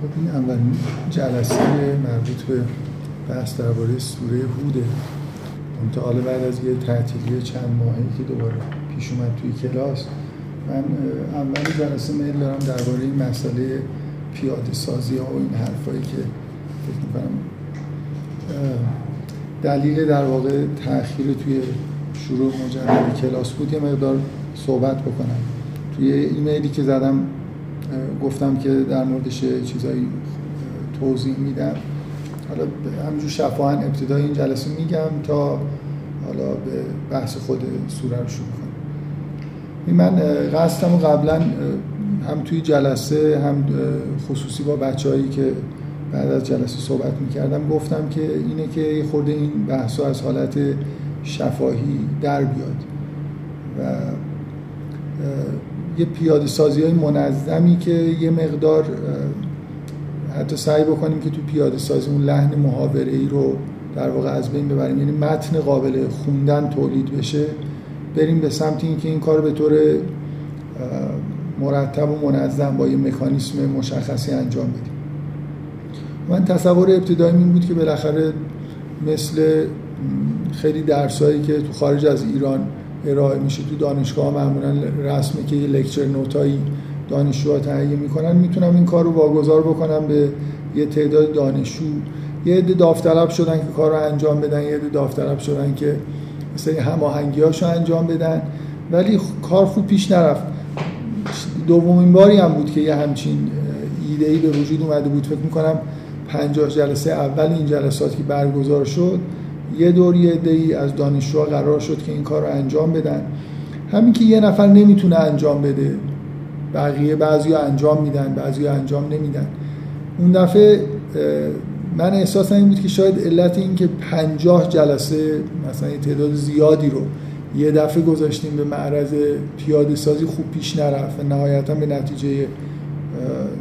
خب این اولین جلسه مربوط به بحث درباره سوره هوده. تا حالا بعد از یه تعطیلی چند ماهی که دوباره پیش اومد توی کلاس. من اول جلسه میل دارم درباره این مسئله پیاده سازی ها و این حرفایی که فکر می‌کنم دلیل در واقع تاخیر توی شروع مجرد کلاس بود. یه مقدار صحبت بکنم. توی ایمیلی که زدم گفتم که در موردش چیزایی توضیح میدم. حالا همینجور شفاهن ابتدای این جلسه میگم تا حالا به بحث خود سوره رو شروع کنم من قصدم قبلا هم توی جلسه هم خصوصی با بچههایی که بعد از جلسه صحبت می‌کردم گفتم که اینه که خورده این بحث از حالت شفاهی در بیاد. و یه پیاده سازی های منظمی که یه مقدار حتی سعی بکنیم که تو پیاده سازی اون لحن محاوره ای رو در واقع از بین ببریم. یعنی متن قابل خوندن تولید بشه. بریم به سمت اینکه این کار به طور مرتب و منظم با یه مکانیسم مشخصی انجام بدیم. من تصور ابتدایی این بود که بالاخره مثل خیلی درسایی که تو خارج از ایران ارائه میشه تو دانشگاه معمولا رسمه که یه لکچر نوتایی دانشجوها تهیه می‌کنن. می‌تونم این کار رو واگذار بکنم به یه تعداد دانشجو. یه عده داوطلب شدن که کار رو انجام بدن. یه عده داوطلب شدن که مثلا هماهنگی هاشو انجام بدن. ولی کار خوب پیش نرفت. دومین باری هم بود که یه همچین ایده ای به وجود اومده بود. فکر می‌کنم پنجاه جلسه اول این جلسات که برگزار شد یه دور یه ای از دانشجوها قرار شد که این کار رو انجام بدن. همین که یه نفر نمی‌تونه انجام بده بقیه بعضی انجام میدن بعضی انجام نمیدن. اون دفعه من احساسم این بود که شاید علت این که پنجاه جلسه مثلا تعداد زیادی رو یه دفعه گذاشتیم به معرض پیاده سازی خوب پیش نرفت و نهایتا به نتیجه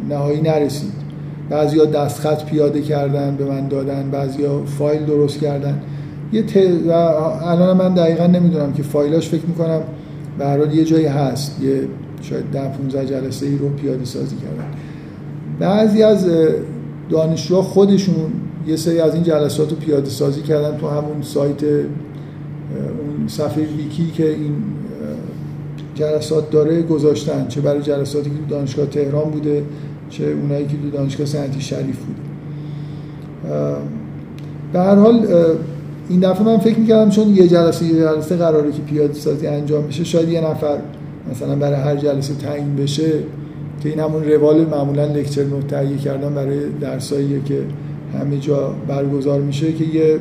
نهایی نرسید. بعضیا دستخط پیاده کردن به من دادن. بعضیا فایل درست کردن. یه ت... الان من دقیقا نمی‌دونم که فایلاش فکر می‌کنم به یه جایی هست. یه شاید ده 15 جلسه ای رو پیاده سازی کردن. بعضی از دانشجوها خودشون یه سری از این جلسات رو پیاده سازی کردن تو همون سایت اون صفحه ویکی که این جلسات داره گذاشتن. چه برای جلساتی که تو دانشگاه تهران بوده چه اونایی که تو دانشگاه سنتی شریف بوده. به هر حال این دفعه من فکر می‌کردم چون یه جلسه یه جلسه قراره که پیاده سازی انجام بشه شاید یه نفر مثلا برای هر جلسه تعیین بشه که این همون روال معمولا لکچر نوت تهیه کردن برای درسایی که همه جا برگزار میشه که یه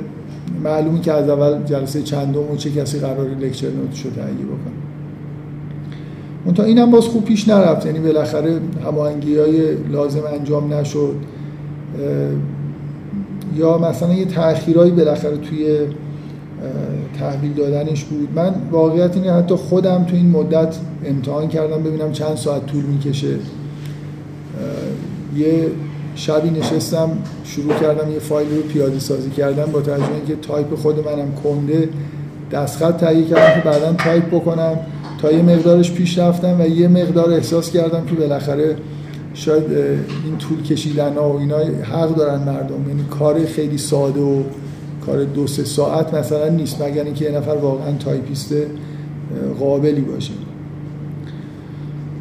معلومی که از اول جلسه چندم و چه کسی قرار لکچر نوتش رو تهیه بکنه. منتها این هم باز خوب پیش نرفت. یعنی بالاخره هماهنگی های لازم انجام نشد. یا مثلا یه تأخیرایی بالاخره توی تحویل دادنش بود. من واقعیت اینه حتی خودم تو این مدت امتحان کردم ببینم چند ساعت طول می‌کشه. یه شبی نشستم شروع کردم یه فایل رو پیاده سازی کردم با توجه اینکه تایپ خود منم کنده. دستخط تهیه کردم که بعدا تایپ بکنم. تا یه مقدارش پیش رفتم و یه مقدار احساس کردم که بالاخره شاید این طول کشیدن ها و اینا حق دارن مردم. یعنی کار خیلی ساده و کار دو سه ساعت مثلا نیست مگر اینکه یه نفر واقعا تایپیست قابلی باشه.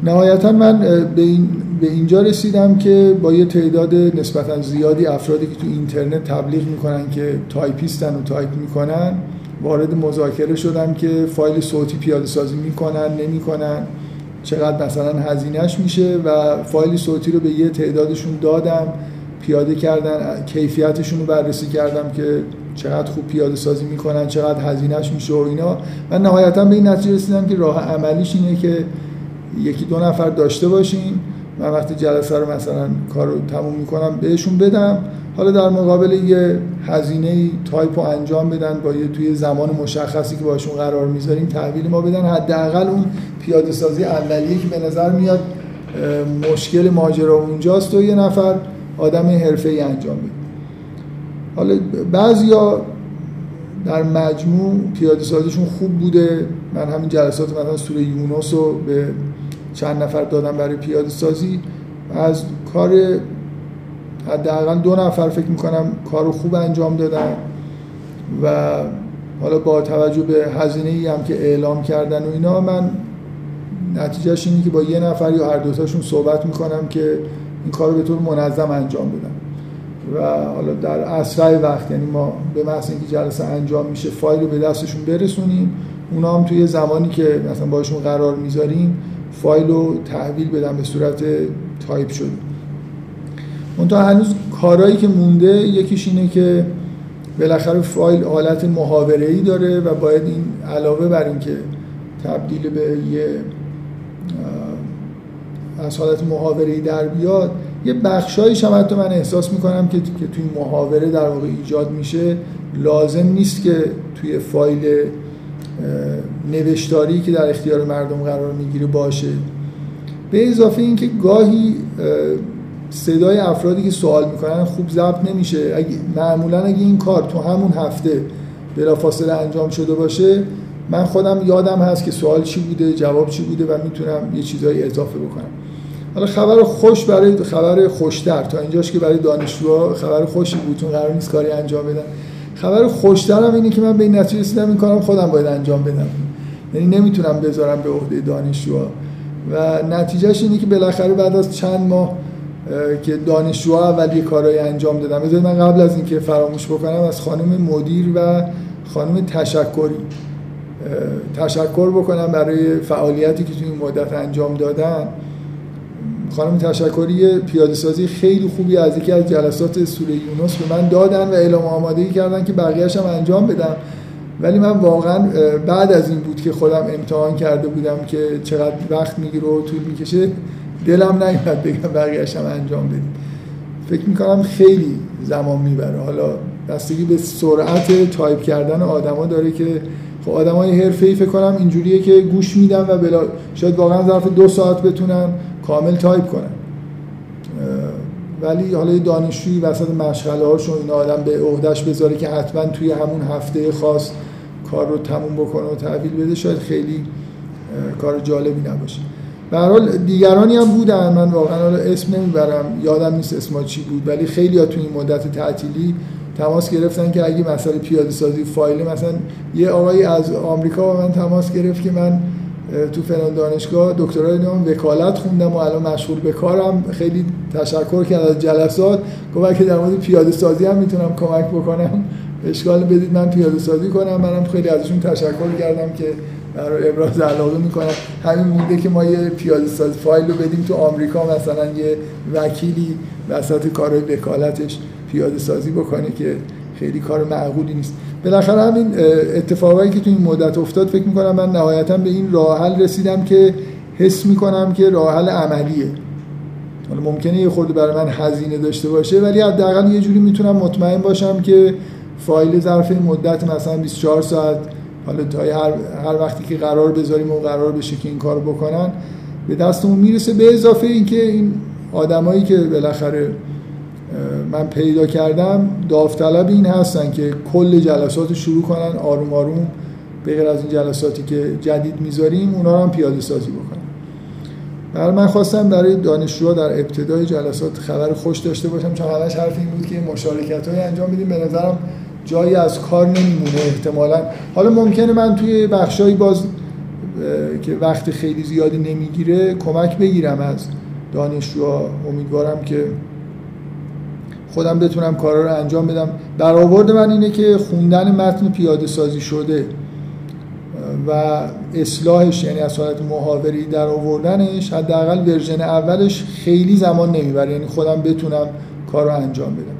نهایتا من به, این به اینجا رسیدم که با یه تعداد نسبتا زیادی افرادی که تو اینترنت تبلیغ می‌کنن که تایپیستن و تایپ می‌کنن وارد مذاکره شدم که فایل صوتی پیاده سازی می‌کنن نمی‌کنن. چقدر مثلا هزینهش میشه و فایل صوتی رو به یه تعدادشون دادم پیاده کردن کیفیتشون رو بررسی کردم که چقدر خوب پیاده سازی می‌کنن چقدر هزینهش میشه و اینا. من نهایتا به این نتیجه رسیدم که راه عملیش اینه که یکی دو نفر داشته باشیم من وقتی جلسه رو مثلا کار رو تموم می‌کنم بهشون بدم. حالا در مقابل یه هزینه تایپ رو انجام بدن با یه توی زمان مشخصی که باشون قرار می‌ذاریم تحویل ما بدن. حداقل اون پیاده سازی اولیه که به نظر میاد مشکل ماجرا اونجاست و یه نفر آدم حرفه‌ای انجام بده. حالا بعضیا در مجموع پیاده سازیشون خوب بوده. من همین جلسات مثلا سوره یونس رو به چند نفر دادم برای پیاده سازی. از کار حداقل دو نفر فکر می‌کنم کار خوب انجام دادن و حالا با توجه به هزینه ای هم که اعلام کردن و اینا من نتیجهش اینه که با یه نفر یا هر دوتاشون صحبت می‌کنم که این کار رو به طور منظم انجام بدم و حالا در اسرع وقت یعنی ما به محض اینکه جلسه انجام میشه فایل رو به دستشون برسونیم. اونا هم توی زمانی که مثلا باشون قرار می‌ذاریم فایل رو تحویل بدم به صورت تایپ شده. منتها هنوز کارهایی که مونده یکیش اینه که بالاخره فایل حالت محاوره ای داره و باید این علاوه بر اینکه تبدیل به یه از حالت محاوره ای در بیاد یه بخش‌هایش هم حتی من احساس می‌کنم که که توی محاوره در واقع ایجاد میشه لازم نیست که توی فایل نوشتاری که در اختیار مردم قرار می‌گیره باشه. به اضافه اینکه گاهی صدای افرادی که سوال می‌کنن خوب ضبط نمیشه. اگه معمولا اگه این کار تو همون هفته بلافاصله انجام شده باشه من خودم یادم هست که سوال چی بوده جواب چی بوده و می‌تونم یه چیزایی اضافه بکنم. حالا خبر خوش برای خبر خوشتر. تا اینجاش که برای دانشجوها خبر خوشی بود چون قرار نیست کاری انجام بدن. خبر خوشتر هم اینه که من به این نتیجه رسیدم این کارم خودم باید انجام بدم. یعنی نمی‌تونم بذارم به عهده دانشجوها. و نتیجهش اینه که بالاخره بعد از چند ماه که دانشجوها اول یه کارهای انجام دادم بذارید من قبل از اینکه فراموش بکنم از خانم مدیر و خانم تشکری تشکر بکنم برای فعالیتی که توی این مدت انجام دادن. خانم تشکری پیاده سازی خیلی خوبی از یکی از جلسات سوره یونس به من دادن و اعلام آمادگی کردن که بقیهش هم انجام بدم. ولی من واقعا بعد از این بود که خودم امتحان کرده بودم که چقدر وقت می‌گیره و طول می‌کشه دلم نیومد بگم بقیهش هم انجام بدیم. فکر می‌کنم خیلی زمان می‌بره. حالا بستگی به سرعت تایپ کردن آدما داره که خب آدمای حرفه‌ای فکر کنم اینجوریه که گوش میدن و بلا شاید واقعا ظرف دو ساعت بتونن. کامل تایپ کنن. ولی حالا یه دانشجویی وسط مشغله هاشون این آدم به عهدهش بذاره که حتما توی همون هفته خاص کار رو تموم بکنه و تحویل بده شاید خیلی کار جالبی نباشه. به حال دیگرانی هم بودن من واقعا حالا اسم نمی‌برم یادم نیست اسما چی بود ولی خیلی ها تو این مدت تعطیلی تماس گرفتن که اگه مسئله پیاده سازی فایل مثلا یه آقایی از آمریکا با من تماس گرفت که من تو فلان دانشگاه دکترای نام وکالت خوندم و الان مشغول به کارم. خیلی تشکر کرد از جلسات. گفت که در مورد پیاده سازی هم می‌تونم کمک بکنم اشکال بدید من پیاده سازی کنم. منم خیلی ازشون تشکر کردم که برای ابراز علاقه می‌کنم همین مونده که ما یه پیاده ساز فایل رو بدیم تو آمریکا مثلا یه وکیلی وسط کار وکالتش پیاده سازی بکنه که خیلی کار معقولی نیست. بالاخره همین اتفاقایی که تو این مدت افتاد فکر می‌کنم من نهایتا به این راه حل رسیدم که حس می‌کنم که راه حل عملیه. حالا ممکنه یه خورده برای من هزینه داشته باشه ولی حداقل یه جوری می‌تونم مطمئن باشم که فایل ظرف مدت مثلا 24 ساعت حالا تا هر, هر وقتی که قرار بذاریم و قرار بشه که این کارو بکنن به دستمون می‌رسه به اضافه اینکه این آدمایی که بالاخره من پیدا کردم. داوطلب این هستن که کل جلسات شروع کنن آروم آروم به غیر از این جلساتی که جدید می‌ذاریم اونا رو هم پیاده سازی بکنن. برای من خواستم برای دانشجوها در ابتدای جلسات خبر خوش داشته باشم چون همش حرف این بود که مشارکت های انجام بدیم. به نظرم جایی از کار نمیمونه احتمالا. حالا ممکنه من توی بخشایی باز که وقت خیلی زیادی نمی‌گیره کمک بگیرم از دانشجوها. امیدوارم که خودم بتونم کارا رو انجام بدم. برآورد من اینه که خوندن متن پیاده سازی شده و اصلاحش یعنی از حالت محاوری در آوردنش حداقل ورژن اولش خیلی زمان نمی‌بره. یعنی خودم بتونم کار رو انجام بدم.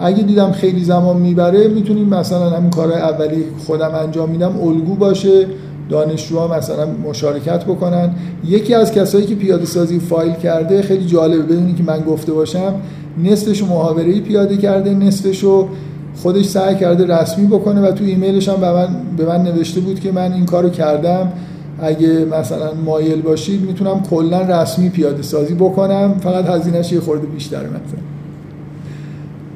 اگه دیدم خیلی زمان می‌بره می‌تونیم مثلا همین کارهای اولی خودم انجام میدم الگو باشه دانشجوها مثلا مشارکت بکنن. یکی از کسایی که پیاده سازی فایل کرده خیلی جالبه. بدونی که من گفته باشم نصفش محاوره پیاده کرده نصفش خودش سعی کرده رسمی بکنه و تو ایمیلش هم به من, به من نوشته بود که من این کارو کردم. اگه مثلا مایل باشید می‌تونم کلا رسمی پیاده سازی بکنم. فقط هزینهش یه خورده بیشتره مثلا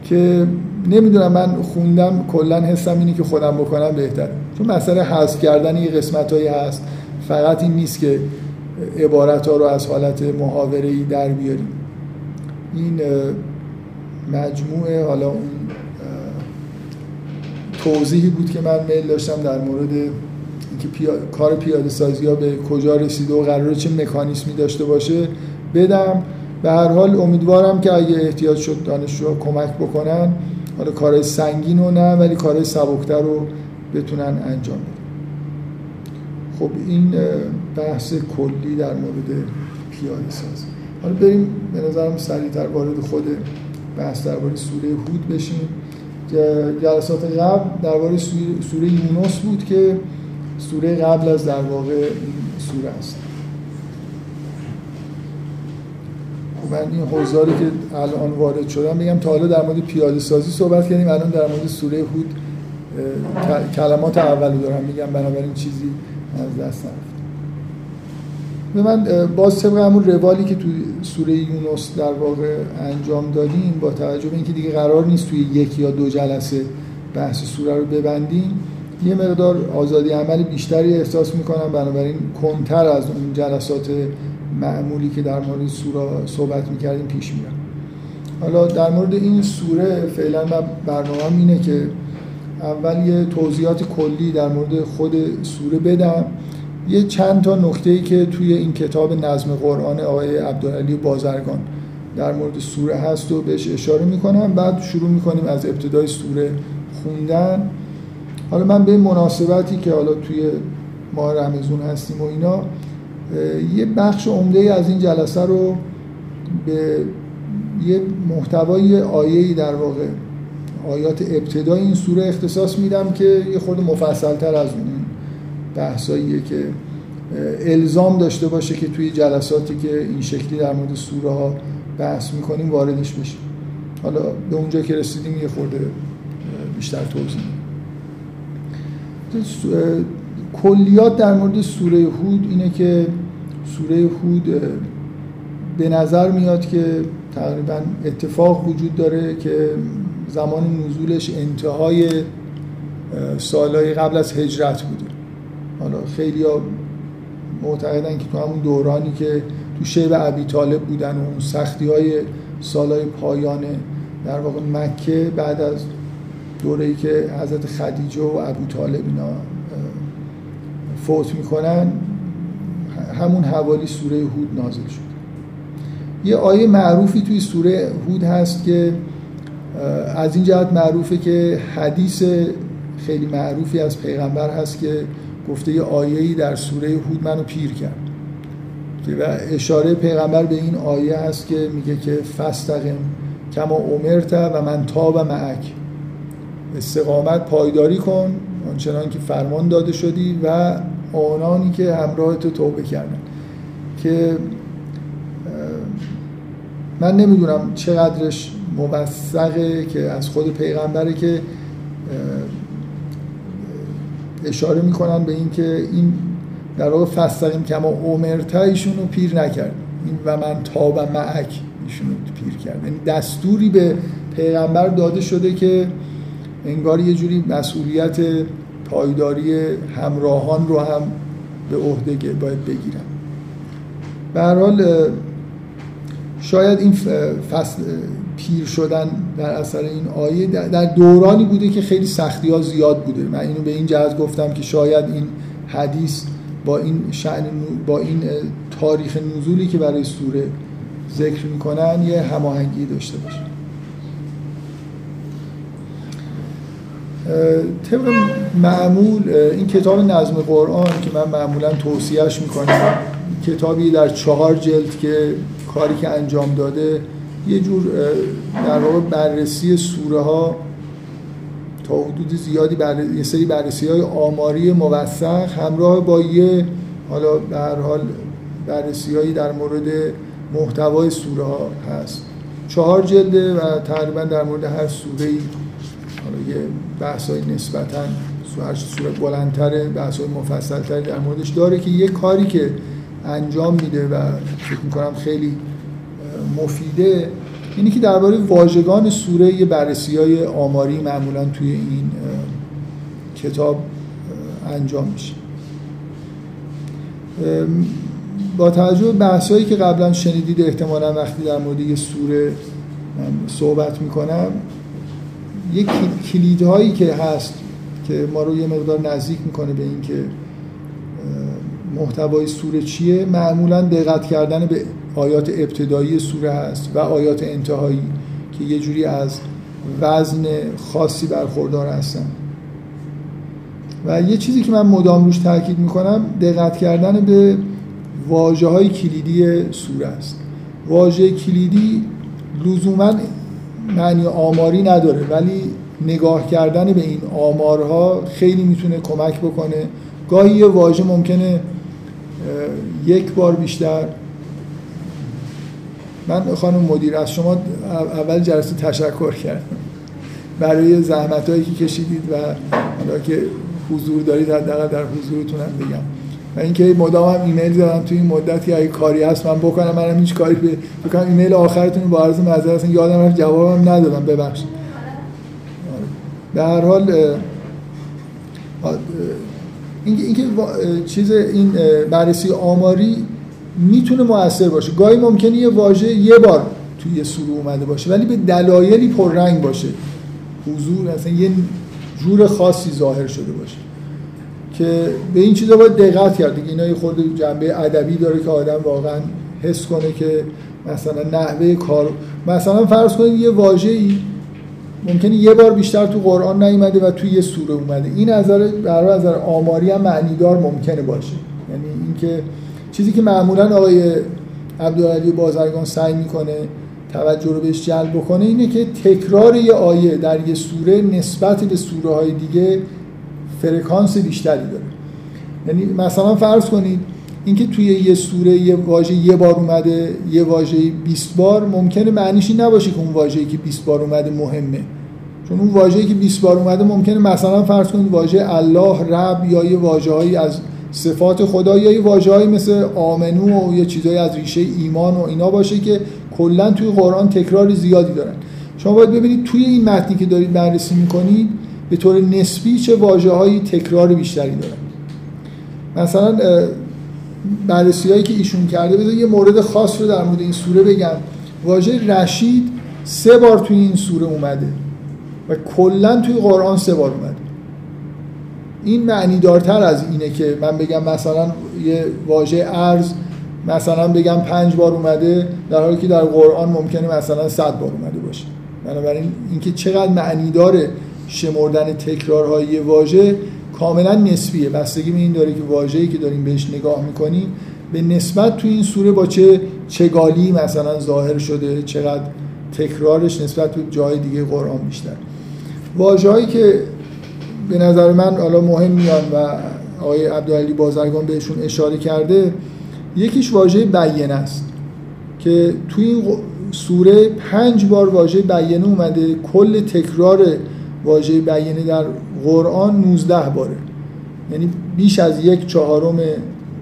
که نمی‌دونم من خوندم کلا حسم اینه که خودم بکنم بهتره چون مسئله حذف کردن یه قسمت هست. فقط این نیست که عبارت ها رو از حالت محاوره ای در بیاریم. این مجموعه حالا اون توضیحی بود که من میل داشتم در مورد اینکه پیا... کار پیاده سازی ها به کجا رسیده و قرار چه مکانیسمی داشته باشه بدم. به هر حال امیدوارم که اگه احتیاج شد دانشجوها کمک بکنن حالا کارهای سنگین رو نه ولی کارهای سبکتر رو بتونن انجام بدن. خب این بحث کلی در مورد پیاده سازی. حالا بریم به نظرم سریعتر وارد خود بحث درباره سوره هود بشیم. جلسات قبل درباره سوره یونس بود که سوره قبل از در واقع این سوره است. خب من این حوزاری که الان وارد شدم بگم تا حالا در مورد پیاده سازی صحبت کردیم الان در مورد سوره هود کلمات اول دارم میگم بنابراین چیزی از دست نرفت من باز طبق همون روالی که توی سوره یونس در واقع انجام دادیم با توجه به اینکه دیگه قرار نیست توی یک یا دو جلسه بحث سوره رو ببندیم یه مقدار آزادی عمل بیشتری احساس می‌کنم. بنابراین کنتر از اون جلسات معمولی که در مورد سوره صحبت می‌کردیم پیش میرم. حالا در مورد این سوره فعلا من برنامه اینه که اول یه توضیحات کلی در مورد خود سوره بدم. یه چند تا نکته ای که توی این کتاب نظم قرآن آقای عبدالعلی بازرگان در مورد سوره هست و بهش اشاره می‌کنم. بعد شروع می‌کنیم از ابتدای سوره خوندن. حالا من به مناسبتی که حالا توی ماه رمزون هستیم و اینا یه بخش عمده از این جلسه رو به یه محتوای آیه‌ای در واقع آیات ابتدای این سوره اختصاص میدم که یه خود مفصل تر از اون بحثاییه که الزام داشته باشه که توی جلساتی که این شکلی در مورد سوره ها بحث می‌کنیم واردش بشیم. حالا به اونجا که رسیدیم یه خورده بیشتر توضیح کلیات در مورد سوره هود اینه که سوره هود به نظر میاد که تقریبا اتفاق وجود داره که زمان نزولش انتهای سالهای قبل از هجرت بوده. حالا خیلی ها معتقدن که تو همون دورانی که تو شیب عبی طالب بودن و اون سختی های سالهای پایان در واقع مکه بعد از دوره که حضرت خدیجه و ابو طالب اینا فوت می‌کنن همون حوالی سوره هود نازل شد. یه آیه معروفی توی سوره هود هست که از این جهت معروفه که حدیث خیلی معروفی از پیغمبر هست که گفته یه آیه‌ای در سوره هود منو پیر کرد. و اشاره پیغمبر به این آیه هست که میگه که فستقم کما امرت و من تاب معک. استقامت پایداری کن آنچنان که فرمان داده شدی و آنانی که همراه تو توبه کردن. که من نمی‌دونم چقدرش موثقه که از خود پیغمبره که اشاره می‌کنن به اینکه این در واقع فستقیم که ما عمرتا ایشون رو پیر نکرد. این و من تاب معک ایشون رو پیر کرد. یعنی دستوری به پیغمبر داده شده که انگار یه جوری مسئولیت پایداری همراهان رو هم به عهده باید بگیرن. به هر حال شاید این فصل پیر شدن در اثر این آیه در دورانی بوده که خیلی سختی ها زیاد بوده. من اینو به این جهت گفتم که شاید این حدیث با این شأن با این تاریخ نزولی که برای سوره ذکر می‌کنن یه هماهنگی داشته باشه. طبق معمول این کتاب نظم قرآن که من معمولا توصیهش می‌کنم کتابی در چهار جلد که کاری که انجام داده یه جور در واقع بررسی سوره ها تا حدود زیادی بر... یه سری بررسی های آماری موثق همراه با یه حالا به هر حال بررسی هایی در مورد محتوای سوره ها هست. چهار جلده و تقریبا در مورد هر سوره ای حالا یه بحث های نسبتا هر سوره بلندتره بحث های مفصلتری در موردش داره که یه کاری که انجام میده و فکر می‌کنم خیلی مفیده اینی که درباره واژگان سوره یه بررسی های آماری معمولا توی این کتاب انجام میشه. با توجه به بحثایی که قبلا شنیدید احتمالا وقتی در مورد یه سوره صحبت می‌کنم یک کلیدهایی که هست که ما رو یه مقدار نزدیک می‌کنه به اینکه محتوای سوره چیه معمولا دقت کردن به آیات ابتدایی سوره هست و آیات انتهایی که یه جوری از وزن خاصی برخوردار هستن. و یه چیزی که من مدام روش تاکید می‌کنم دقت کردن به واجه های کلیدی سوره است. واژه کلیدی لزوما معنی آماری نداره ولی نگاه کردن به این آمارها خیلی می‌تونه کمک بکنه. گاهی یه واژه ممکنه یک بار بیشتر من خانم مدیر از شما اول جلسه تشکر کردم. برای زحمت هایی که کشیدید و حالا که حضور دارید حداقل در حضورتون هم بگم. و اینکه مدام هم ایمیل دادم توی این مدت که اگه کاری هست من بکنم منم هیچ کاری بکنم. ایمیل آخرتون با عرض معذرت یادم رفت جوابم ندادم. ببخشید. به هر حال اینکه چیز این بررسی آماری می‌تونه موثر باشه. گاهی ممکنه یه واژه یه بار توی یه سوره اومده باشه ولی به دلایلی پررنگ باشه. حضور اصلا یه جور خاصی ظاهر شده باشه. که به این چیزا باید دقت کرد. دیگه اینا خورده جنبه ادبی داره که آدم واقعا حس کنه که مثلا نحوه کار مثلا فرض کنید یه واژه‌ای ممکنه یه بار بیشتر تو قرآن نیومده و توی یه سوره اومده. این نظر برای نظر آماری هم معنیدار ممکنه باشه. یعنی اینکه چیزی که معمولا آقای عبدالعلی بازرگان سعی می‌کنه توجه رو بهش جلب بکنه اینه که تکرار یه آیه در یه سوره نسبت به سوره های دیگه فرکانس بیشتری داره. یعنی مثلا فرض کنید اینکه توی یه سوره یه واژه یه بار اومده یه واژه 20 بار ممکنه معنیش این نباشه که اون واژه‌ای که 20 بار اومده مهمه. چون اون واژه‌ای که 20 بار اومده ممکنه مثلا فرض کنید واژه الله رب یا یه واژه‌هایی از صفات خدا یا یه واژه‌هایی مثل آمنو و یه چیزایی از ریشه ایمان و اینا باشه که کلا توی قرآن تکرار زیادی دارن. شما باید ببینید توی این متنی که دارید بررسی می‌کنید به طور نسبی چه واژه‌هایی تکرار بیشتری دارن. مثلا بررسی هایی که ایشون کرده بذار یه مورد خاص رو در مورد این سوره بگم. واژه رشید سه بار توی این سوره اومده و کلا توی قرآن سه بار اومده. این معنی دارتر از اینه که من بگم مثلا یه واژه ارز مثلا بگم پنج بار اومده در حالی که در قرآن ممکنه مثلا صد بار اومده باشه. بنابراین اینکه چقدر معنی داره شمردن تکرارهای واژه کاملا نسبیه. بستگی به این داره که واژه‌ای که داریم بهش نگاه می‌کنیم به نسبت تو این سوره با چه چگالی مثلا ظاهر شده چقدر تکرارش نسبت به جای دیگه قرآن بیشتر. واژه‌هایی که به نظر من حالا مهم میان و آقای عبدالعلی بازرگان بهشون اشاره کرده یکیش واژه بیانه است که توی این سوره پنج بار واژه بیانه اومده کل تکرار واژه بیانه در قرآن 19 باره. یعنی بیش از یک چهارم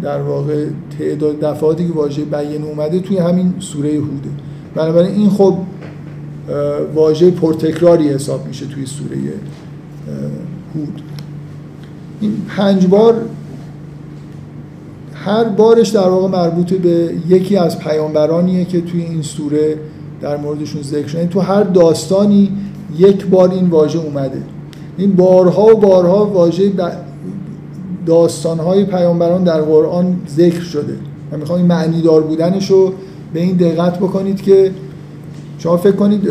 در واقع تعداد دفعاتی که واژه بیانه اومده توی همین سوره هوده. بنابراین این خب واژه پرتکراری حساب میشه توی سوره هود این پنج بار هر بارش در واقع مربوط به یکی از پیامبرانیه که توی این سوره در موردشون ذکر شده. تو هر داستانی یک بار این واژه اومده. این بارها و بارها واژه داستانهای پیامبران در قرآن ذکر شده. من می‌خوام این معنی دار بودنش رو به این دقت بکنید که شما فکر کنید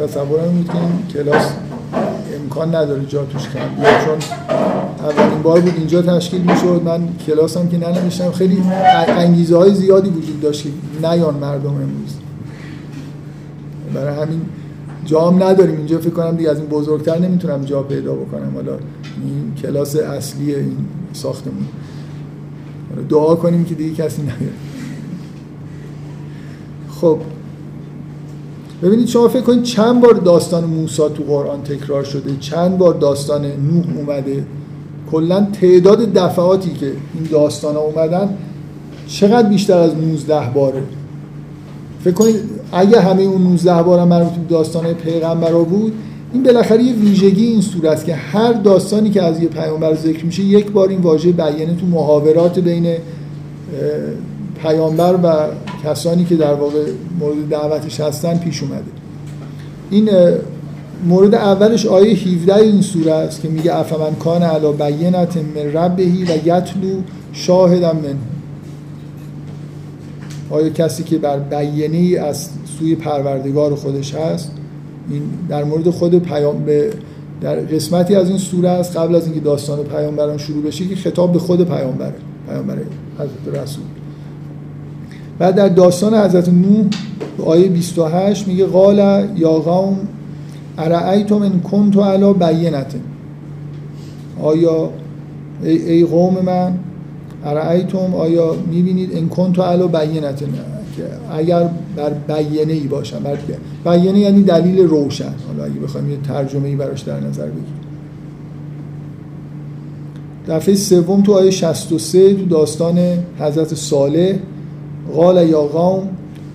من تصورم بود که این کلاس امکان نداره جا توش کم چون اولین بار بود اینجا تشکیل می‌شد. من کلاسم که ننوشتم. خیلی انگیزه های زیادی وجود داشت که نیان مردم امروز. برای همین جام نداریم. اینجا فکر کنم دیگه از این بزرگتر نمی‌تونم جا پیدا بکنم. حالا این کلاس اصلی این ساختمون. دعا کنیم که دیگه کسی نیاد. خب. ببینید شما فکر کنید چند بار داستان موسی تو قرآن تکرار شده چند بار داستان نوح اومده. کلا تعداد دفعاتی که این داستان ها اومدن چقدر بیشتر از 19 باره؟ فکر کنید اگه همه اون 19 بار مربوط به داستان پیغمبرا بود این بالاخره یه ویژگی این سوره است که هر داستانی که از یه پیامبر ذکر میشه یک بار این واژه بیانه تو محاورات بین پیامبر و کسانی که در واقع مورد دعوتش هستن پیش اومده. این مورد اولش آیه 17 این سوره است که میگه افمن کان علی بینت من ربهی و یتلو شاهدم من آیا کسی که بر بیینه از سوی پروردگار خودش هست؟ این در مورد خود پیام به در قسمتی از این سوره است قبل از اینکه داستان پیامبران شروع بشه که خطاب به خود پیامبره پیامبر حضرت رسول. بعد در داستان حضرت نوح آیه 28 میگه قال یا قوم ارائیتم ان کنت علی بینت آیا ای, ای قوم من ارائیتم آیا می‌بینید ان کنت علی بینت که اگر بر بیینه ای باشم بر بیینه یعنی دلیل روشن. حالا اگه بخوایم یه ترجمه ای براش در نظر بگیریم. دفعه سوم تو آیه 63 تو داستان حضرت صالح قال یا قوم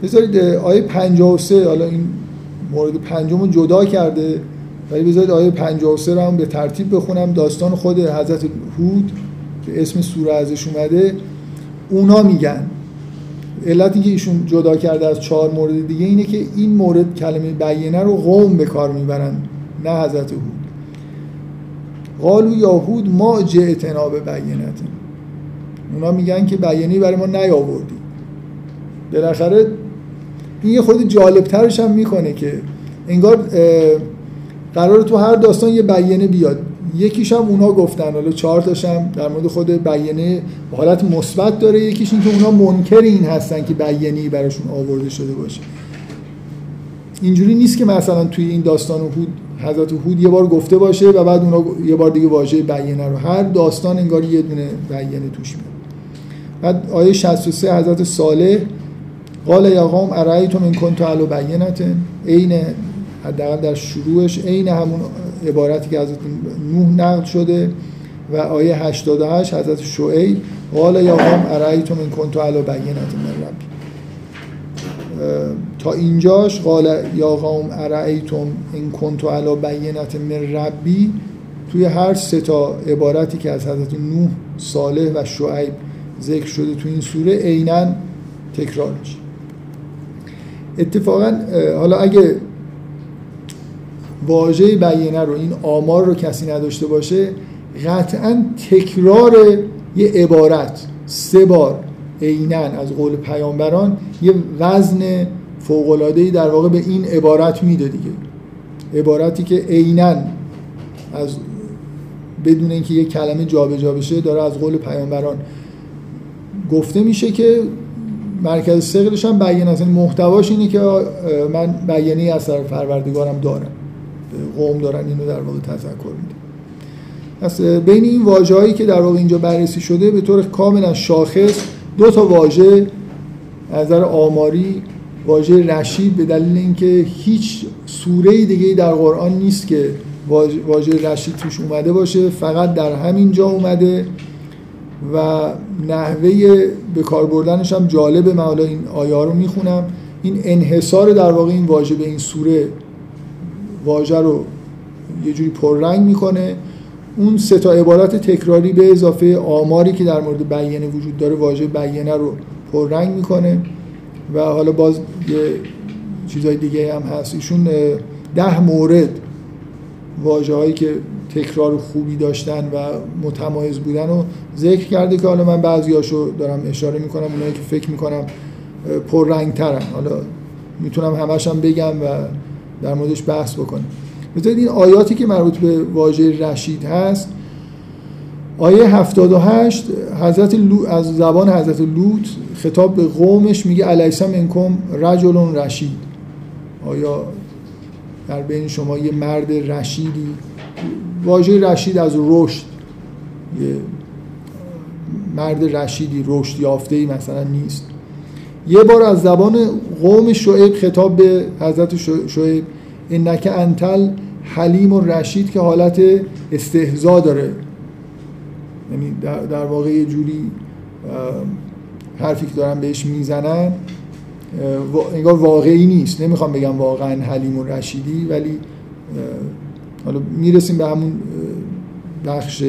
بذارید آیه 53 حالا این مورد پنجم رو جدا کرده ولی بذارید آیه 53 رو هم به ترتیب بخونم. داستان خود حضرت هود که اسم سوره ازش اومده اونا میگن. علتی که ایشون جدا کرده از چهار مورد دیگه اینه که این مورد کلمه بیانه رو قوم به کار می‌برن نه حضرت هود. قالو یاهود ما جئتنا به بیانت اونا میگن که بیانه برای ما نیاوردی بالاخره این یه خود جالبترش هم می‌کنه که انگار قرار تو هر داستان یه بیانه بیاد. یکیش هم اونا گفتن. حالا چهار تاش هم در مورد خود بیانه حالت مثبت داره. یکیش این که اونا منکر این هستن که بیانه براشون آورده شده باشه. اینجوری نیست که مثلا توی این داستان هود حضرت هود یه بار گفته باشه و بعد اونا یه بار دیگه واژه بیانه رو. هر داستان انگار یه دونه بیانه توش میاد. بعد آیه 63 حضرت صالح قال یا قوم ارایتم این کنت علی بینت؟ عین حداقل در شروعش عین همون عبارتی که حضرت نوح نقل شده و آیه 88 حضرت شعیب قال یا قوم ارایتم این کنت علی بینت من ربی. تا اینجاش قال یا قوم ارایتم این کنت علی بینت من ربی؟ توی هر سه تا عبارتی که از حضرت نوح صالح و شعیب ذکر شده تو این سوره عینا تکرار میشه. اتفاقا حالا اگه واژه بیانه رو این آمار رو کسی نداشته باشه قطعا تکرار یه عبارت سه بار عینا از قول پیامبران یه وزن فوق‌العاده‌ای در واقع به این عبارت میده دیگه. عبارتی که عینا از بدون اینکه یه کلمه جابجا جا بشه داره از قول پیامبران گفته میشه که مرکز سقلش هم بیان است محتواش اینه که من بیانی از طرف پروردگارم دارم. قوم دارن اینو در واقع تذکر میده پس بین این واژه‌هایی که در واقع اینجا بررسی شده به طور کاملا شاخص دو تا واژه از نظر آماری واژه رشید به دلیل اینکه هیچ سوره دیگه در قرآن نیست که واژه رشید توش اومده باشه فقط در همین جا اومده. و نحوه به کار بردنش هم جالبه. من حالا این آیه رو می‌خونم. این انحصار در واقع این واژه به این سوره واژه رو یه جوری پررنگ می‌کنه. اون سه تا عبارت تکراری به اضافه آماری که در مورد بیانه وجود داره واژه بیانه رو پررنگ می‌کنه. و حالا باز یه چیزای دیگه هم هست. ایشون ده مورد واژه هایی که تکرار خوبی داشتن و متمایز بودن رو ذکر کرده که حالا من بعضیاشو دارم اشاره می‌کنم اونایی که فکر می‌کنم رنگ ترن حالا می‌تونم همش هم بگم و در موردش بحث بکنم بذارید این آیاتی که مربوط به واژه رشید هست. آیه 78 حضرت لو از زبان حضرت لوط خطاب به قومش میگه علیسم انکم رجل رشید. آیا در بین شما یه مرد رشیدی؟ واژه رشید از رشد یه مرد رشیدی رشد یافته ای مثلا نیست. یه بار از زبان قوم شعیب خطاب به حضرت شعیب انک انتل حلیم و رشید که حالت استهزا داره. یعنی در, واقع یه جوری حرفی که دارن بهش می‌زنن انگار واقعی نیست. نمی‌خوام بگم واقعا حلیم و رشیدی ولی حالا می‌رسیم به همون بخش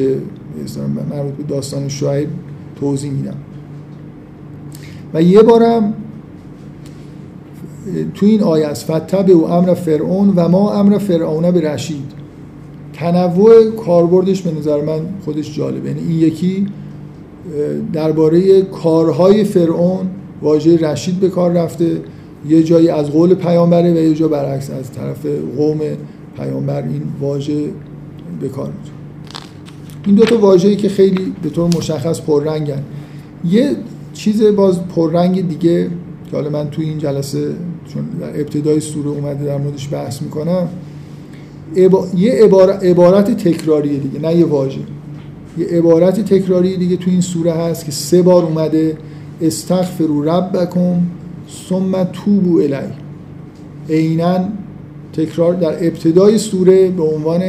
مربوط به داستان شعیب توضیح میدم. و یه بارم تو این آیه است فتبه و امر فرعون و ما امر فرعون به رشید تنوع کاربردش به نظر من خودش جالبه. یعنی این یکی درباره کارهای فرعون واژه رشید به کار رفته یه جایی از قول پیامبره و یه جا برعکس از طرف قوم پیامبر این واژه به کار این دو تا واژه‌ای که خیلی به طور مشخص پررنگن. یه چیز باز پررنگ دیگه که حالا من توی این جلسه چون در ابتدای سوره اومده در موردش بحث می‌کنم یه عبارت تکراریه دیگه نه یه واژه. یه عبارت تکراری دیگه تو این سوره هست که سه بار اومده استغفروا ربکم ثم توبو الی عینا تکرار در ابتدای سوره به عنوان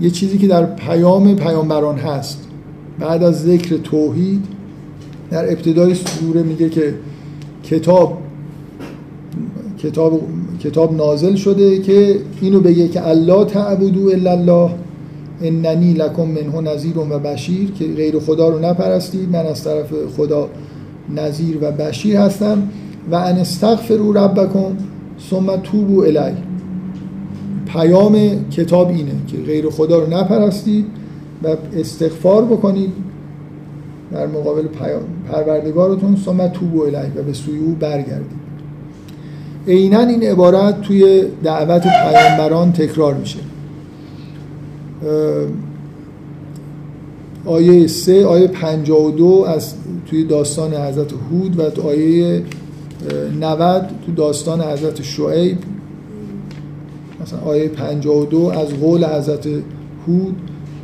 یه چیزی که در پیام پیامبران هست. بعد از ذکر توحید در ابتدای سوره میگه که کتاب کتاب کتاب نازل شده که اینو بگه که الله تعبدو الا الله اننی لکم منه نذیر و بشیر که غیر خدا رو نپرستید من از طرف خدا نظیر و بشیر هستم. و ان استغفروا ربکم ثم توبوا الی پیام کتاب اینه که غیر خدا رو نپرستید و استغفار بکنید در مقابل پروردگارتون ثم توبوا الی و به سوی او برگردید. عینا این عبارت توی دعوت پیامبران تکرار میشه. آیه 3 آیه 52 از توی داستان حضرت هود و آیه 90 تو داستان حضرت شعیب مثلا آیه 52 از قول حضرت هود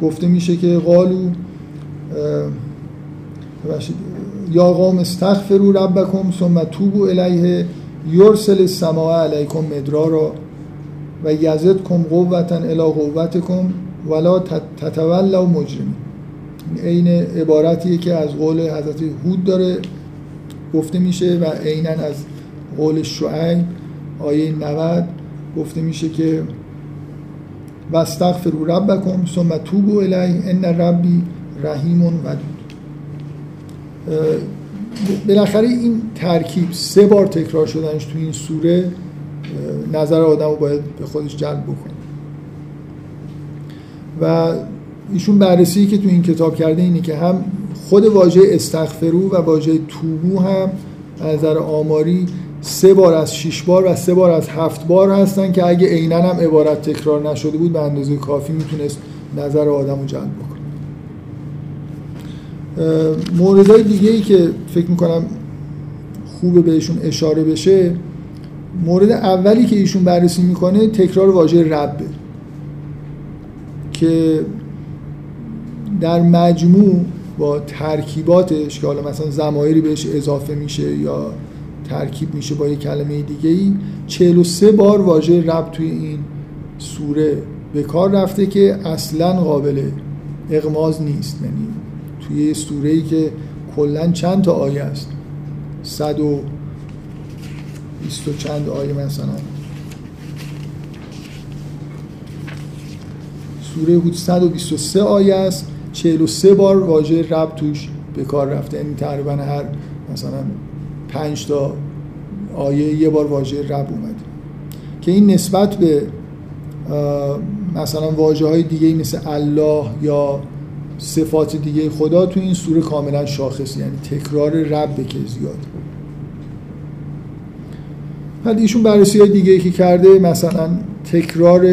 گفته میشه که قالو یا قوم استغفروا ربکم ثم توبوا الیه یرسل السماء علیکم مدرارا و یزدکم قوتا الی قوتکم ولا تتولوا مجرمین. عین عبارتیه که از قول حضرت هود داره. گفته میشه و عینا از قول شعیب آیه 90 گفته میشه که واستغفروا ربکم ثم توبوا الیه ان ربی رحیم ودود بالاخره این ترکیب سه بار تکرار شدنش تو این سوره نظر آدم رو باید به خودش جلب بکنه. و ایشون بررسی که تو این کتاب کرده اینه که هم خود واژه استغفرو و واژه توبو هم نظر آماری سه بار از شش بار و سه بار از هفت بار هستن که اگه عینا هم عبارت تکرار نشده بود به اندازه کافی می‌تونست نظر آدم رو جلب بکنه. موردهای دیگه ای که فکر می‌کنم خوبه بهشون اشاره بشه مورد اولی که ایشون بررسی می‌کنه تکرار واژه ربه که در مجموع با ترکیباتش که حالا مثلا زمایری بهش اضافه میشه یا ترکیب میشه با یک کلمه دیگه ای 43 بار واژه رب توی این سوره به کار رفته که اصلا قابل اغماز نیست. یعنی توی سوره ای که کلا چند تا آیه است؟ صد و بیست و چند آیه مثلا. سوره هود 123 آیه است. 43 بار واژه رب توش به کار رفته. یعنی تقریبا هر مثلا 5 تا آیه یه بار واژه رب اومده که این نسبت به مثلا واجه های دیگه مثل الله یا صفات دیگه خدا تو این سوره کاملا شاخصی یعنی تکرار رب که زیاد. بعد ایشون بررسی های دیگه که کرده مثلا تکرار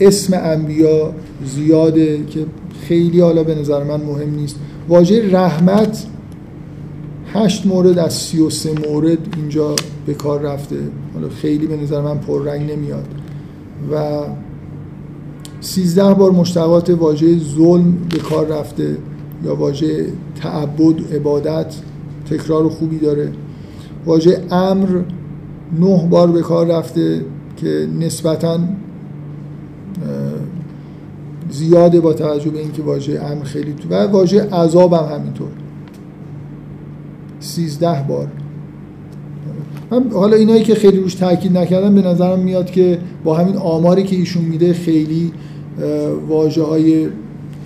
اسم انبیا زیاده که خیلی حالا به نظر من مهم نیست. واژه رحمت هشت مورد از سی و سه مورد اینجا به کار رفته. حالا خیلی به نظر من پررنگ نمیاد. و سیزده بار مشتقات واژه ظلم به کار رفته یا واژه تعبد عبادت تکرار خوبی داره. واژه امر نه بار به کار رفته که نسبتاً زیاده با توجه به اینکه واژه امر خیلی تو و واژه عذاب هم همینطور. سیزده بار. من حالا اینایی که خیلی روش تاکید نکردم به نظرم میاد که با همین آماری که ایشون میده خیلی واژه های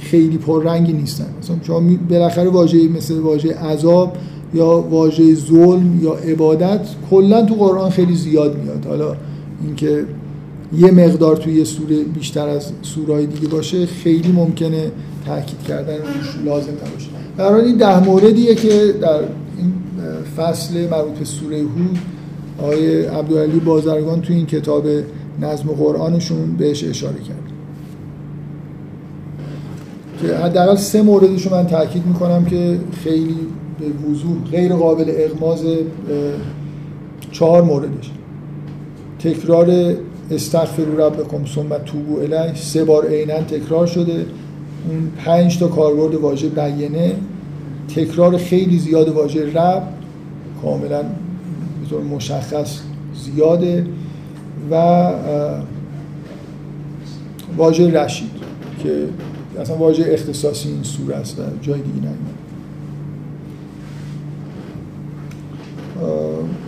خیلی پررنگی نیستن. مثلا شما بالاخره واژه مثل واژه عذاب یا واژه ظلم یا عبادت کلا تو قرآن خیلی زیاد میاد. حالا اینکه یه مقدار توی یه سوره بیشتر از سورهای دیگه باشه خیلی ممکنه تاکید کردن روش لازم نباشه. برای این ده موردیه که در این فصل مربوط به سوره هود آقای عبدالعلی بازرگان توی این کتاب نظم قرآنشون بهش اشاره کرد. که حداقل سه موردش من تاکید می‌کنم که خیلی به وضوح غیر قابل اغماز چهار موردش. تکرار استغفر ربکم ثم توبو الیه. سه بار عینا تکرار شده. اون پنج تا کاربرد واژه بیانه. تکرار خیلی زیاد واژه رب. کاملا به طور مشخص زیاده. و واژه رشید که اصلا واژه اختصاصی این سوره است و جای دیگه نمیاد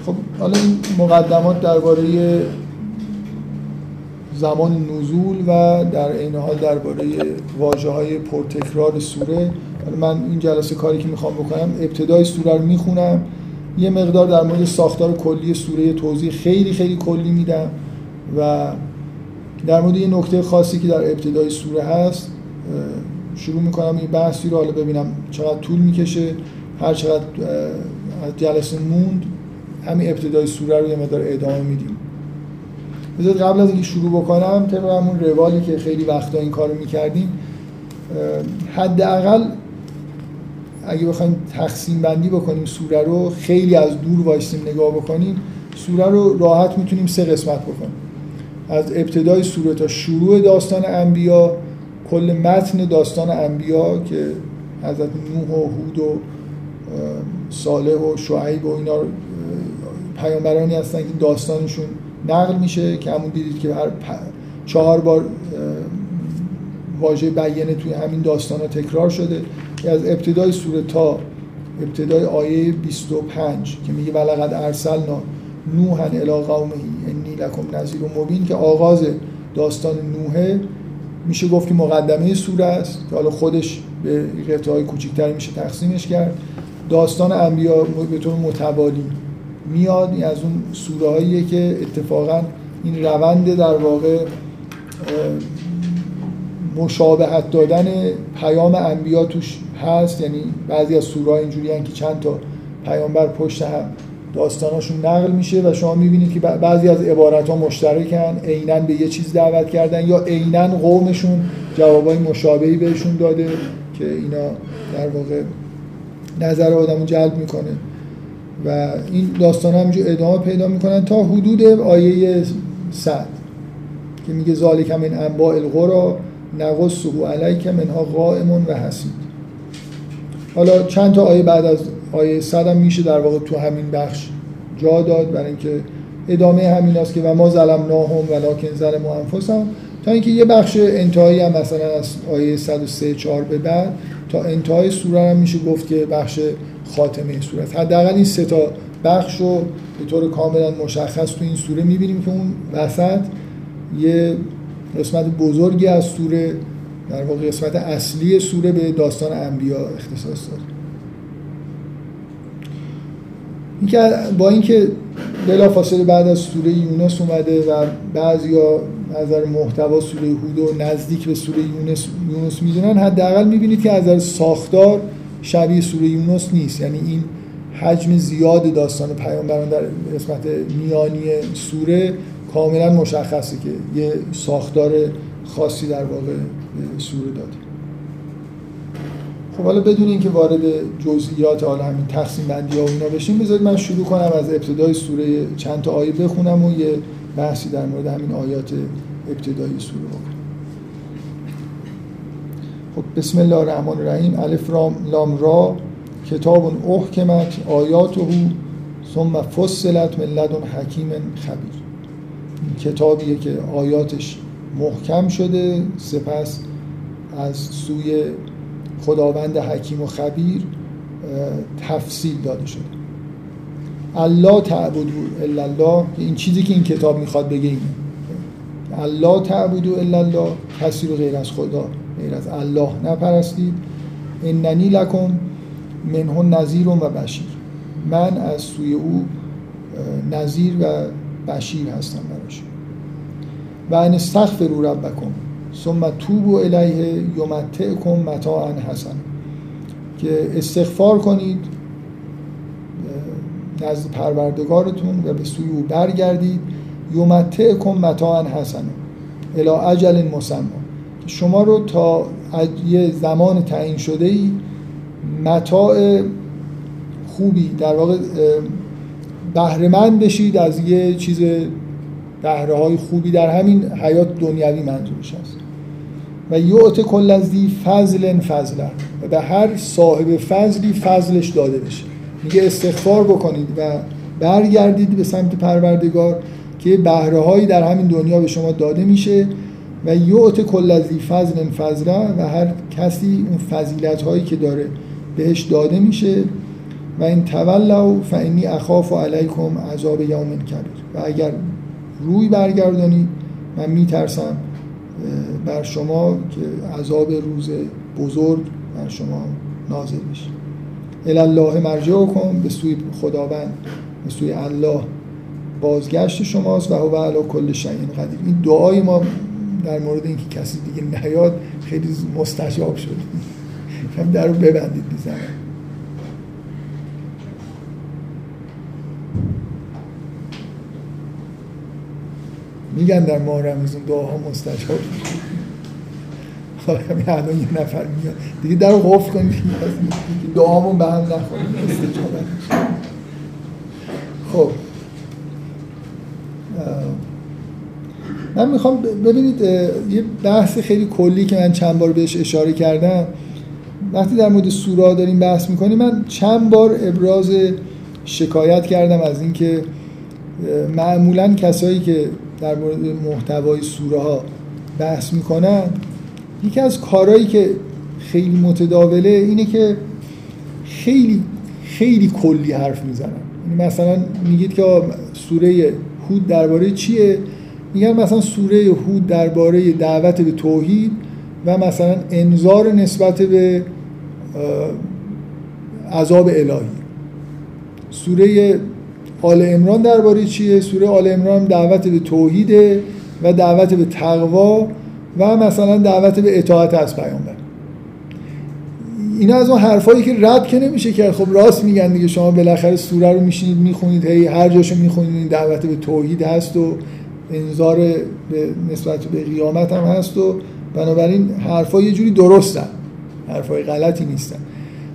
خب حالا این مقدمات درباره زمان نزول و در این حال درباره واجه های پرتکرار سوره. من این جلسه کاری که می‌خوام بکنم ابتدای سوره رو می‌خونم. یه مقدار در مورد ساختار کلی سوره توضیح خیلی خیلی کلی میدم و در مورد یه نکته خاصی که در ابتدای سوره هست شروع می‌کنم این بحثی رو. حالا ببینم چقدر طول می‌کشه هر چقدر از جلسه موند. همین ابتدای سوره رو یه مقدار ادامه میدیم. بذارید قبل از اینکه شروع بکنم طبق همون روالی که خیلی وقتا این کارو می‌کردیم حداقل اگه بخوایم تقسیم بندی بکنیم سوره رو خیلی از دور وایسیم نگاه بکنیم سوره رو راحت می‌تونیم سه قسمت بکنیم. از ابتدای سوره تا شروع داستان انبیا کل متن داستان انبیا که حضرت نوح و هود و صالح و شعیب و اینا پیامبرانی هستن که داستانشون نقل میشه که همون دیدید که هر چهار بار واژه بیانه توی همین داستان ها تکرار شده. از ابتدای سوره تا ابتدای آیه 25 که میگه ولقد ارسلنا نوحا الی قومه انی لکم نذیر مبین که آغاز داستان نوحه میشه گفت که مقدمه سوره است که حالا خودش به قطعه های کوچیکتری میشه تقسیمش کرد. داستان انبیا به طور متوالی. میاد از اون سوره که اتفاقا این روند در واقع مشابهت دادن پیام انبیا توش هست. یعنی بعضی از سوره اینجوری که چند تا پیامبر پشت هم داستاناشون نقل میشه و شما می‌بینید که بعضی از عبارت ها مشترکن عینا به یه چیز دعوت کردن یا عینا قومشون جوابای مشابهی بهشون داده که اینا در واقع نظر آدمو جلب می‌کنه. و این داستان همینجور ادامه پیدا می‌کنن تا حدود آیه صد که میگه ذالک من انباء القرا نقصه علیک منها قائم و حسید. حالا چند تا آیه بعد از آیه صد هم میشه در واقع تو همین بخش جا داد برای اینکه ادامه همین است که و ما ظلمناهم ولکن ظلموا انفسهم. تا اینکه یه بخش انتهایی هم مثلا از آیه 103 4 به بعد تا انتهای سوره هم میشه گفت که بخش خاتمه سوره است حداقل این سه تا بخش رو به طور کاملا مشخص تو این سوره می‌بینیم که اون وسط یه قسمت بزرگی از سوره در واقع قسمت اصلی سوره به داستان انبیا اختصاص داره اینکه با اینکه بلافاصله بعد از سوره یونس اومده و بعضیا نظر محتوا سوره هود و نزدیک به سوره یونس یونس می‌دونن حداقل می‌بینید که از نظر ساختار شبیه سوره یونس نیست. یعنی این حجم زیاد داستان پیامبران در قسمت میانی سوره کاملا مشخصه که یه ساختار خاصی در واقع سوره داده. خب حالا بدون اینکه وارد جزئیات حالا همین تقسیم بندی ها و اینا بشیم بذارید من شروع کنم از ابتدای سوره چند تا آیه بخونم و یه بحثی در مورد همین آیات ابتدایی سوره بکنم خب بسم الله الرحمن الرحیم. الف رام لام را. کتاب احکمت آیاته ثم فصلت من حکیم خبیر. کتابیه که آیاتش محکم شده سپس از سوی خداوند حکیم و خبیر تفصیل داده شده. الله تعبدو الا الله. این چیزی که این کتاب می‌خواد بگه اینه. الله تعبدو الا الله. کسی رو غیر از خدا غیر از الله نپرستید. اننی لکم منه نظیر و بشیر. من از سوی او نظیر و بشیر هستم براش. و ان استغفروا ربکم ثم توبوا الیه یمتعکم متاعا حسن که استغفار کنید نزد پروردگارتون و به سوی او برگردید. یمتعکم متاعا حسن الی اجل مسمى. شما رو تا یه زمان تعیین شده ای متاع خوبی در واقع بهرهمند بشید از یه چیز بهره های خوبی در همین حیات دنیوی منظورش هست و یعط کل از دی فضل فضل و به هر صاحب فضلی فضلش داده بشه. میگه استغفار بکنید و برگردید به سمت پروردگار که بهره هایی در همین دنیا به شما داده میشه. و یعط کل از فضل فضل و هر کسی اون فضیلت هایی که داره بهش داده میشه. و این تولوا فانی اخاف علیکم عذاب یوم کبیر. و اگر روی برگردانید من میترسم بر شما که عذاب روز بزرگ بر شما نازل بشه. الله مرجع کن به سوی خداوند به سوی الله بازگشت شماست و هو علی کل شیء قدیر. این دعای ما در مورد اینکه کسی دیگه نیاد خیلی مستجاب شد. هم در رو ببندید می‌زنم میگن در ماه رمزون دعاها مستجاب همین الان یه نفر میاد. دیگه در رو قفل کنید. دعامون به هم استجابت خب. من می‌خوام ببینید یه بحث خیلی کلی که من چند بار بهش اشاره کردم. وقتی در مورد سورا داریم بحث می‌کنیم من چند بار ابراز شکایت کردم از اینکه معمولا کسایی که در مورد محتوای سوره ها بحث می‌کنن یکی از کارهایی که خیلی متداوله اینه که خیلی خیلی کلی حرف می‌زنن. یعنی مثلا میگید که سوره هود درباره چیه؟ میگن مثلا سوره هود درباره دعوت به توحید و مثلا انظار نسبت به عذاب الهی. سوره آل امران درباره چیه؟ سوره آل امران دعوت به توحیده و دعوت به تقوا و مثلا دعوت به اطاعت از پیامبر. اینا از اون حرفایی که رد که نمیشه کرد. خب راست میگن دیگه. شما بالاخره سوره رو میشینید می‌خونید هی هر جاشو می‌خونید دعوت به توحید هست و انذار به نسبت به قیامت هم هست و بنابراین حرفا یه جوری درستن. حرفای غلطی نیستن.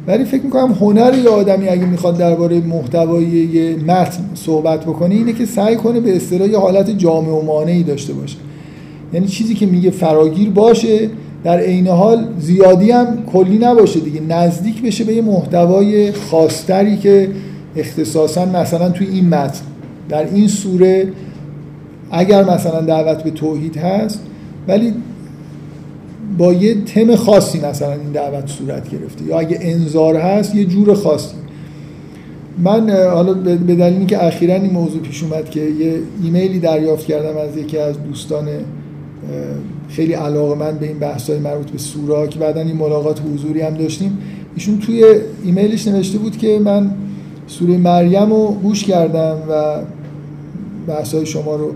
ولی فکر می‌کنم هنر یه آدمی اگه می‌خواد درباره محتوای یه متن صحبت بکنه اینه که سعی کنه به اصطلاح یه حالت جامع و مانعی داشته باشه. یعنی چیزی که میگه فراگیر باشه در عین حال زیادی هم کلی نباشه دیگه. نزدیک بشه به یه محتوای خاصتری که اختصاصا مثلا توی این متن. در این سوره اگر مثلا دعوت به توحید هست ولی با یه تم خاصی مثلا این دعوت صورت گرفته. یا اگه انظار هست یه جور خاصی. من حالا به دلیلی که اخیرا این موضوع پیش اومد که یه ایمیلی دریافت کردم از یکی از دوستان خیلی علاقه من به این بحث های مربوط به سورا که بعدا این ملاقات حضوری هم داشتیم. ایشون توی ایمیلش نوشته بود که من سوره مریم رو گوش کردم و بحث های شما رو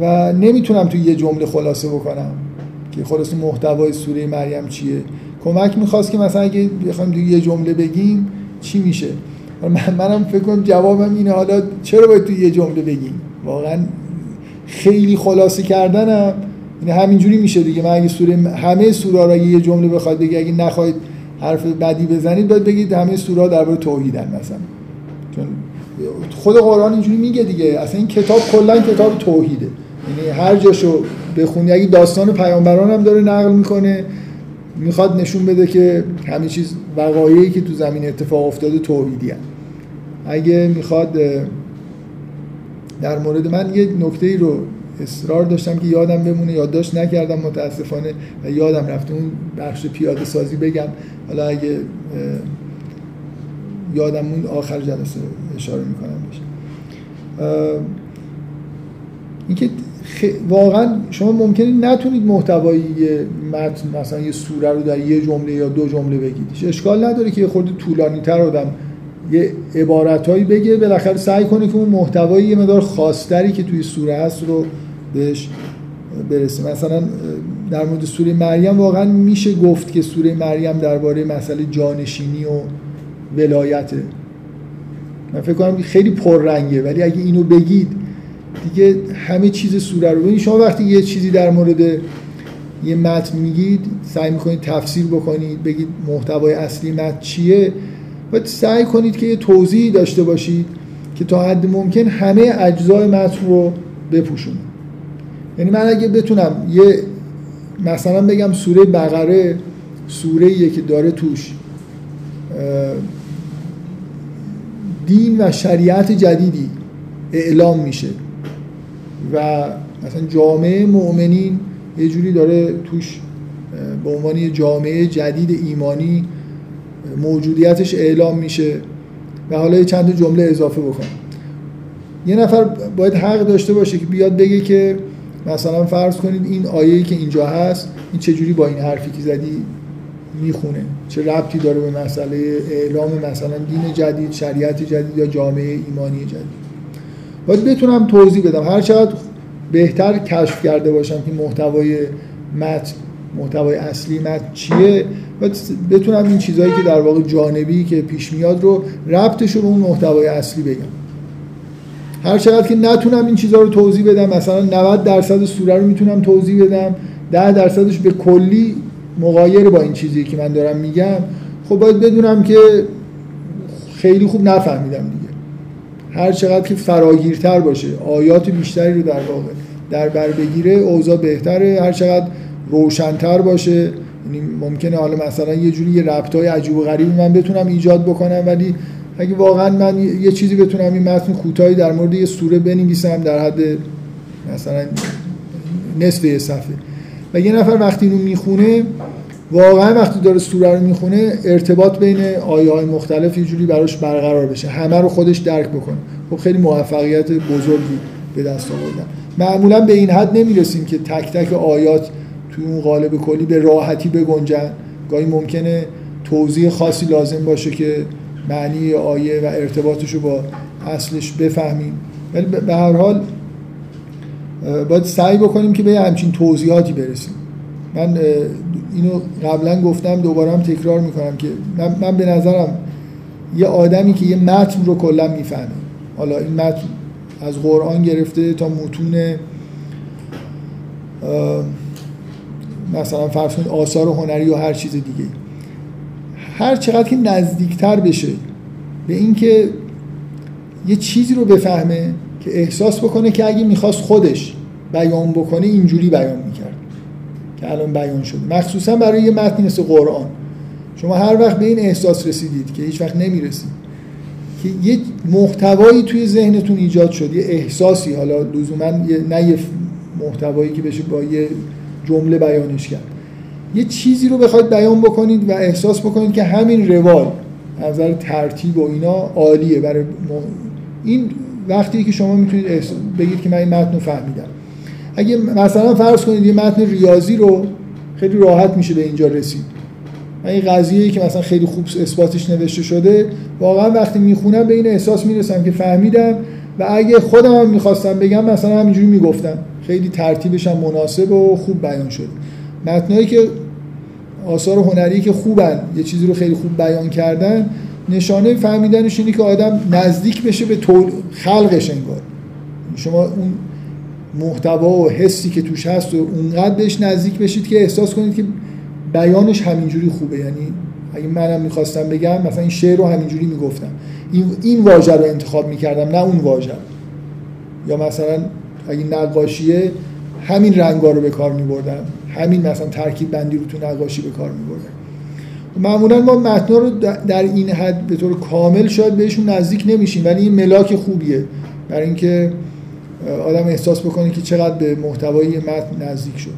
و نمی‌تونم توی یه جمله خلاصه بکنم که خلاص محتوای سوره مریم چیه. کمک می‌خواست که مثلا اگه بخوایم یه جمله بگیم چی میشه؟ من منم فکر کنم جوابم اینه. حالا چرا باید توی یه جمله بگیم؟ واقعا خیلی خلاصه کردنم. یعنی همینجوری میشه دیگه. من اگه سوره همه سوره را یه جمله بخواد بگی اگه نخواید حرف بدی بزنید باید بگید همه سوره درباره توحیدن مثلا. چون خود قرآن اینجوری میگه دیگه. اصلا این کتاب کلا کتاب توحیده. یعنی هر جاشو بخونی اگه داستان پیامبران هم داره نقل می‌کنه می‌خواد نشون بده که همه چیز وقایعی که تو زمین اتفاق افتاده توحیدی هم. اگه می‌خواد در مورد من یه نکته ای رو اصرار داشتم که یادم بمونه یادداشت نکردم متاسفانه و یادم رفته اون بخش پیاده سازی بگم. حالا اگه یادم اون آخر جلسه اشاره می‌کنم بشه اینکه واقعا شما ممکنه نتونید محتوای متن مثلا یه سوره رو در یه جمله یا دو جمله بگید اشکال نداره که یه خورده طولانی تر آدم یه عبارتهایی بگه بالاخره سعی کنه که اون محتوای یه مدار خاصتری که توی سوره هست رو بهش برسه. مثلا در مورد سوره مریم واقعا میشه گفت که سوره مریم درباره مسئله جانشینی و ولایته من فکر کنم خیلی پررنگه ولی اگه اینو بگید دیگه همه چیز سوره رو ببینید شما وقتی یه چیزی در مورد یه متن میگید سعی می‌کنید تفسیر بکنید بگید محتوای اصلی متن چیه باید سعی کنید که یه توضیحی داشته باشید که تا حد ممکن همه اجزای متن رو بپوشونه یعنی من اگه بتونم یه مثلا بگم سوره بقره سوره که داره توش دین و شریعت جدیدی اعلام میشه. و مثلا جامعه مؤمنین یه جوری داره توش به عنوان یه جامعه جدید ایمانی موجودیتش اعلام میشه. و حالا یه چند جمله اضافه بکنم. یه نفر باید حق داشته باشه که بیاد بگه که مثلا فرض کنید این آیه که اینجا هست این چجوری با این حرفی که زدی می‌خونه. چه ربطی داره به مسئله اعلام مثلا دین جدید شریعت جدید یا جامعه ایمانی جدید؟ باید بتونم توضیح بدم. هر چقدر بهتر کشف کرده باشم که محتوای متن محتوای اصلی متن چیه باید بتونم این چیزهایی که در واقع جانبی که پیش میاد رو ربطش رو به اون محتوای اصلی بگم. هر چقدر که نتونم این چیزها رو توضیح بدم مثلا 90 درصد سوره رو می‌تونم توضیح بدم 10 درصدش به کلی مقایر با این چیزی که من دارم میگم خب باید بدونم که خیلی خوب نفهمیدم دیگه. هر چقدر که فراگیرتر باشه آیات بیشتری رو در واقع در بر بگیره اوضاع بهتره. هر چقدر روشنتر باشه یعنی ممکنه حالا مثلا یه جوری یه ربطای عجیب و غریبی من بتونم ایجاد بکنم ولی اگه واقعا من یه چیزی بتونم این متن کوتاهی در مورد یه سوره بنویسم در حد مثلا نصف یه صفحه. و یه نفر وقتی اینو می‌خونه واقعا وقتی داره سوره رو می‌خونه ارتباط بین آیه های مختلف یه جوری براش برقرار بشه. همه رو خودش درک بکنه. خب خیلی موفقیت بزرگی به دست آوردن. معمولا به این حد نمی‌رسیم که تک تک آیات توی اون قالب کلی به راحتی بگنجن. گاهی ممکنه توضیح خاصی لازم باشه که معنی آیه و ارتباطش رو با اصلش بفهمیم. ولی به هر حال باید سعی بکنیم که به همچین توضیحاتی برسیم. من اینو قبلا گفتم دوباره هم تکرار می‌کنم که من, من به نظرم یه آدمی که یه متن رو کلا می‌فهمه. حالا این متن از قرآن گرفته تا متون مثلا فرض کنید آثار هنری و هر چیز دیگه. هر چقدر که نزدیکتر بشه به اینکه یه چیزی رو بفهمه که احساس بکنه که اگه می‌خواست خودش بیان بکنه اینجوری بیان می‌کرد که الان بیان شده. مخصوصا برای یه متنی مثل قرآن. شما هر وقت به این احساس رسیدید که هیچ وقت نمی‌رسید که یه محتوایی توی ذهنتون ایجاد شد یه احساسی حالا لزوما نه یه محتوایی که بشه با یه جمله بیانش کرد. یه چیزی رو بخواید بیان بکنید و احساس بکنید که همین روال از نظر ترتیب و اینا عالیه برای این وقتی که شما می‌تونید بگید که من این متن رو فهمیدم. اگه مثلا فرض کنید یه متن ریاضی رو خیلی راحت میشه به اینجا رسید. من این قضیه که مثلا خیلی خوب اثباتش نوشته شده واقعا وقتی می‌خونم به این احساس می‌رسم که فهمیدم و اگه خودم هم می‌خواستم بگم مثلا همینجوری می‌گفتم. خیلی ترتیبش هم مناسب و خوب بیان شده. متنایی که آثار هنری که خوبن یه چیزی رو خیلی خوب بیان کردن نشانه فهمیدنش اینه که آدم نزدیک بشه به طول خلقش انگار. شما اون محتوا و حسی که توش هست و اونقدر بهش نزدیک بشید که احساس کنید که بیانش همینجوری خوبه. یعنی اگه منم می‌خواستم بگم مثلا این شعر رو همینجوری می‌گفتم. این این واژه رو انتخاب می‌کردم نه اون واژه. یا مثلا اگه نقاشیه همین رنگا رو به کار میبردم. همین مثلا ترکیب بندی رو تو نقاشی به کار میبردم. معمولا ما متنا رو در این حد به طور کامل شاید بهشون نزدیک نمیشیم ولی این ملاک خوبیه. برای اینکه آدم احساس بکنه که چقدر به محتوای متن نزدیک شد.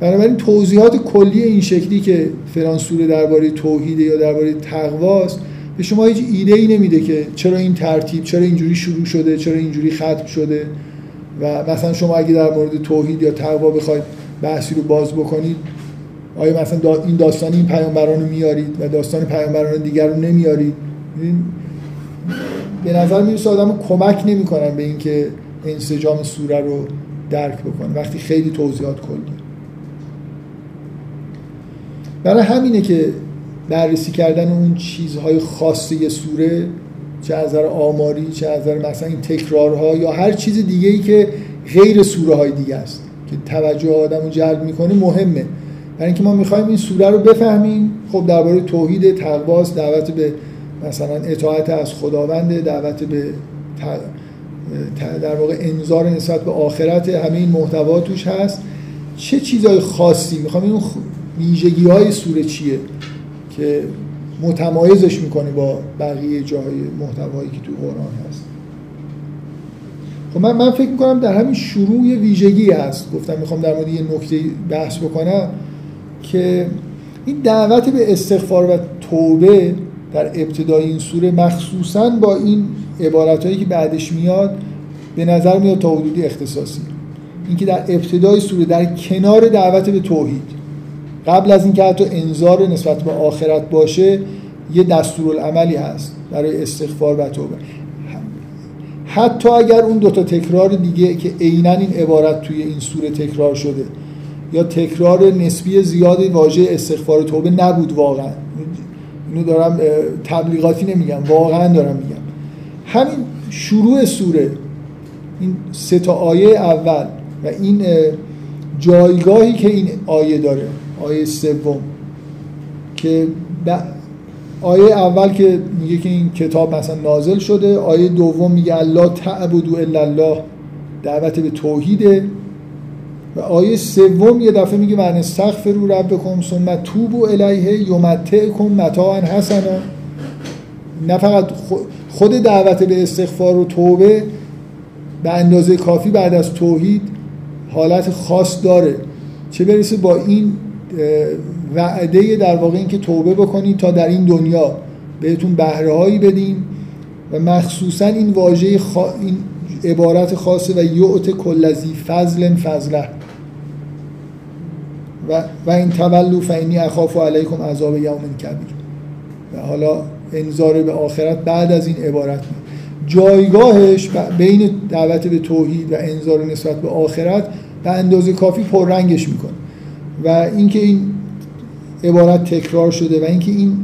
بنابراین توضیحات کلی این شکلی که فرانسوره درباره توحید یا درباره تقواست به شما هیچ ایده ای نمیده که چرا این ترتیب چرا اینجوری شروع شده چرا اینجوری ختم شده. و مثلا شما اگه در مورد توحید یا تقوا بخواید بحثی رو باز بکنید آیا مثلا این داستان این پیامبران رو میارید و داستان پیامبران دیگر رو نمیارید؟ به نظر می‌رسه آدم کمک نمی‌کنن به اینکه انسجام سوره رو درک بکنه. وقتی خیلی توضیحات کلی. برای همینه که بررسی کردن اون چیزهای خاص یه سوره چه از نظر آماری چه از نظر مثلا این تکرارها یا هر چیز دیگه ای که غیر سوره های دیگه است که توجه آدم رو جلب می‌کنه مهمه. برای اینکه ما می‌خوایم این سوره رو بفهمیم خب درباره توحید تقواس دعوت به مثلا اطاعت از خداوند دعوت به در واقع انذار نسبت به آخرت همه این محتوا توش هست. چه چیزهای خاصی؟ می‌خوام این ویژگی های سوره چیه که متمایزش می‌کنه با بقیه جاهای محتوایی که تو قرآن هست. خب من, من فکر می‌کنم در همین شروع ویژگی هست. گفتم می‌خوام در مورد یه نکته بحث بکنم. که این دعوت به استغفار و توبه در ابتدای این سوره مخصوصا با این عبارت هایی که بعدش میاد به نظر میاد تا حدودی اختصاصی. اینکه در ابتدای سوره در کنار دعوت به توحید قبل از اینکه حتی انظار نسبت به آخرت باشه یه دستورالعملی هست برای استغفار و توبه. حتی اگر اون دوتا تکرار دیگه که عینا این عبارت توی این سوره تکرار شده یا تکرار نسبی زیاد واژه استغفار و توبه نبود واقعا. اینو دارم تبلیغاتی نمیگم واقعا دارم میگم. همین شروع سوره این سه تا آیه اول و این جایگاهی که این آیه داره آیه سوم که آیه اول که میگه که این کتاب مثلا نازل شده آیه دوم میگه الله تعبدو الا الله دعوت به توحیده. و آیه سوم یه دفعه میگه من استغفروا ربکم ثم توبوا الیه یمتعکم متاعا حسنا. نه فقط خود دعوت به استغفار و توبه به اندازه کافی بعد از توحید حالت خاص داره. چه برسه با این وعده در واقع این که توبه بکنید تا در این دنیا بهتون بهره هایی بدیم و مخصوصا این واژه این عبارت خاصه و یعت کلزی فضل فضله. و, و این تولو فینی اخاف علیکم عذاب یوم کبیر و حالا انذار به آخرت بعد از این عبارت می. جایگاهش بین دعوت به توحید و انذار نسبت به آخرت به اندازه کافی پررنگش می‌کنه و اینکه این عبارت تکرار شده و اینکه این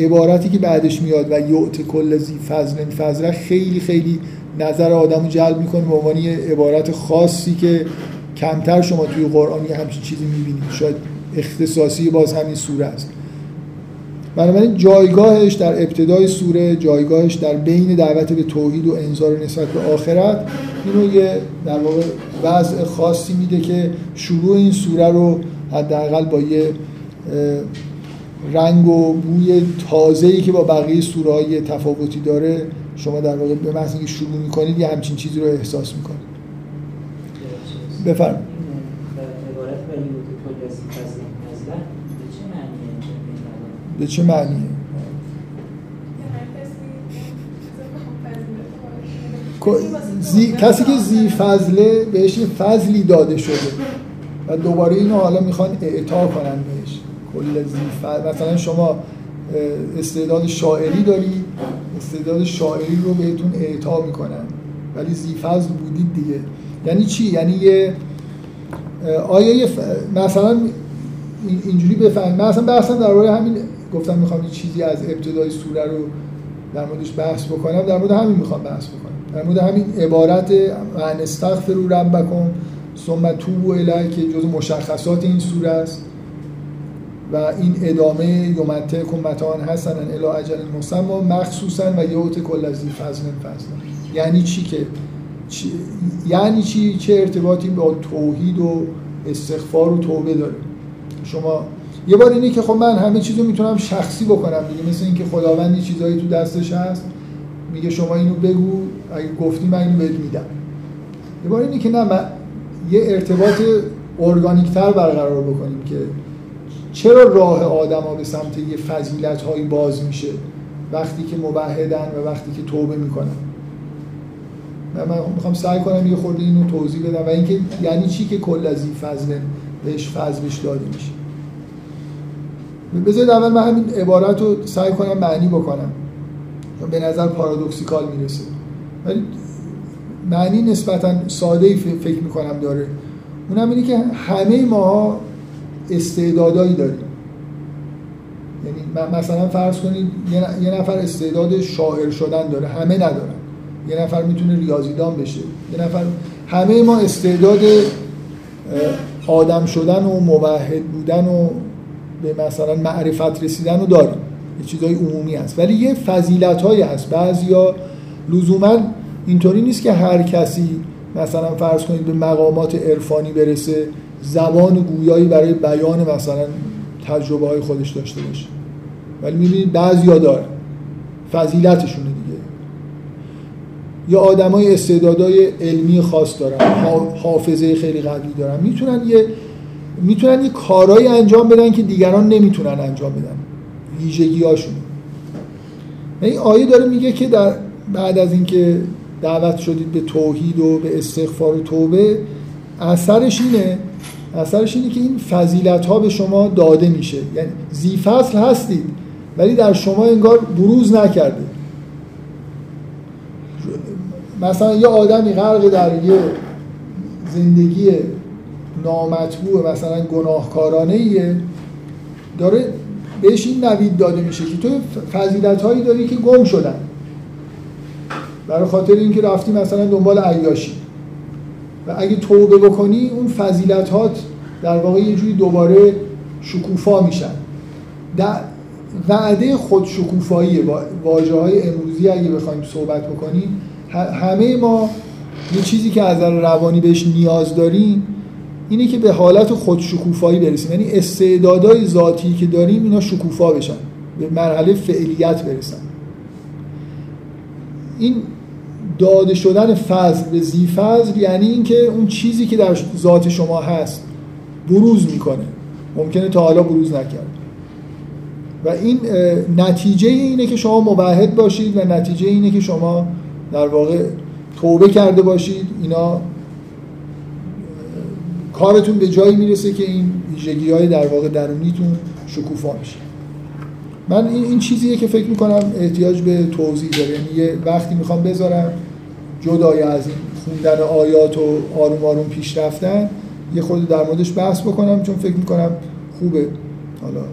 عبارتی که بعدش میاد و یعت کل زی فضل فضل خیلی خیلی نظر آدم رو جلب می‌کنه به عنوان یه عبارت خاصی که کمتر شما توی قرآن یه همچین چیزی می‌بینید. شاید اختصاصی باز همین سوره است. بنابراین جایگاهش در ابتدای سوره جایگاهش در بین دعوت به توحید و انذار نسبت به آخرت اینو یه در واقع وضع خاصی میده که شروع این سوره رو حداقل با یه رنگ و بوی تازه‌ای که با بقیه سوره های تفاوتی داره شما در واقع به محض شروع می‌کنید یه همچین چیزی رو احساس می‌کنید. بفرم به چه معنیه؟ زی... کسی که زی فضله بهش فضلی داده شده و دوباره اینو حالا می‌خوان اعطا کنن بهش. کل زی فضل. مثلا شما استعداد شاعری داری استعداد شاعری رو بهتون اعطا می‌کنن. ولی زی فضل بودید دیگه. یعنی چی؟ یعنی یه آیا مثلا اینجوری بفهم من اصلا بحثم درباره همین گفتم می‌خوام یه چیزی از ابتدای سوره رو در موردش بحث بکنم در مورد همین می‌خوام بحث بکنم. در مورد همین عبارت من استغفروا ربکم ثم توبوا الیه که جز مشخصات این سوره است. و این ادامه یومتعکم متاعا حسنا الی اجل مسمى مخصوصا و یوت کل از فضل فضل. یعنی چی که چی... یعنی چی؟ چه ارتباطی با توحید و استغفار و توبه داره شما یه بار اینه که خب من همه چیزو می‌تونم شخصی بکنم دیگه مثل اینکه خداوند چیزایی تو دستش هست میگه شما اینو بگو اگه گفتی من اینو بهت میدم. یه بار اینه که نه من یه ارتباط ارگانیک تر برقرار بکنیم که چرا راه آدم ها به سمت یه فضیلت هایی باز میشه وقتی که موحدن و وقتی که توبه می‌کنن؟ و من می‌خوام سعی کنم یه خورده اینو توضیح بدم. و اینکه یعنی چی که کل از این فضل بهش فضلش داده میشه. بذارید اول من همین عبارت رو سعی کنم معنی بکنم. به نظر پارادوکسیکال می‌رسه. ولی معنی نسبتا ساده فکر می‌کنم داره. اونم اینه که همه ما استعدادایی داریم. یعنی مثلا فرض کنید یه نفر استعداد شاعر شدن داره. همه ندارن. یه نفر می‌تونه ریاضیدان بشه. یه نفر همه ما استعداد آدم شدن و موحد بودن و به مثلا معرفت رسیدن رو داریم. یه چیزای عمومی هست. ولی یه فضیلت هایی هست. بعضیا لزوما اینطوری نیست که هر کسی مثلا فرض کنید به مقامات عرفانی برسه زبان گویایی برای بیان مثلا تجربه های خودش داشته باشه. ولی می‌بینید بعضیا داره فضیلتشونه دیگه. یا آدمای استعدادهای علمی خاص دارن حافظه خیلی قوی دارن. می‌تونن یه می‌تونن یه کارهایی انجام بدن که دیگران نمی‌تونن انجام بدن. ویژگی هاشون این آیه داره میگه که در بعد از اینکه دعوت شدید به توحید و به استغفار و توبه اثرش اینه اثرش اینه که این فضیلت ها به شما داده میشه. یعنی زی فصل هستید ولی در شما انگار بروز نکرده مثلا یه آدمی غرق در یه زندگی نامطبوع مثلا گناهکارانه ایه داره بهش این نوید داده میشه که تو فضیلت هایی داری که گم شدن. برای خاطر اینکه رفتی مثلا دنبال عیاشی. و اگه توبه بکنی اون فضیلت هات در واقع یه جوری دوباره شکوفا میشن. در وعده خود شکوفایی واجه های امروزی اگه بخوایم صحبت بکنیم همه ما یه چیزی که از روانی بهش نیاز داریم اینه که به حالت خود شکوفایی برسیم. یعنی استعدادهای ذاتی که داریم اینا شکوفا بشن. به مرحله فعلیت برسن. این داده شدن فضل به زی فضل یعنی اینکه اون چیزی که در ذات شما هست بروز می‌کنه. ممکنه تا حالا بروز نکرد. و این نتیجه اینه که شما موحد باشید و نتیجه اینه که شما در واقع توبه کرده باشید. اینا کارتون به جایی می‌رسه که این ویژگی های در واقع درونیتون شکوفا میشه. من این, چیزیه که فکر می‌کنم احتیاج به توضیح داره. یعنی یه وقتی می‌خوام بذارم جدای از این خوندن آیات و آروم آروم پیش رفتن یه خود در موردش بحث بکنم چون فکر می‌کنم خوبه. حالا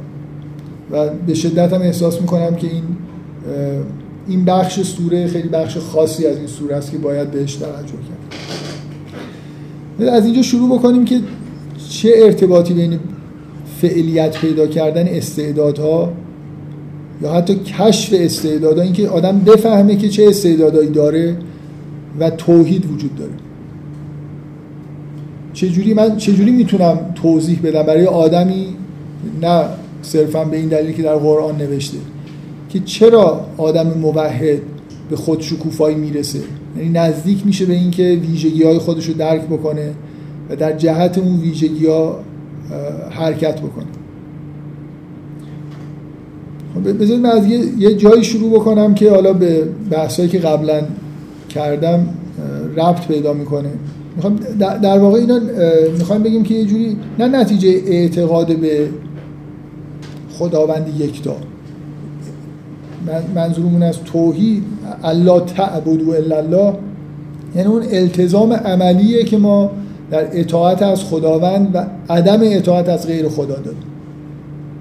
و به شدت هم احساس می‌کنم که این این بخش سوره خیلی بخش خاصی از این سوره است که باید بهش توجه کرد از اینجا شروع بکنیم که چه ارتباطی بین فعلیت پیدا کردن استعدادها یا حتی کشف استعدادها اینکه آدم بفهمه که چه استعدادهایی داره و توحید وجود داره. چجوری من چجوری می‌تونم توضیح بدم؟ برای آدمی نه صرفا به این دلیلی که در قرآن نوشته. که چرا آدم موحد به خود شکوفایی می‌رسه؟ یعنی نزدیک میشه به اینکه ویژگی های خودش رو درک بکنه و در جهت اون ویژگی ها حرکت بکنه. خب بذارید من از یه جایی شروع بکنم که حالا به بحثایی که قبلا کردم ربط پیدا می‌کنه. می‌خوام در واقع اینا می‌خوایم بگیم که یه جوری نه نتیجه اعتقاد به خداوند یکتا. منظورمون از توحید الله تعبدو الا الله. یعنی اون التزام عملیه که ما در اطاعت از خداوند و عدم اطاعت از غیر خدا داریم.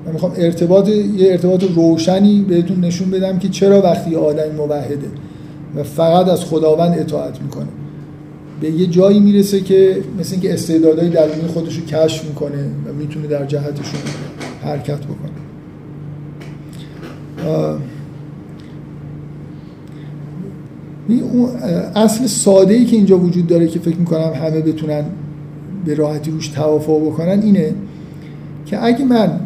من می‌خوام ارتباط یه ارتباط روشنی بهتون نشون بدم که چرا وقتی آدم موحده و فقط از خداوند اطاعت می‌کنه. به یه جایی می‌رسه که مثل اینکه استعدادهای درونی خودش رو کشف می‌کنه و می‌تونه در جهتشون حرکت بکنه. اون اصل ساده ای که اینجا وجود داره که فکر می‌کنم همه بتونن به راحتی روش توافق بکنن اینه که اگه من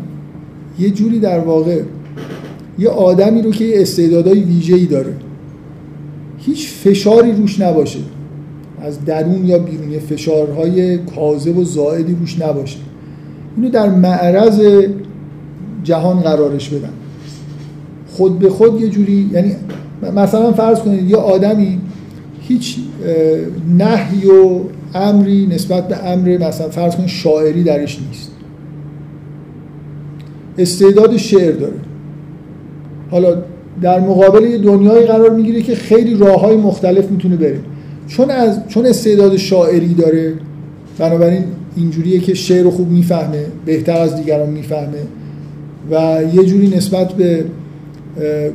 یه جوری در واقع یه آدمی رو که یه استعدادهای ویژه‌ای داره هیچ فشاری روش نباشه. از درون یا بیرون یه فشارهای کاذب و زائدی روش نباشه. اینو در معرض جهان قرارش بدم. خود به خود یه جوری یعنی مثلا فرض کنید یه آدمی هیچ نهی و امری نسبت به امر مثلا فرض کنید شاعری درش نیست. استعداد شعر داره. حالا در مقابل یه دنیایی قرار می‌گیره که خیلی راه های مختلف می‌تونه بره. چون از چون استعداد شاعری داره بنابراین اینجوریه که شعر رو خوب می‌فهمه بهتر از دیگران می‌فهمه و یه جوری نسبت به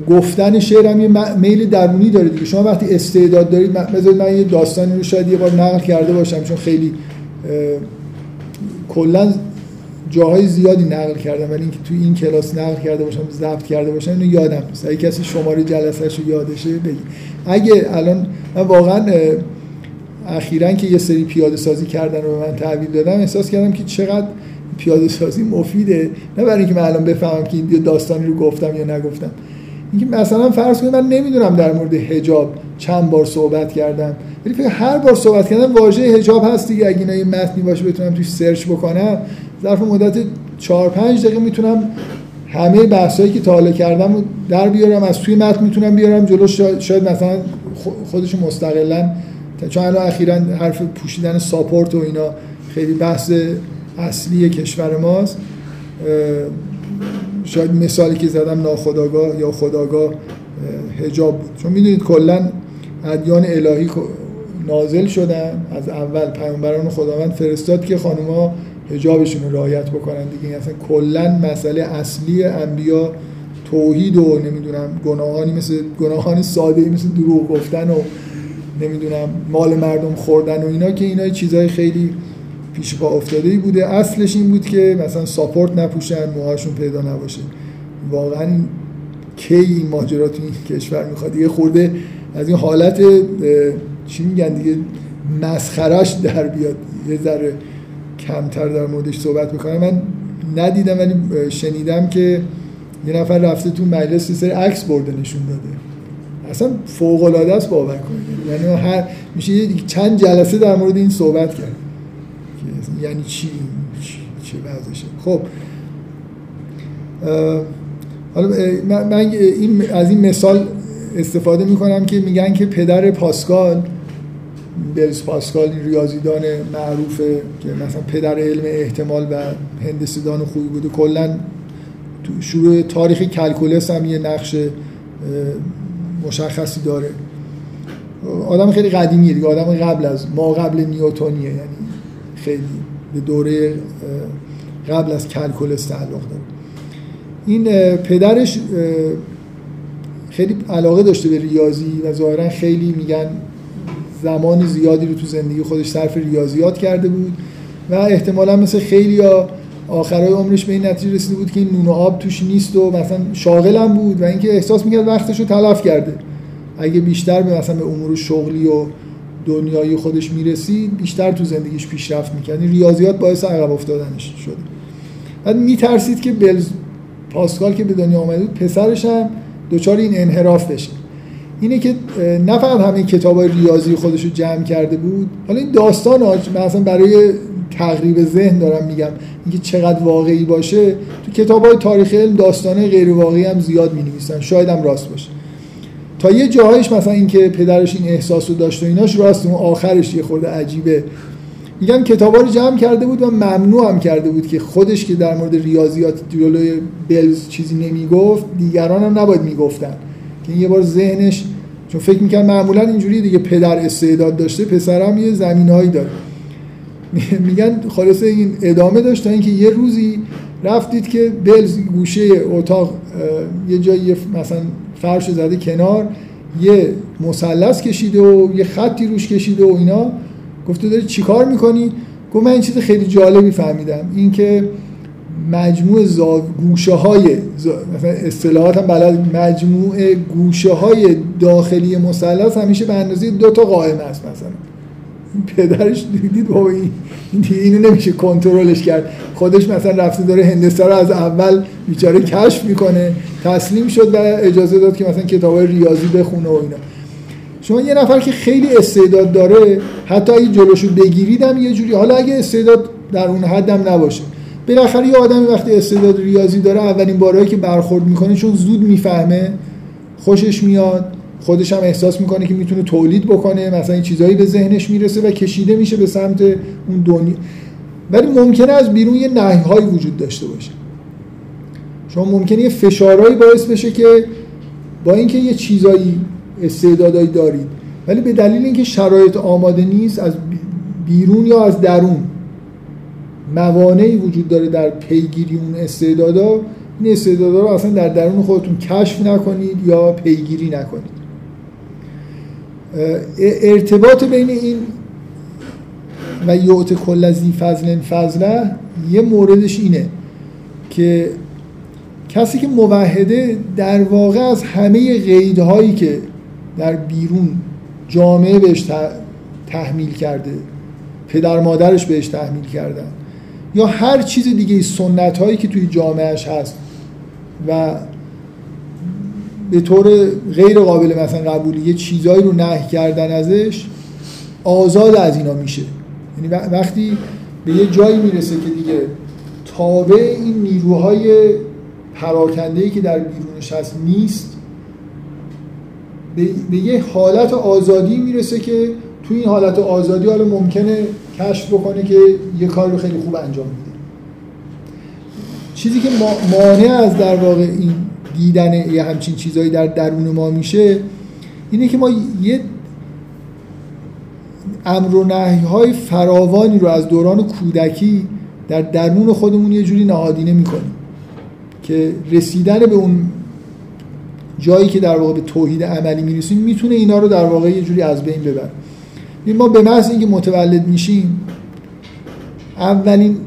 گفتن شعر هم یه میل درونی داره دیگه. شما وقتی استعداد دارید بذارید من یه داستانی رو شاید یه بار نقل کرده باشم چون خیلی کلا جاهای زیادی نقل کردم ولی اینکه توی این کلاس نقل کرده باشم ضبط کرده باشم اینو یادم نیست. اگه کسی شماره جلسهش رو یادشه بگی اگه الان من واقعا اخیرا که یه سری پیاده سازی کردن رو به من تحویل دادم احساس کردم که چقدر پیاده سازی مفیده. نه برای اینکه من الان بفهمم که این داستانی رو گفتم یا نگفتم. اینکه مثلا فرض کنید من نمی‌دونم در مورد حجاب چند بار صحبت کردم ولی فکر هر بار صحبت کردم واژه حجاب هست دیگه. اگه اینا یه متنی باشه بتونم توش سرچ بکنم ظرف مدت 4 5 دقیقه می‌تونم همه بحثایی که تا حالا کردم رو در بیارم از توی متن می‌تونم بیارم جلو. شاید مثلا خودش مستقلا چون الان اخیرا حرف پوشیدن ساپورت و اینا خیلی بحث اصلی کشور ماست. شاید مثالی که زدم ناخداگاه یا خداگاه هجاب بود. چون می‌دونید کلا ادیان الهی نازل شدن از اول پیامبران خداوند فرستاد که خانوما هجابشون رو رعایت بکنن دیگه. اصلا کلا مسئله اصلی انبیا توحید و نمی‌دونم گناهانی مثل گناهان ساده مثل دروغ گفتن و نمی‌دونم مال مردم خوردن و اینا که اینا چیزهای خیلی پیش پا افتاده ای بوده. اصلش این بود که مثلا ساپورت نپوشن موهاشون پیدا نباشه. واقعا کی این ماجرا تو این کشور می‌خواد. یه خورده از این حالت چی میگن دیگه مسخرش در بیاد. یه ذره کمتر در موردش صحبت می‌کنم من ندیدم ولی شنیدم که یه نفر رفته تو مجلس سری عکس برده نشون داده. اصلا فوق العاده است باور کنید. یعنی هر میشه چند جلسه در مورد این صحبت کرد. یعنی چی؟ چه وضعشه خب. حالا من این از این مثال استفاده می‌کنم که میگن که پدر پاسکال بلز پاسکال این ریاضیدان معروفه که مثلا پدر علم احتمال و هندسیدان خوبی بوده کلا تو شروع تاریخ کلکولس هم یه نقش مشخصی داره. آدم خیلی قدیمیه دیگه. آدم قبل از ما قبل نیوتونیه یعنی خیلی. به دوره قبل از کلکولس تعلق داره. این پدرش خیلی علاقه داشته به ریاضی و ظاهرا خیلی میگن زمان زیادی رو تو زندگی خودش صرف ریاضیات کرده بود و احتمالا مثل خیلی ها آخرای عمرش به این نتیجه رسیده بود که این نون و آب توش نیست و مثلا شاغلم بود و اینکه احساس می‌کرد وقتش رو تلف کرده. اگه بیشتر به مثلا به امور شغلی و دنیای خودش می‌رسید بیشتر تو زندگیش پیشرفت می‌کرد ریاضیات باعث عقب افتادنش شده بعد میترسید که بلز پاسکال که به دنیا آمده بود پسرش هم دچار این انحراف بشه اینه که نه فقط همه کتاب های ریاضی خودش رو جمع کرده بود حالا این داستان مثلا برای تقریب ذهن دارم میگم. اینکه چقدر واقعی باشه تو کتاب های تاریخ علم داستانه غیر واقعی هم زیاد می نویسن شاید هم راست باشه. تا یه جاهایش مثلا اینکه پدرش این احساس رو داشت و ایناش راست اون آخرش یه خورده عجیبه. میگن کتابا رو جمع کرده بود و ممنوع هم کرده بود که خودش که در مورد ریاضیات جلوی بلز چیزی نمی‌گفت دیگران هم نباید می‌گفتن. که یه بار ذهنش چون فکر می‌کنم معمولا اینجوری دیگه پدر استعداد داشته پسرم یه زمینهایی داره میگن خلاصه این ادامه داشت تا اینکه یه روزی رفتید که بلز گوشه اتاق یه جایی مثلا فرش زده کنار یه مثلث کشیده و یه خطی روش کشیده و اینا. گفته داری چیکار می‌کنی؟ گفت من این چیز خیلی جالبی فهمیدم. اینکه مجموع زاو... گوشه های مثلا اصطلاحات هم بلد مجموع گوشه های داخلی مثلث همیشه به اندازه دو تا قائم است مثلا. پدرش دیدید بابا این اینو نمیشه کنترلش کرد. خودش مثلا رفته داره هندسه رو از اول بیچاره کشف می‌کنه. تسلیم شد و اجازه داد که مثلا کتاب ریاضی بخونه و اینا. شما یه نفر که خیلی استعداد داره حتی اگه جلوشو بگیریدم یه جوری حالا اگه استعداد در اون حدم نباشه. بالاخره یه آدمی وقتی استعداد ریاضی داره اولین بارهایی که برخورد می‌کنه چون زود می‌فهمه خوشش میاد. خودش هم احساس می‌کنه که می‌تونه تولید بکنه مثلا این چیزهایی به ذهنش می‌رسه و کشیده میشه به سمت اون دنیا. ولی ممکنه از بیرون یه نهی وجود داشته باشه. شما ممکنه یه فشارهایی باعث بشه که با اینکه یه چیزایی استعدادایی دارید ولی به دلیل اینکه شرایط آماده نیست از بیرون یا از درون موانعی وجود داره در پیگیری اون استعدادا این استعدادا رو اصلا در درون خودتون کشف نکنید یا پیگیری نکنید. ارتباط بین این و یعط کل از فضل فضله یه موردش اینه که کسی که موحده در واقع از همه قیدهایی که در بیرون جامعه بهش تحمیل کرده پدر مادرش بهش تحمیل کردن یا هر چیز دیگه سنت هایی که توی جامعهش هست و به طور غیر قابل مثلا قبولی یه چیزایی رو نهی کردن ازش آزاد از اینا میشه. یعنی وقتی به یه جایی می‌رسه که دیگه تابع این نیروهای پراکنده که در بیرونش هست نیست به یه حالت آزادی می‌رسه که تو این حالت آزادی حالا ممکنه کشف بکنه که یه کار رو خیلی خوب انجام میده. چیزی که مانع از در واقع این دیدن یه همچین چیزهایی در درون ما میشه اینه که ما یه امر و نهی های فراوانی رو از دوران کودکی در درون خودمون یه جوری نهادینه می‌کنیم که رسیدن به اون جایی که در واقع به توحید عملی می‌رسیم می‌تونه اینا رو در واقع یه جوری از بین ببره. ما به محض اینکه متولد میشیم اولین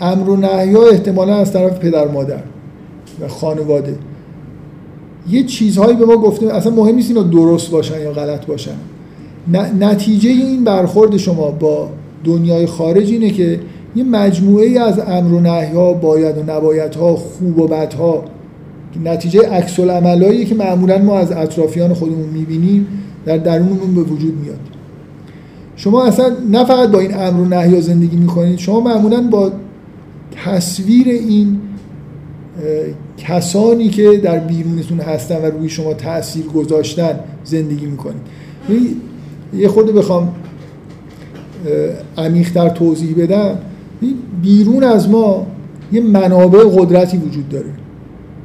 امر و نهی ها احتمالا از طرف پدر مادر. و خانواده. یه چیزهایی به ما گفته اصلا مهم نیست اینا درست باشن یا غلط باشن. نتیجه این برخورد شما با دنیای خارج اینه که یه مجموعه از امر و نهی ها باید و نباید ها خوب و بد ها نتیجه عکس العملایی که معمولا ما از اطرافیان خودمون می‌بینیم در درونمون به وجود میاد. شما اصلا نه فقط با این امر و نهی زندگی می‌کنید شما معمولا با تصویر این کسانی که در بیرونتون هستن و روی شما تاثیر گذاشتن زندگی می‌کنید. یه خورده بخوام عمیقتر توضیح بدم. بیرون از ما یه منابع قدرتی وجود داره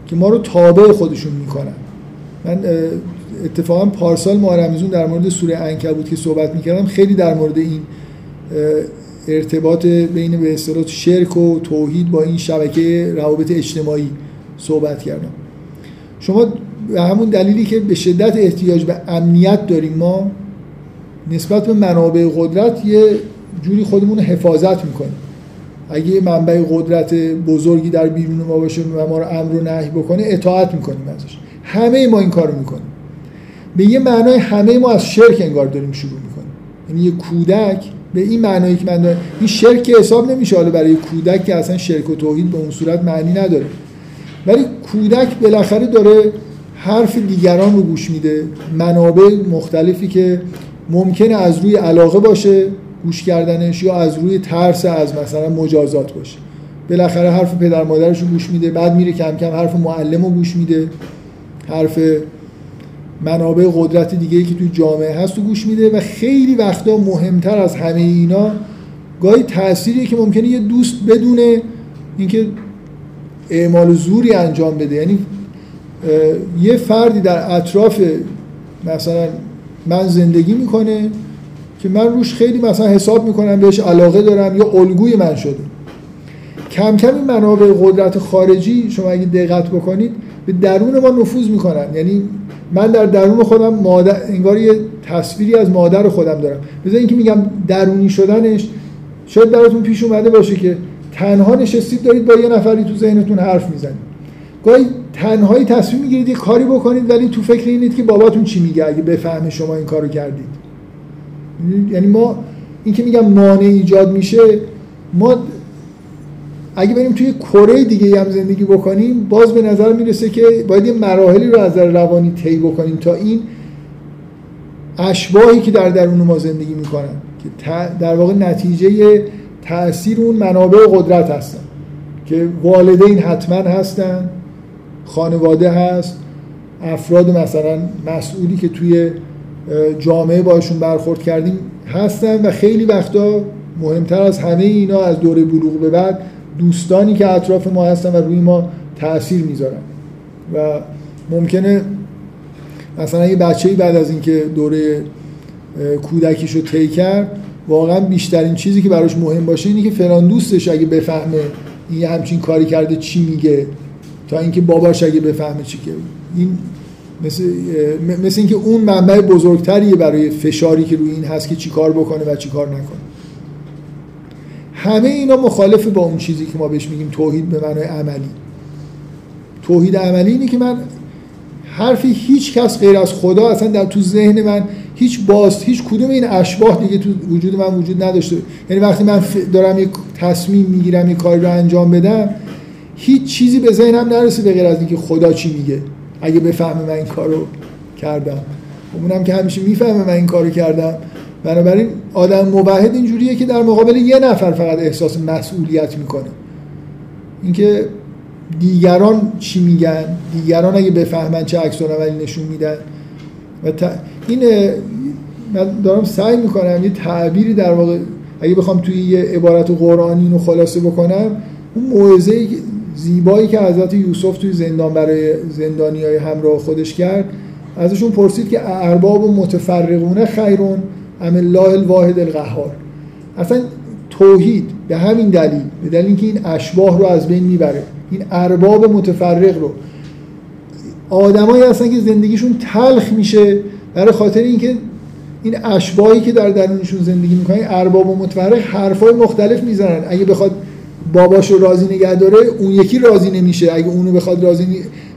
که ما رو تابع خودشون می‌کنن. من اتفاقا پارسال ماه در مورد سوره انکبوت که صحبت می‌کردم خیلی در مورد این ارتباط بین به اصطلاح شرک و توحید با این شبکه روابط اجتماعی صحبت کردم. شما به همون دلیلی که به شدت احتیاج به امنیت داریم ما نسبت به منابع قدرت یه جوری خودمون حفاظت می‌کنیم. اگه منبع قدرت بزرگی در بیرون ما باشه و ما رو امر و نهی بکنه اطاعت می‌کنیم ازش. همه ما این کارو می‌کنیم. به یه معنای همه ما از شرک انگار داریم شروع می‌کنیم. یعنی یه کودک به این معنایی که من دارم. این شرک حساب نمیشه حالا برای کودک که اصلا شرک و توحید به اون صورت معنی نداره. ولی کودک بالاخره داره حرف دیگران رو گوش میده منابع مختلفی که ممکنه از روی علاقه باشه گوش کردنش یا از روی ترس از مثلا مجازات باشه. بالاخره حرف پدر مادرش رو گوش میده بعد میره کم کم حرف معلم رو گوش میده حرف منابع قدرت دیگه که توی جامعه هست و گوش میده و خیلی وقتا مهمتر از همه اینا گاهی تأثیری که ممکنه یه دوست بدونه اینکه اعمال زوری انجام بده. یعنی یه فردی در اطراف مثلا من زندگی می‌کنه که من روش خیلی مثلا حساب می‌کنم بهش علاقه دارم یا الگوی من شده. کم کم این منابع قدرت خارجی شما اگه دقت بکنید به درون ما نفوذ می‌کنن. یعنی من در درون خودم مادر انگار یه تصویری از مادر خودم دارم. بذار اینکه میگم درونی شدنش شاید براتون پیش اومده باشه که تنها نشستید دارید با یه نفری تو ذهنتون حرف می‌زنید. گاهی تنهایی تصمیم می‌گیرید یه کاری بکنید ولی تو فکر اینید که باباتون چی میگه اگه بفهمه شما این کارو کردید. یعنی ما این که میگم مانع ایجاد میشه ما اگه بریم توی کره دیگه هم زندگی بکنیم باز به نظر می‌رسه که باید یه مراحلی رو از نظر روانی طی بکنیم تا این اشباهی که در درون ما زندگی می‌کنن که در واقع نتیجه تاثیر اون منابع قدرت هستن. که والدین حتما هستن خانواده هست افراد مثلا مسئولی که توی جامعه باشون برخورد کردیم هستن و خیلی وقتا مهمتر از همه اینا از دوره بلوغ به بعد دوستانی که اطراف ما هستن و روی ما تاثیر می‌ذارن. و ممکنه مثلا یه بچه بعد از اینکه دوره کودکیشو طی کرد واقعا بیشترین چیزی که براش مهم باشه اینه که فلان دوستش اگه بفهمه این همچین کاری کرده چی میگه تا اینکه باباش اگه بفهمه چی که این مثل مثل اینکه اون منبع بزرگتریه برای فشاری که روی این هست که چیکار بکنه و چیکار نکنه. همه اینا مخالف با اون چیزی که ما بهش میگیم توحید به معنای عملی. توحید عملی اینه که من حرفی هیچ کس غیر از خدا اصلا در تو ذهن من هیچ باز هیچ کدوم این اشباح دیگه تو وجود من وجود نداشته. یعنی وقتی من دارم یک تصمیم می‌گیرم یک کاری رو انجام بدم هیچ چیزی به ذهنم نرسه به غیر از اینکه خدا چی میگه. اگه بفهمه من این کارو کردم. اونم که همیشه می‌فهمه من این کارو کردم. بنابراین آدم موحد اینجوریه که در مقابل یه نفر فقط احساس مسئولیت می‌کنه. اینکه دیگران چی میگن دیگران اگه بفهمن چه عکس عملی نشون میدن. و این من دارم سعی می‌کنم یه تعبیری در واقع اگه بخوام توی یه عبارت قرآنی رو خلاصه بکنم اون موعظه زیبایی که حضرت یوسف توی زندان برای زندانی های همراه خودش کرد ازشون پرسید که ارباب متفرقونه خیرون؟ ام الله الواحد القهار. اصلا توحید به همین دلیل به دلیل اینکه این اشباه رو از بین می‌بره این ارباب متفرق رو. آدمایی هستن که زندگیشون تلخ میشه برای خاطر اینکه این اشباهی که در درونشون زندگی می‌کنن ارباب و متفرق حرفای مختلف می‌زنن. اگه بخواد باباش رو راضی نگه داره اون یکی راضی نمیشه. اگه اونو بخواد راضی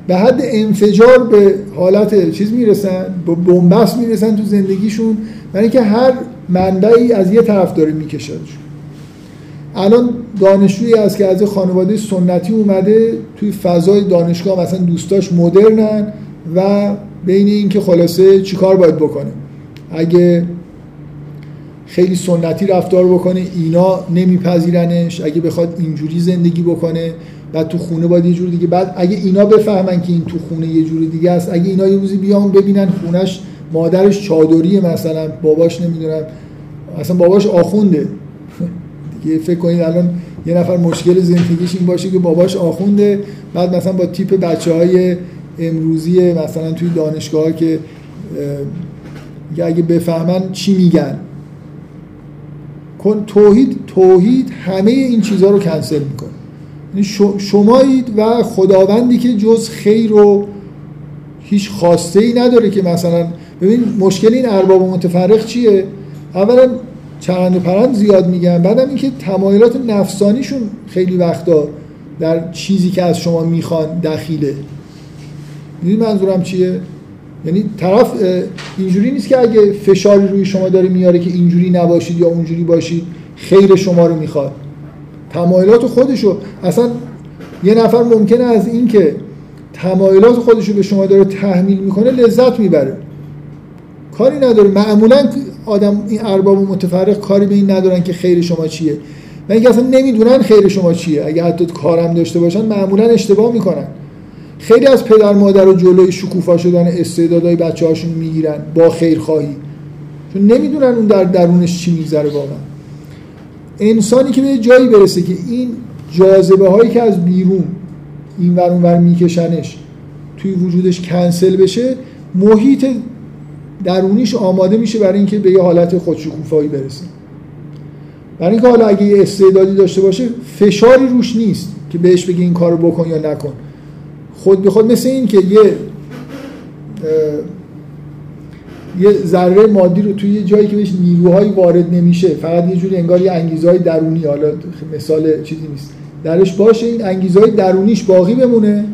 به حد انفجار به حالت چیز می‌رسن به بنبست می‌رسن تو زندگیشون برای اینکه هر منبعی از یه طرف داره میکشدشون الان دانشجویی هست که از خانواده سنتی اومده توی فضای دانشگاه مثلا دوستاش مدرنن و بین اینکه خلاصه چیکار باید بکنه. اگه خیلی سنتی رفتار بکنه اینا نمیپذیرنش. اگه بخواد اینجوری زندگی بکنه بعد تو خونه باید یه جور دیگه. بعد اگه اینا بفهمن که این تو خونه یه جور دیگه است اگه اینا یه روزی بیان ببینن خونش مادرش چادریه مثلا باباش نمی‌دونم اصلا باباش آخونده. دیگه فکر کنید الان یه نفر مشکل زندگیش این باشه که باباش آخونده. بعد مثلا با تیپ بچه های امروزی مثلا توی دانشگاه که اگه بفهمن چی میگن. توحید توحید همه این چیزها رو کنسل می‌کنه. شمایید و خداوندی که جز خیر رو هیچ خواسته ای نداره که مثلا ببین مشکل این ارباب متفرق چیه؟ اولا چرند و پرند زیاد میگن بعدم اینکه تمایلات نفسانیشون خیلی وقتا در چیزی که از شما می‌خوان دخیله. می‌دونی منظورم چیه؟ یعنی طرف اینجوری نیست که اگه فشاری روی شما داره میاره که اینجوری نباشید یا اونجوری باشید خیر شما رو می‌خواد. تمایلات خودشو. اصلا یه نفر ممکنه از اینکه تمایلات خودشو به شما داره تحمیل می‌کنه لذت می‌بره. کاری نداره. معمولا آدم این ارباب متفرق کاری به این ندارن که خیر شما چیه. و اینکه اصلا نمی‌دونن خیر شما چیه. اگه حتی کارم داشته باشن معمولا اشتباه می‌کنن. خیلی از پدر مادر رو جلوی شکوفا شدن استعدادهای بچه هاشون می‌گیرن. با خیرخواهی. چون نمی‌دونن اون در درونش چی میگذره واقعا. انسانی که به جایی برسه که این جاذبه هایی که از بیرون این ور اون ور میکشنش توی وجودش کنسل بشه محیط درونیش آماده میشه برای اینکه به یه حالت خودشکوفایی برسه. برای اینکه حالا اگه یه استعدادی داشته باشه فشاری روش نیست که بهش بگه این کارو بکن یا نکن. خود به خود مثل این که یه یه ذره مادی رو توی یه جایی که بهش نیروهایی وارد نمیشه فقط یه جوری انگار یه انگیزهای درونی حالا مثال چیزی نیست. درش باشه این انگیزهای درونیش باقی بمونه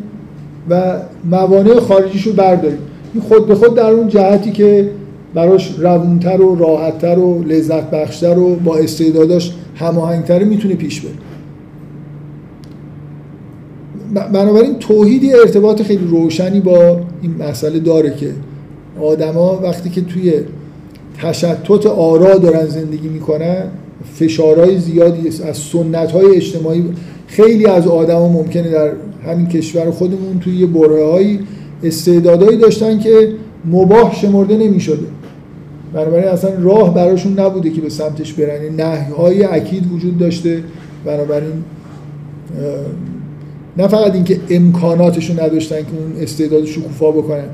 و موانع خارجیش رو برداریم. این خود به خود در اون جهتی که براش روونتر و راحتتر و لذت بخشتر و با استعداداش هماهنگتر می‌تونه پیش بره. بنابراین توحیدی ارتباط خیلی روشنی با این مسئله داره که آدما وقتی که توی تشتت آرا دارن زندگی می‌کنن فشارهای زیادی از سنت های اجتماعی خیلی از آدما ممکنه در همین کشور خودمون توی یه برهه‌هایی استعدادایی داشتن که مباح شمرده نمی‌شده بنابراین اصلا راه براشون نبوده که به سمتش برن. نهی های اکید وجود داشته. بنابراین نه فقط اینکه امکاناتشون نداشتن که اون استعداد شکوفا بکنن.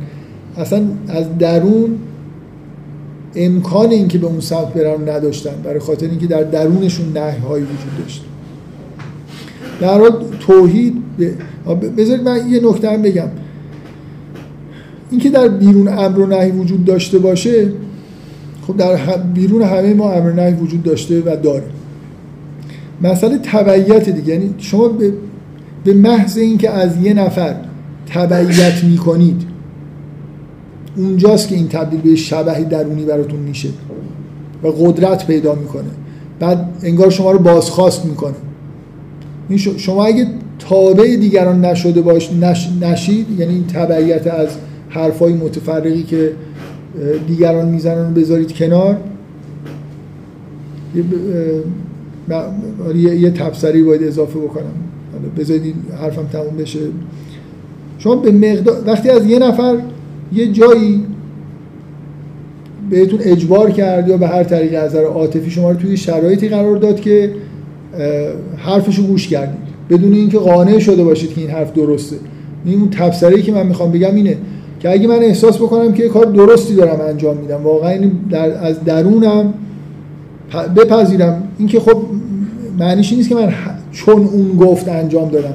اصلا از درون امکان اینکه به اون سمت برن نداشتن برای خاطر اینکه در درونشون نهی هایی وجود داشت. در حال توحید بذارید من یه نکته هم بگم. اینکه در بیرون امر و نهی وجود داشته باشه خب در بیرون همه ما امر نهی وجود داشته و داره مسئله تبعیت دیگه یعنی شما به محض اینکه از یه نفر تبعیت می‌کنید اونجاست که این تبدیل به شبهی درونی براتون میشه و قدرت پیدا می‌کنه. بعد انگار شما رو بازخواست می‌کنه. شما اگه تابع دیگران نشده باش نش، نشید یعنی این تبعیت از حرفای متفرقی که دیگران می‌زنن رو بذارید کنار یه, یه تبصری باید اضافه بکنم. بذارید حرفم تموم بشه. شما به مقدار وقتی از یه نفر یه جایی بهتون اجبار کرد یا به هر طریق از نظر عاطفی شما رو توی شرایطی قرار داد که حرفشو گوش کردید. بدون اینکه قانع شده باشید که این حرف درسته. این اون تبصره که من می‌خوام بگم اینه که اگه من احساس بکنم که کار درستی دارم انجام میدم واقعا در از درونم بپذیرم. اینکه خب معنیش نیست که من چون اون گفت انجام دادم.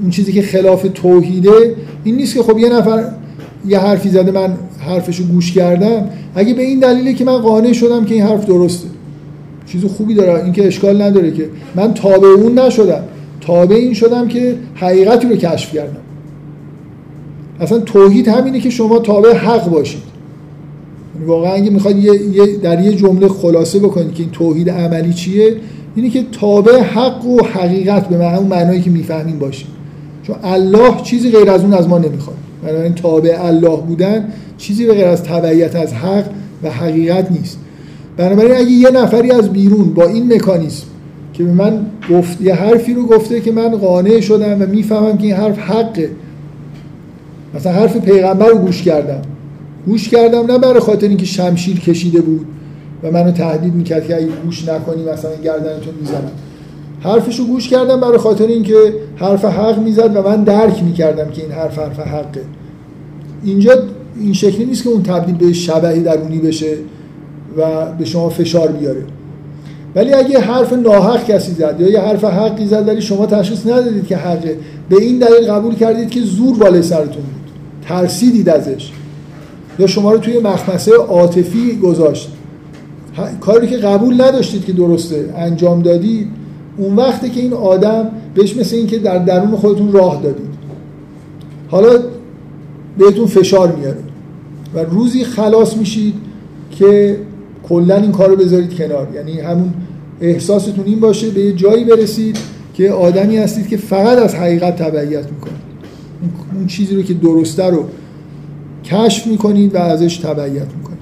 اون چیزی که خلاف توحیده این نیست که خب یه نفر یه حرفی زده من حرفشو گوش کردم. اگه به این دلیله که من قانع شدم که این حرف درسته. چیز خوبی داره این که اشکال نداره که. من تابع اون نشدم. تابع این شدم که حقیقتی رو کشف کردم. اصلا توحید همینه که شما تابع حق باشید. یعنی واقعا اگه می‌خواد یه،, در یه جمله خلاصه بکنید که این توحید عملی چیه اینه که تابع حق و حقیقت به همون معنایی که می‌فهمیم باشید چون الله چیزی غیر از اون از ما نمی‌خواد. بنابراین تابع الله بودن چیزی به غیر از تبعیت از حق و حقیقت نیست. بنابراین اگه یه نفری از بیرون با این مکانیزم که به من گفت یه حرفی رو گفته که من قانع شدم و می‌فهمم که این حرف حقه. مثلا حرف پیغمبر رو گوش کردم. گوش کردم نه برای خاطر اینکه شمشیر کشیده بود و منو تهدید می‌کرد که اگه گوش نکنی مثلا گردنتون می‌زنم. حرفشو گوش کردم برای خاطر اینکه حرف حق می‌زد و من درک می‌کردم که این حرف حرف حقه. اینجا این شکلی نیست که اون تبدیل به شبهی درونی بشه و به شما فشار بیاره. ولی اگه حرف ناحق کسی زد یا یه حرف حقی زد ولی شما تشخیص ندادید که حقه به این دلیل قبول کردید که زور بالای سرتون بود. ترسیدید ازش. یا شما رو توی مخمسه عاطفی گذاشت. کاری که قبول نداشتید که درسته انجام دادید اون وقتی که این آدم بهش مثل این که در درون خودتون راه دادید. حالا بهتون فشار میاره. و روزی خلاص میشید که کلا این کار رو بذارید کنار. یعنی همون احساستون این باشه به یه جایی برسید که آدمی هستید که فقط از حقیقت تبعیت می‌کنید. اون چیزی رو که درسته رو کشف می‌کنید و ازش تبعیت می‌کنید.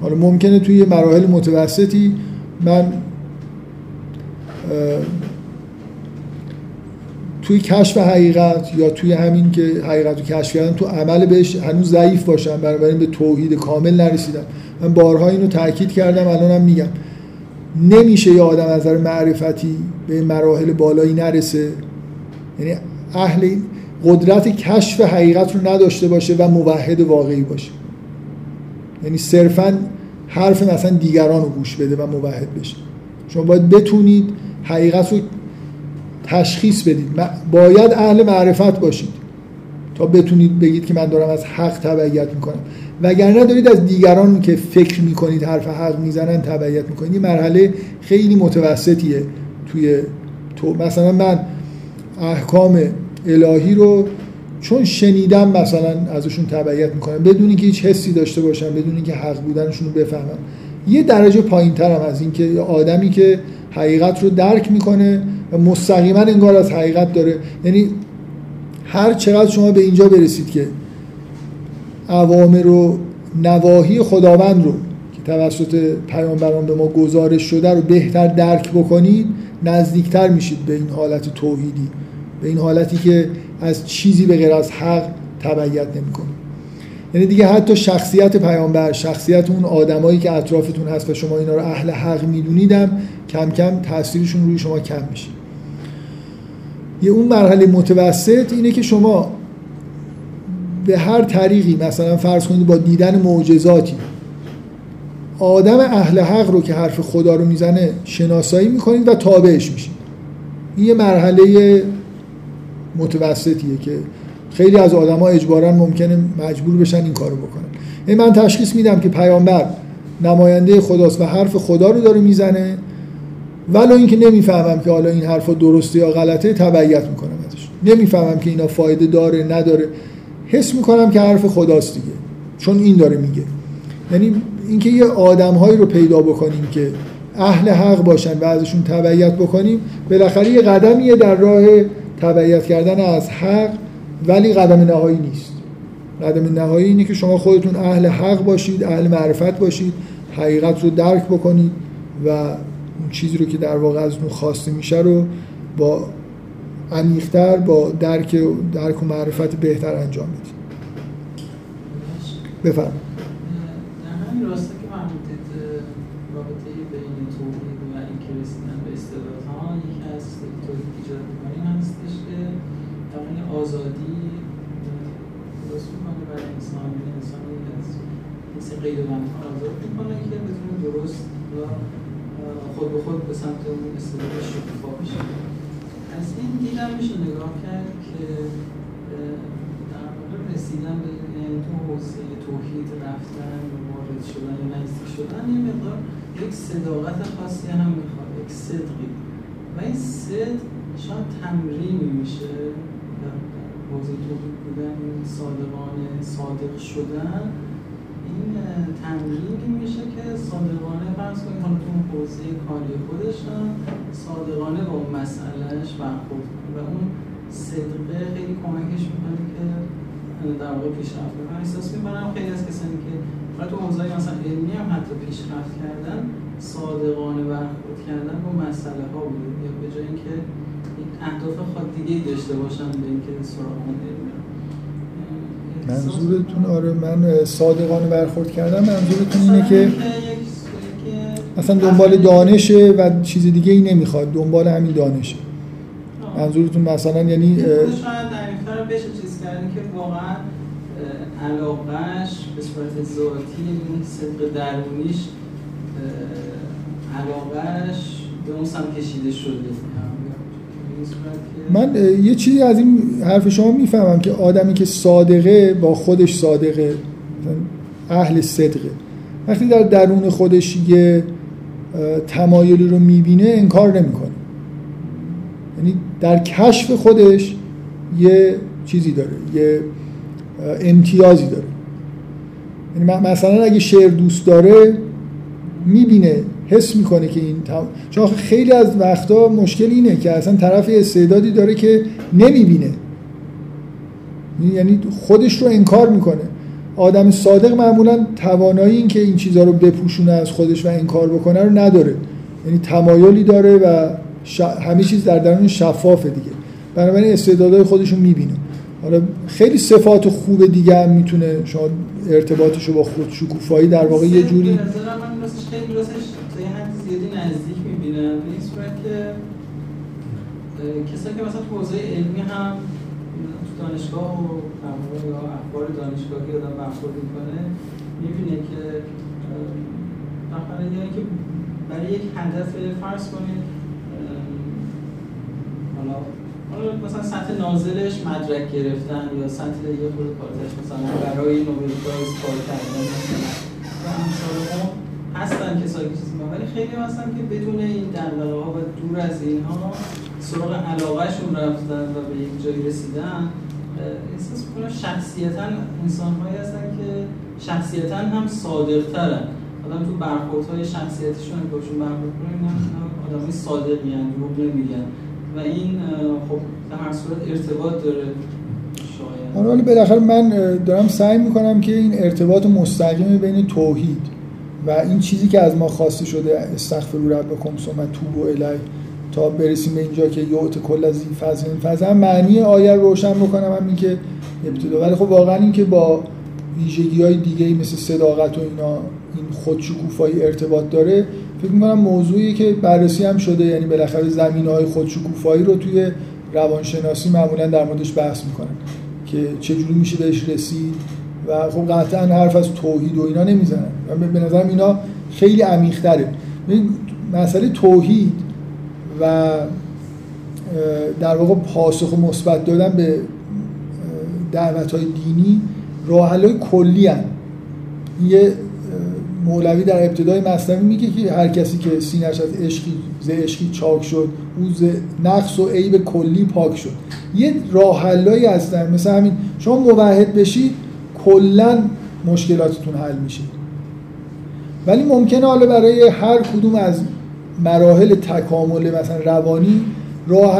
حالا ممکنه توی مراحل متوسطی من توی کشف حقیقت یا توی همین که حقیقت رو کشف کردن تو عمل بهش هنوز ضعیف باشم بنابراین به توحید کامل نرسیدم. من بارها اینو تاکید کردم الانم میگم. نمیشه یه آدم از نظر معرفتی به مراحل بالایی نرسه. یعنی اهل قدرت کشف حقیقت رو نداشته باشه و موحد واقعی باشه. یعنی صرفا حرف مثلا دیگران رو گوش بده و موحد بشه. شما باید بتونید حقیقت رو تشخیص بدید. باید اهل معرفت باشید تا بتونید بگید که من دارم از حق تبعیت می‌کنم. وگرنه دارید از دیگران که فکر می‌کنید حرف حق می‌زنن تبعیت می‌کنید. این مرحله خیلی متوسطیه توی تو. مثلا من احکام الهی رو چون شنیدم مثلا ازشون تبعیت می‌کنم بدون اینکه هیچ حسی داشته باشم بدون اینکه حق بودنشون رو بفهمم. یه درجه پایین ترم از اینکه آدمی که حقیقت رو درک می‌کنه و مستقیما انگار از حقیقت داره. یعنی هر چقدر شما به اینجا برسید که عوامر و نواهی خداوند رو توسط پیامبران به ما گزارش شده رو بهتر درک بکنید نزدیکتر میشید به این حالت توحیدی به این حالتی که از چیزی به غیر از حق تبعیت نمی‌کنید. یعنی دیگه حتی شخصیت پیامبر شخصیت اون آدمایی که اطرافتون هست و شما اینا رو اهل حق میدونیدم کم کم تاثیرشون روی شما کم میشه. یه اون مرحله متوسط اینه که شما به هر طریقی مثلا فرض کنید با دیدن معجزاتی آدم اهل حق رو که حرف خدا رو می‌زنه شناسایی می‌کنید و تابعش میشید. این یه مرحله متوسطیه که خیلی از آدما اجبارا ممکنه مجبور بشن این کارو بکنن. این من تشخیص میدم که پیامبر نماینده خداست و حرف خدا رو داره می‌زنه ولو اینکه نمی‌فهمم که حالا این حرفا درسته یا غلطه تبعیت می‌کنم ازش. نمی‌فهمم که اینا فایده داره نداره. حس می‌کنم که حرف خداست دیگه. چون این داره میگه. یعنی اینکه یه آدمهایی رو پیدا بکنیم که اهل حق باشن و ازشون تبعیت بکنیم بالاخره یه قدمیه در راه تبعیت کردن از حق ولی قدم نهایی نیست. قدم نهایی اینه که شما خودتون اهل حق باشید اهل معرفت باشید حقیقت رو درک بکنید و اون چیزی رو که در واقع ازتون خواسته میشه رو با عمیقتر با درک درک و معرفت بهتر انجام بدید. بفرمایید. راسته که به از ایجاد هستش که آزادی درست می‌کنه برای انسان یعنی انسان از و بندها آزاد می‌کنه که بتونه درست و خود به خود به سمت اون استعداد شکوفا بشه از این دیدم میشه نگاه کرد که در واقع رسیدن به تو حوزه توحید رفتن وارد شدن یا نزدیک شدن یه مقدار یک صداقت خاصی هم می‌خواد یک صدقی. و این صدق شاید تمرینی میشه در حوزه توحید بودن صادقانه صادق شدن. این تمرینی میشه که صادقانه فرض کنید حالا تو حوزه کاری خودش صادقانه با اون مسئلهش برخورد و اون صدقه خیلی کمکش می‌کنه که در واقع پیشرفت کنه احساس می‌کنم خیلی از کسانی که حالا تو حوزه مثلا علمی هم حتی پیشرفت کردن صادقانه برخورد کردن با مسئله ها بود یا به جای اینکه این اهداف خود دیگه داشته باشن به اینکه سراغ اون علمی منظورتون آره من صادقانه برخورد کردم. منظورتون اینه که اصلا دنبال دانشه و چیز دیگه ای نمی‌خواد. دنبال همین دانشه. منظورتون مثلا یعنی شاید در بشه چیز کردن که واقعا علاقش به صورت ذاتی اون صدق درونیش علاقش به اون سمت کشیده شده. من یه چیزی از این حرف شما می‌فهمم که آدمی که صادقه با خودش صادقه اهل صدقه. وقتی در درون خودش یه تمایلی رو می‌بینه انکار نمی‌کنه. یعنی در کشف خودش یه چیزی داره یه امتیازی داره. یعنی مثلا اگه شعر دوست داره می‌بینه حس می‌کنه که این تم... چون خیلی از وقتا مشکل اینه که اصلا طرف استعدادی داره که نمی‌بینه. یعنی خودش رو انکار می‌کنه. آدم صادق معمولا توانایی این که این چیزها رو بپوشونه از خودش و انکار بکنه رو نداره. یعنی تمایلی داره و ش... همه چیز در درون شفافه دیگه. بنابراین استعدادهای خودش رو می‌بینه. حالا خیلی صفات خوب دیگه هم می‌تونه شما ارتباطش رو با خود شکوفایی در واقع یه جوری نزدیک می‌بینن به این صورت که کسایی که مثلا حوزه علمی هم تو دانشگاه و یا اخبار دانشگاهی آدم برخورد می‌کنه می‌بینه که یعنی که برای یک هدف فرض کنید حالا مثلا سطح نازلش مدرک گرفتن یا سطح یه خود کارتش مثلا برای نوبل پرایز کار کردن و امثال هستن کسایی که چیز ولی خیلی هستن که بدون این دغدغه ها و دور از اینها سراغ علاقهشون رفتن و به یک جایی رسیدن احساس می‌کنم شخصیتا انسان هایی هستن که شخصیتا هم صادق ترن آدم تو برخورد های شخصیتشون باشون برخورد کنیم آدم های صادقی هن دروغ نمیگن. و این خب در هر صورت ارتباط داره شاید. بالاخره من دارم سعی می‌کنم که این ارتباط مستقیم بین توحید و این چیزی که از ما خواسته شده استغفر ربکم ثم توبوا الی تا برسیم به اینجا که یوت کل از این فضل این هم معنی آیه رو روشن بکنم هم این که ابتدا. ولی خب واقعا این که با ویژگی های دیگه مثل صداقت و اینا این خودشکوفایی ارتباط داره فکر می‌کنم موضوعی که بررسی هم شده. یعنی بالاخره زمین های خودشکوفایی رو توی روانشناسی معمولا در موردش بحث می‌کنن که چجوری میشه بهش رسید. و خب قطعا حرف از توحید و اینا نمی‌زنن. و به نظرم اینا خیلی عمیق‌تره. مسئله توحید و در واقع پاسخ و مثبت دادن به دعوت های دینی راه کلی هن. یه مولوی در ابتدای مصنوی میگه که هر کسی که سینش از عشقی ز عشقی چاک شد او ز نقص و عیب کلی پاک شد. یه راه حلایی هستن. مثل همین شما موحد بشید کلا مشکلاتتون حل میشه. ولی ممکنه حالا برای هر کدوم از مراحل تکامل مثلا روانی راه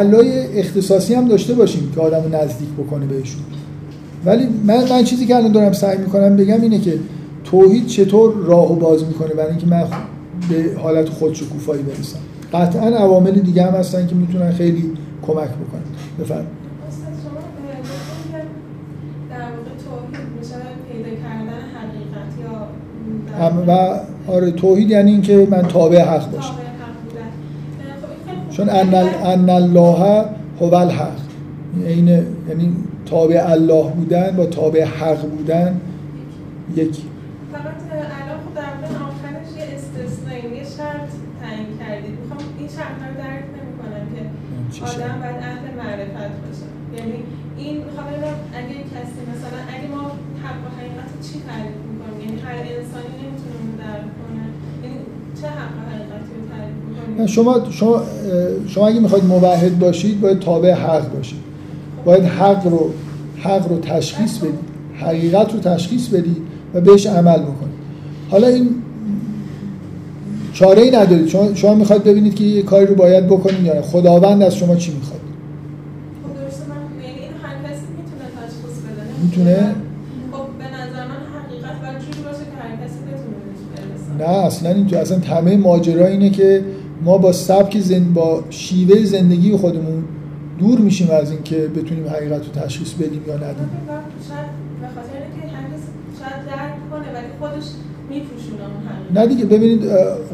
اختصاصی هم داشته باشیم که آدمو نزدیک بکنه بهشون. ولی من من چیزی که الان دارم سعی می‌کنم بگم اینه که توحید چطور راهو باز می‌کنه برای اینکه من به حالت خودشکوفایی برسم. قطعا عوامل دیگه هم هستن که می‌تونن خیلی کمک بکنن. بفرمایید. و آره توحید یعنی اینکه من تابع حق باشم. چون ان الله هو الحق. این یعنی تابع الله بودن با تابع حق بودن یکی. فقط الان خود در آخرش یه استثنایی یه شرط تعیین کردید. می‌خوام این شرط رو درک نمی‌کنم که آدم باید اهل معرفت باشه. یعنی این می‌خوام اگه کسی مثلا اگه ما حق و حقیقت چی تعریف یعنی هر انسانی نمی‌تونه اون درک کنه. یعنی چه حق و حقیقتی رو تعریف شما شما شما اگه می‌خواید موحد باشید باید تابع حق باشید. باید حق رو حق رو تشخیص بدید. حقیقت رو تشخیص بدید و بهش عمل بکنید. حالا این چاره ای ندارید. شما, شما می‌خواید ببینید که یه کاری رو باید بکنید یا نه. خداوند از شما چی می‌خواد؟ می‌تونه نه اصلا اینجا اصلا تمه ماجرا اینه که ما با سبک زن... با شیوه زندگی خودمون دور میشیم از این که بتونیم حقیقت رو تشخیص بدیم یا ندیم. نه دیگه ببینید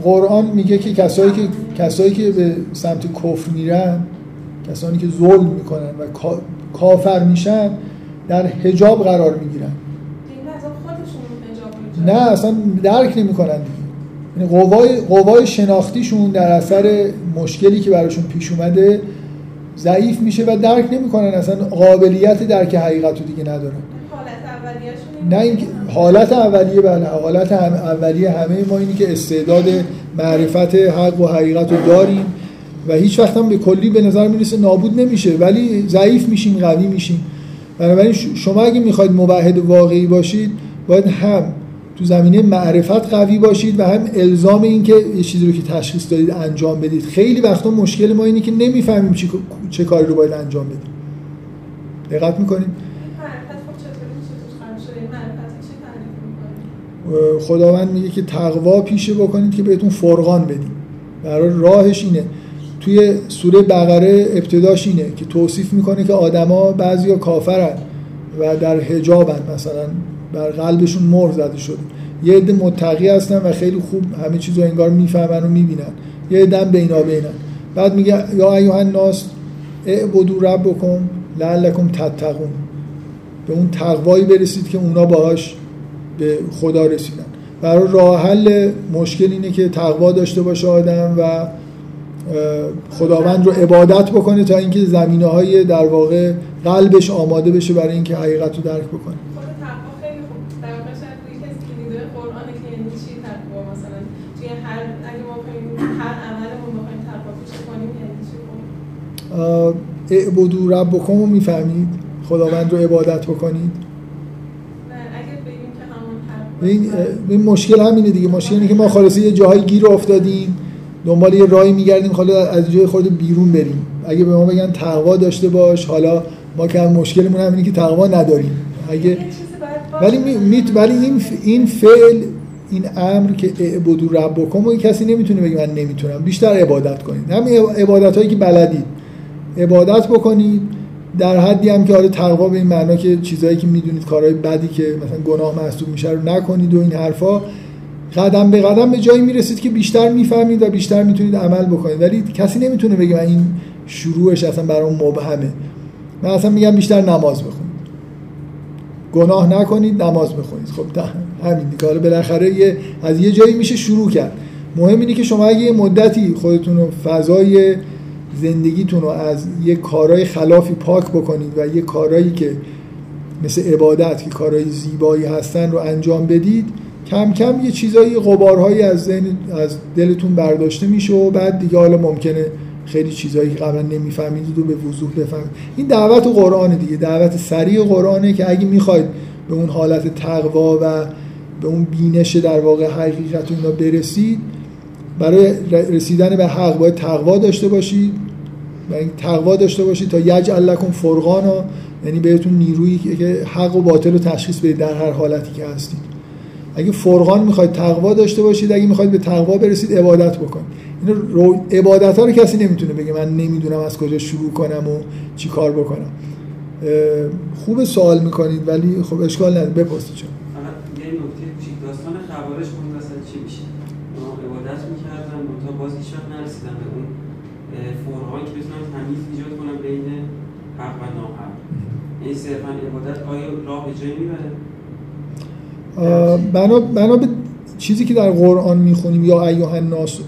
قرآن میگه که کسایی که کسایی که به سمت کفر میرن کسانی که ظلم می‌کنن و کافر میشن در حجاب قرار می‌گیرن. نه اصلا درک نمی‌کنن دیگه. قوای قوای شناختیشون در اثر مشکلی که براشون پیش اومده ضعیف میشه و درک نمی‌کنن اصلا قابلیت درک حقیقت رو دیگه ندارن. نه این حالت اولیه بله. حالت اولیه همه ما اینی که استعداد معرفت حق و حقیقت رو داریم و هیچ وقت هم به کلی به نظر می‌رسه نابود نمیشه. ولی ضعیف میشیم قوی میشیم. بنابراین شما اگه می‌خواید موحد واقعی باشید باید هم تو زمینه معرفت قوی باشید و هم الزام این که یه چیزی رو که تشخیص دادید انجام بدید. خیلی وقتا مشکل ما اینه که نمی‌فهمیم چه, چه کاری رو باید انجام بدیم. دقت می‌کنیم خداوند میگه که تقوا پیشه بکنید که بهتون فرقان بدیم. برای راهش اینه. توی سوره بقره ابتداش اینه که توصیف می‌کنه که آدما بعضیا کافرن و در حجابن مثلا بر قلبشون مهر زده شده. یه عده متقی هستن و خیلی خوب همه چیز رو انگار می‌فهمن و می‌بینن. یه عده بینا بینن بعد میگه یا ایها الناس اعبدوا ربکم لعلکم تتقون. به اون تقوایی برسید که اونا باهاش به خدا رسیدن. برای راه حل مشکل اینه که تقوا داشته باشه آدم و خداوند رو عبادت بکنه تا اینکه زمینه های در واقع قلبش آماده بشه برای اینکه حقیقت رو درک بکنه. اعبدو ربکم رو می‌فهمید؟ خداوند رو عبادت بکنید؟ این, این مشکل همینه دیگه. مشکل اینه که ما خالصه یه جاهای گیر افتادیم دنبال یه راهی میگردیم حالا از جای خود بیرون بریم. اگه به ما بگن تقوا داشته باش حالا ما که مشکلمون همینه که تقوا نداریم. اگه ولی می... ولی این این فعل این امر که اعبدو ربکم و کسی نمی‌تونه بگه من نمی‌تونم. بیشتر عبادت کنید. هم عبادت هایی که بلدید. عبادت بکنید. در حدی هم که آره تقوا به این معنا که چیزایی که می‌دونید کارهای بدی که مثلا گناه محسوب میشه رو نکنید و این حرفا قدم به قدم به جایی می‌رسید که بیشتر می‌فهمید و بیشتر می‌تونید عمل بکنید. ولی کسی نمی‌تونه بگه من این شروعش اصلا برام مبهمه. من اصلا میگم بیشتر نماز بخونید. گناه نکنید نماز بخونید. خب همین دیگه. بالاخره یه از یه جایی میشه شروع کرد. مهم اینه که شما اگه یه مدتی خودتون رو فضای زندگیتون رو از یه کارهای خلافی پاک بکنید و یه کارهایی که مثل عبادت که کارهای زیبایی هستن رو انجام بدید کم کم یه چیزایی غبارهایی از ذهن از دلتون برداشته میشه و بعد دیگه حالا ممکنه خیلی چیزایی که قبلا نمیفهمیدید و به وضوح بفهمید. این دعوت قرآن دیگه دعوت سریع قرآنه که اگه می‌خواید به اون حالت تقوا و به اون بینش در واقع حقیقت اینا برسید برای رسیدن به حق باید تقوا داشته باشید و این تقوا داشته باشید تا یجعل لکم فرقانا. یعنی بهتون نیرویی که حق و باطل رو تشخیص بدید در هر حالتی که هستید. اگه فرقان می‌خواید تقوا داشته باشید اگه می‌خواید به تقوا برسید عبادت بکنید این رو عبادت ها رو کسی نمی‌تونه بگه من نمی‌دونم از کجا شروع کنم و چی کار بکنم. خوب سوال می‌کنید ولی خب اشکال نداره. بپرسید چون یه نکته داستان خوارج اون مثلا چی میشه عبادت می‌کردن تا باز هیچ نرسیدن به اون فرقانی که بتونن تمیز ایجاد کنن بین حق و ناحق. این صرفا عبادت آیا راه به جایی می‌بره. بنا, بنا به چیزی که در قرآن می‌خونیم یا ایوه الناس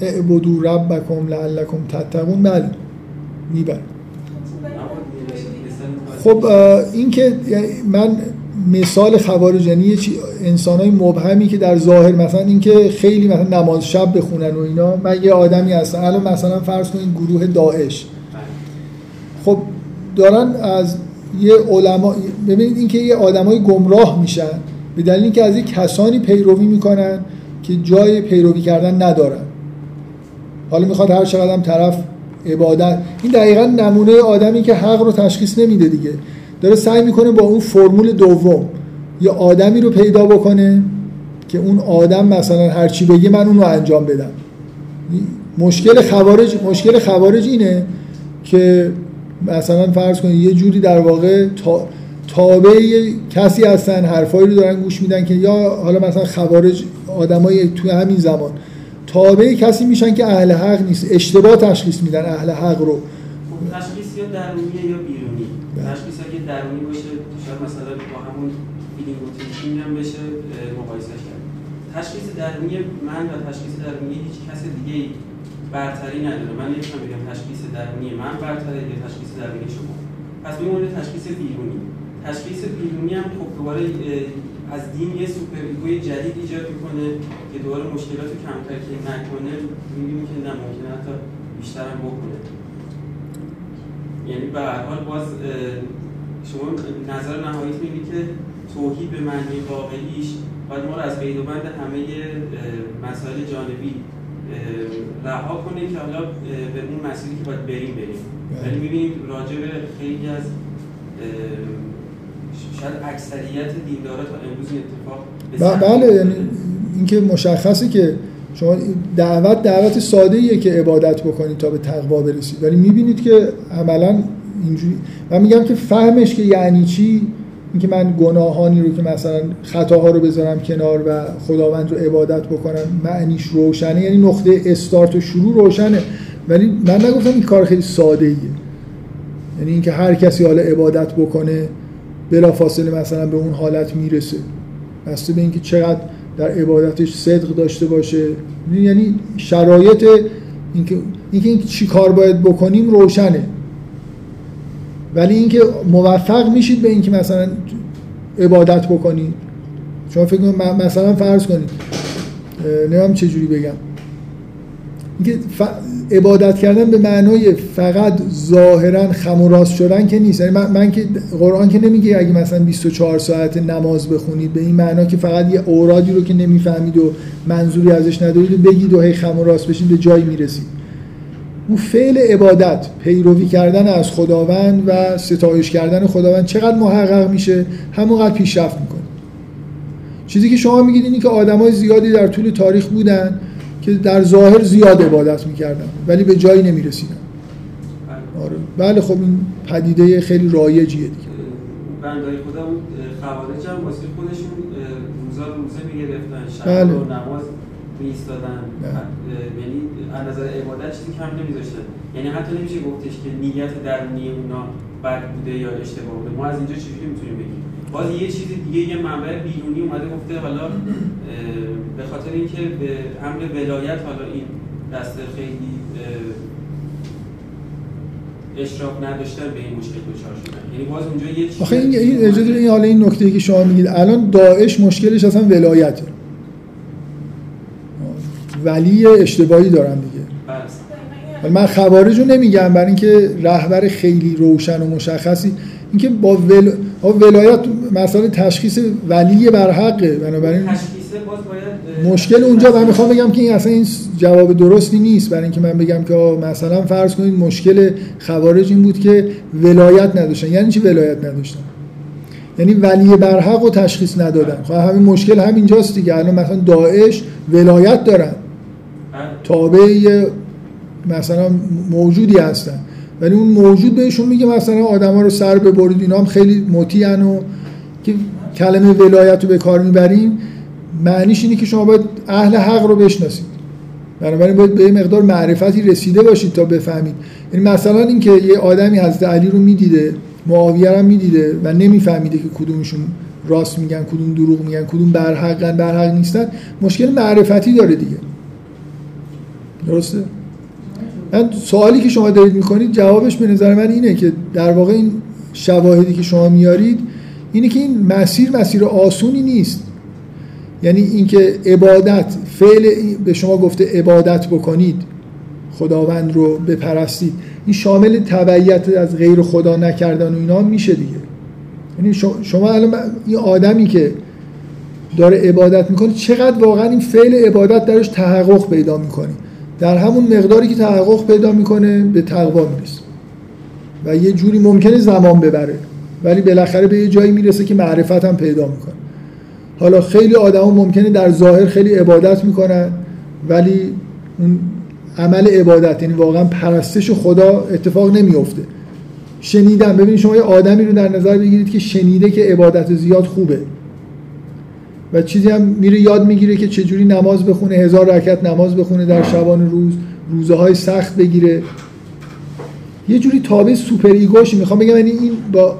اعبدو ربکم لعلکم تتقون بله میبر خب این که من مثال خوارج یعنی انسان های مبهمی که در ظاهر مثلا اینکه خیلی مثلا نماز شب بخونن و اینا من یه آدمی هستم. الان مثلا فرض کنید گروه داعش. خب دارن از یه علما ببینید اینکه یه آدمای گمراه میشن به دلیل اینکه از یک کسانی پیروی می‌کنن که جای پیروی کردن ندارن. حالا می‌خواد هر چقدر طرف عبادت این دقیقا نمونه آدمی که حق رو تشخیص نمیده دیگه. داره سعی می‌کنه با اون فرمول دوم یه آدمی رو پیدا بکنه که اون آدم مثلا هر چی بگه من اون رو انجام بدم. مشکل خوارج مشکل خوارج اینه که مثلا فرض کنید یه جوری در واقع تا تابع کسی هستن حرفایی رو دارن گوش میدن که یا حالا مثلا خوارج آدمای توی همین زمان تابع کسی میشن که اهل حق نیست اشتباه تشخیص میدن اهل حق رو. تشخیص یا درونی یا بیرونی؟ بله. تشخیص اگه درونی باشه شاید مثلا با همون feeling هم بشه مقایسه کرد. تشخیص درونی من و تشخیص درونی هیچ کس دیگه برتری نداره. من نمی‌تونم بگم تشخیص درونی من برتره یا تشخیص درونی شما. پس میمونه تشخیص بیرونی. تشخیص بیرونی هم خب دوباره از دین یه سوپر جدید ایجاد می‌کنه که دوباره مشکلات کمتر که نکنه می‌بینیم که نه ممکنه حتی بیشتر هم بکنه. یعنی به هر حال باز شما نظر نهاییت می‌بینی که توحید به معنی واقعیش باید ما رو از بین و بند همه مسائل جانبی رها کنه که حالا به اون مسیری که باید بریم بریم. بله. ولی می‌بینیم راجع به خیلی از شاید اکثریت دیندارا تا امروز اتفاق بله یعنی اینکه مشخصه که شما دعوت دعوت ساده ایه که عبادت بکنید تا به تقوا برسید. ولی می‌بینید که عملا اینجوری من میگم که فهمش که یعنی چی اینکه من گناهانی رو که مثلا خطاها رو بذارم کنار و خداوند رو عبادت بکنم معنیش روشنه. یعنی نقطه استارت و شروع روشنه. ولی من نگفتم این کار خیلی ساده ایه یعنی اینکه هر کسی حالا عبادت بکنه بلا فاصله مثلا به اون حالت می‌رسه. بسته به اینکه چقدر در عبادتش صدق داشته باشه. یعنی شرایط اینکه اینکه این چی کار باید بکنیم روشنه. ولی اینکه موفق میشید به اینکه مثلا عبادت بکنید شما فکر کنید مثلا فرض کنید نمیم چه جوری بگم. اینکه عبادت کردن به معنای فقط ظاهرا خم و راست شدن که نیست. یعنی من, که قرآن که نمیگه اگه مثلا 24 ساعت نماز بخونید به این معنا که فقط یه اورادی رو که نمی‌فهمید و منظوری ازش ندارید و بگید و هی خم و راست بشید به جایی می‌رسید. اون فعل عبادت پیروی کردن از خداوند و ستایش کردن خداوند چقدر محقق میشه همونقدر پیشرفت می‌کنه. چیزی که شما میگید اینی که آدمای زیادی در طول تاریخ بودن که در ظاهر زیاد عبادت می‌کردن ولی به جایی نمی‌رسیدن. آره بله خب این پدیده خیلی رایجیه دیگه. بندای خدا خوارج هم واسه خودشون روزا روزه می‌گرفتن شب بله. و نماز. میستادن یعنی از نظر عبادت چیزی کم نمیذاشتن. یعنی حتی نمیشه گفتش که نیت درونی اونا بد بوده یا اشتباه بوده. ما از اینجا چجوری می‌تونیم بگیم باز یه چیز دیگه یه منبع بیرونی اومده گفته حالا به خاطر اینکه به امر ولایت حالا این دست خیلی اشراف نداشتن به این مشکل دچار شدن. یعنی باز اونجا یه چیز این اجازه این حالا این نکته که شما میگید الان داعش مشکلش اصلا ولایته. ولی اشتباهی دارن دیگه. بله. من خوارج رو نمیگم برای اینکه رهبر خیلی روشن و مشخصی. اینکه با ول... ولایت مسئله تشخیص ولی بر حقه بنابراین مشکل اونجا. من می‌خوام بگم که این اصلا این جواب درستی نیست. برای اینکه من بگم که مثلا فرض کنید مشکل خوارج این بود که ولایت نداشتن. یعنی چی ولایت نداشتن؟ یعنی ولی برحق و تشخیص ندادن. خب همین مشکل همینجاست دیگه. الان مثلا داعش ولایت دارن. تابع مثلا موجودی هستن. ولی اون موجود بهشون میگه مثلا آدما رو سر ببرید اینا هم خیلی مطیعن و که کلمه ولایت رو به کار می‌بریم. معنیش اینه که شما باید اهل حق رو بشناسید. بنابراین باید به مقدار معرفتی رسیده باشید تا بفهمید. یعنی مثلا اینکه یه آدمی حضرت علی رو می‌دیده معاویه هم می‌دیده و نمیفهمیده که کدومشون راست میگن کدوم دروغ میگن کدوم برحقن برحق نیستن مشکل معرفتی داره دیگه. درسته؟ من سوالی که شما دارید می‌کنید جوابش به نظر من اینه که در واقع این شواهدی که شما میارید اینه که این مسیر مسیر آسونی نیست. یعنی اینکه عبادت فعل به شما گفته عبادت بکنید خداوند رو بپرستید این شامل تبعیت از غیر خدا نکردن و اینا میشه دیگه. یعنی شما الان این آدمی که داره عبادت می‌کنه چقدر واقعا این فعل عبادت درش تحقق پیدا می‌کنه؟ در همون مقداری که تحقق پیدا می‌کنه به تقوا می‌رسه. و یه جوری ممکنه زمان ببره. ولی بالاخره به یه جایی می‌رسه که معرفت هم پیدا می‌کنه. حالا خیلی آدما ممکنه در ظاهر خیلی عبادت می‌کنن ولی اون عمل عبادت یعنی واقعا پرستش خدا اتفاق نمیفته شنیدم ببینید شما یه آدمی رو در نظر بگیرید که شنیده که عبادت زیاد خوبه. و چیزی هم میره یاد می‌گیره که چجوری نماز بخونه هزار رکت نماز بخونه در شبان روز روزه های سخت بگیره. یه جوری تابع سوپر ایگوشی. می‌خوام بگم یعنی این با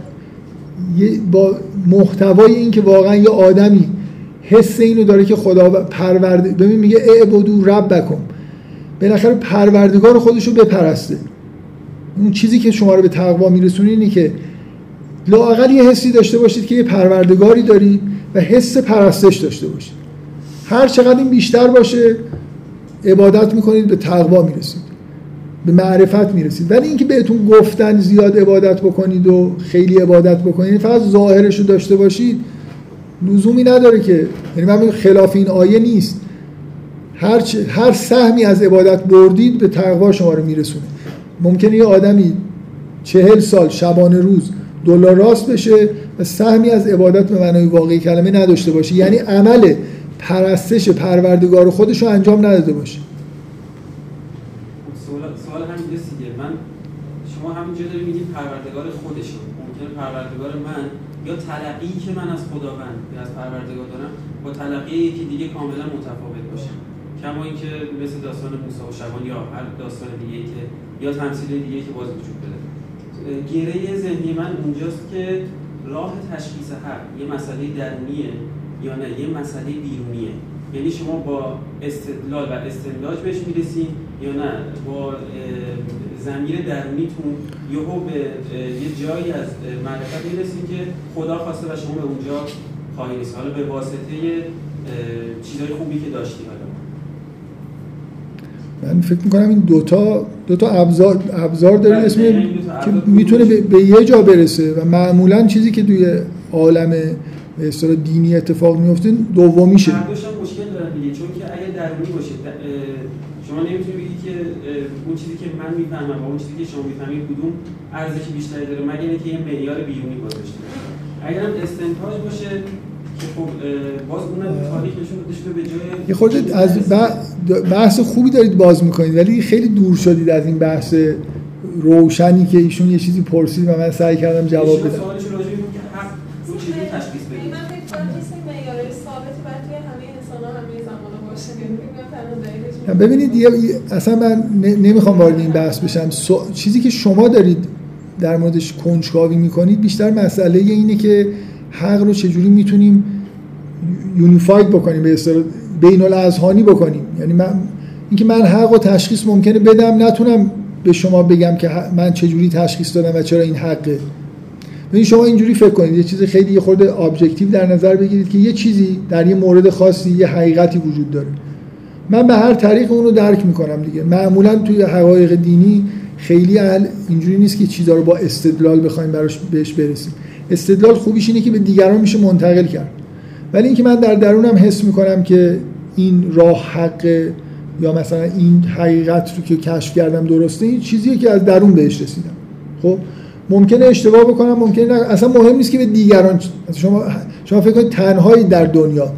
با محتوای این که واقعا یه آدمی حس اینو داره که خدا پرورده ببین میگه اعبدو ربکم. بالاخره پروردگار خودش رو بپرسته. اون چیزی که شما رو به تقوا میرسونه اینه که لاقل یه حسی داشته باشید که یه پروردگاری دارید. و حس پرستش داشته باشید. هر چقدر این بیشتر باشه عبادت می‌کنید به تقوا می‌رسید. به معرفت می‌رسید. ولی اینکه بهتون گفتن زیاد عبادت بکنید و خیلی عبادت بکنید فقط ظاهرش رو داشته باشید لزومی نداره که یعنی من خلاف این آیه نیست. هر, هر سهمی از عبادت بردید به تقوا شما رو میرسونه. ممکنه یه آدمی چهل سال شبانه روز دلار راست بشه و سهمی از عبادت به معنای واقعی کلمه نداشته باشه یعنی عمل پرستش پروردگار خودش رو انجام نداده باشه سوال همین دیگه. من شما همینجا میگید پروردگار خودش ممکنه پروردگار من یا تلقی که من از خداوند یا از پروردگار دارم با تلقی یکی دیگه کاملا متفاوت باشه. کما اینکه مثل داستان موسی و شبان یا هر داستان دیگه که یا تمثیل دیگه که باز وجود داره. گره ذهنی من اونجاست که راه تشخیص حق یه مسئله درونیه یا نه؟ یه مسئله بیرونیه. یعنی شما با استدلال و استنتاج بهش می‌رسین یا نه؟ با زمیر درونیتون یهو به یه جایی از معرفت می‌رسین که خدا خواسته و شما به اونجا خواهی رسید. حالا به واسطه چیزهای خوبی که داشتی حالا. من فکر می‌کنم این دوتا دوتا ابزار ابزار داره بله، اسم که می‌تونه به, یه جا برسه و معمولا چیزی که توی عالم به اصطلاح دینی اتفاق میفته دومیشه. مشکل دارن دیگه چون که اگه درونی باشه شما نمی‌تونید بگید که اون چیزی که من می‌فهمم و اون چیزی که شما می‌فهمید کدوم ارزش بیشتری داره مگر اینکه یه معیار بیرونی گذاشته اگر هم استنتاج باشه خب باز به یه از بحث. خوبی دارید باز می‌کنید ولی خیلی دور شدید از این بحث روشنی که ایشون یه چیزی پرسید و من سعی کردم جواب بدم. ببینید اصلا من نمی‌خوام وارد این بحث بشم. چیزی که شما دارید در موردش کنجکاوی می‌کنید بیشتر مسئله اینه که حق رو چجوری می‌تونیم unified بکنیم به اصطلاح بین الاذهانی بکنیم. یعنی من اینکه من حق و تشخیص ممکنه بدم نتونم به شما بگم که من چجوری تشخیص دادم و چرا این حقه. ببین شما اینجوری فکر کنید. یه چیز خیلی خرده objective در نظر بگیرید که یه چیزی در یه مورد خاصی یه حقیقتی وجود داره. من به هر طریق اون رو درک می‌کنم دیگه. معمولا توی حقایق دینی خیلی اهل اینجوری نیست که چیزا رو با استدلال بخوایم براش بهش برسیم. استدلال خوبیش اینه که به دیگران میشه منتقل کرد. ولی اینکه من در درونم حس می‌کنم که این راه حق یا مثلا این حقیقت رو که کشف کردم درسته این چیزیه که از درون بهش رسیدم. خب؟ ممکنه اشتباه بکنم ممکنه نه. اصلا مهم نیست که به دیگران شما شما فکر کنید تنهایی در دنیا.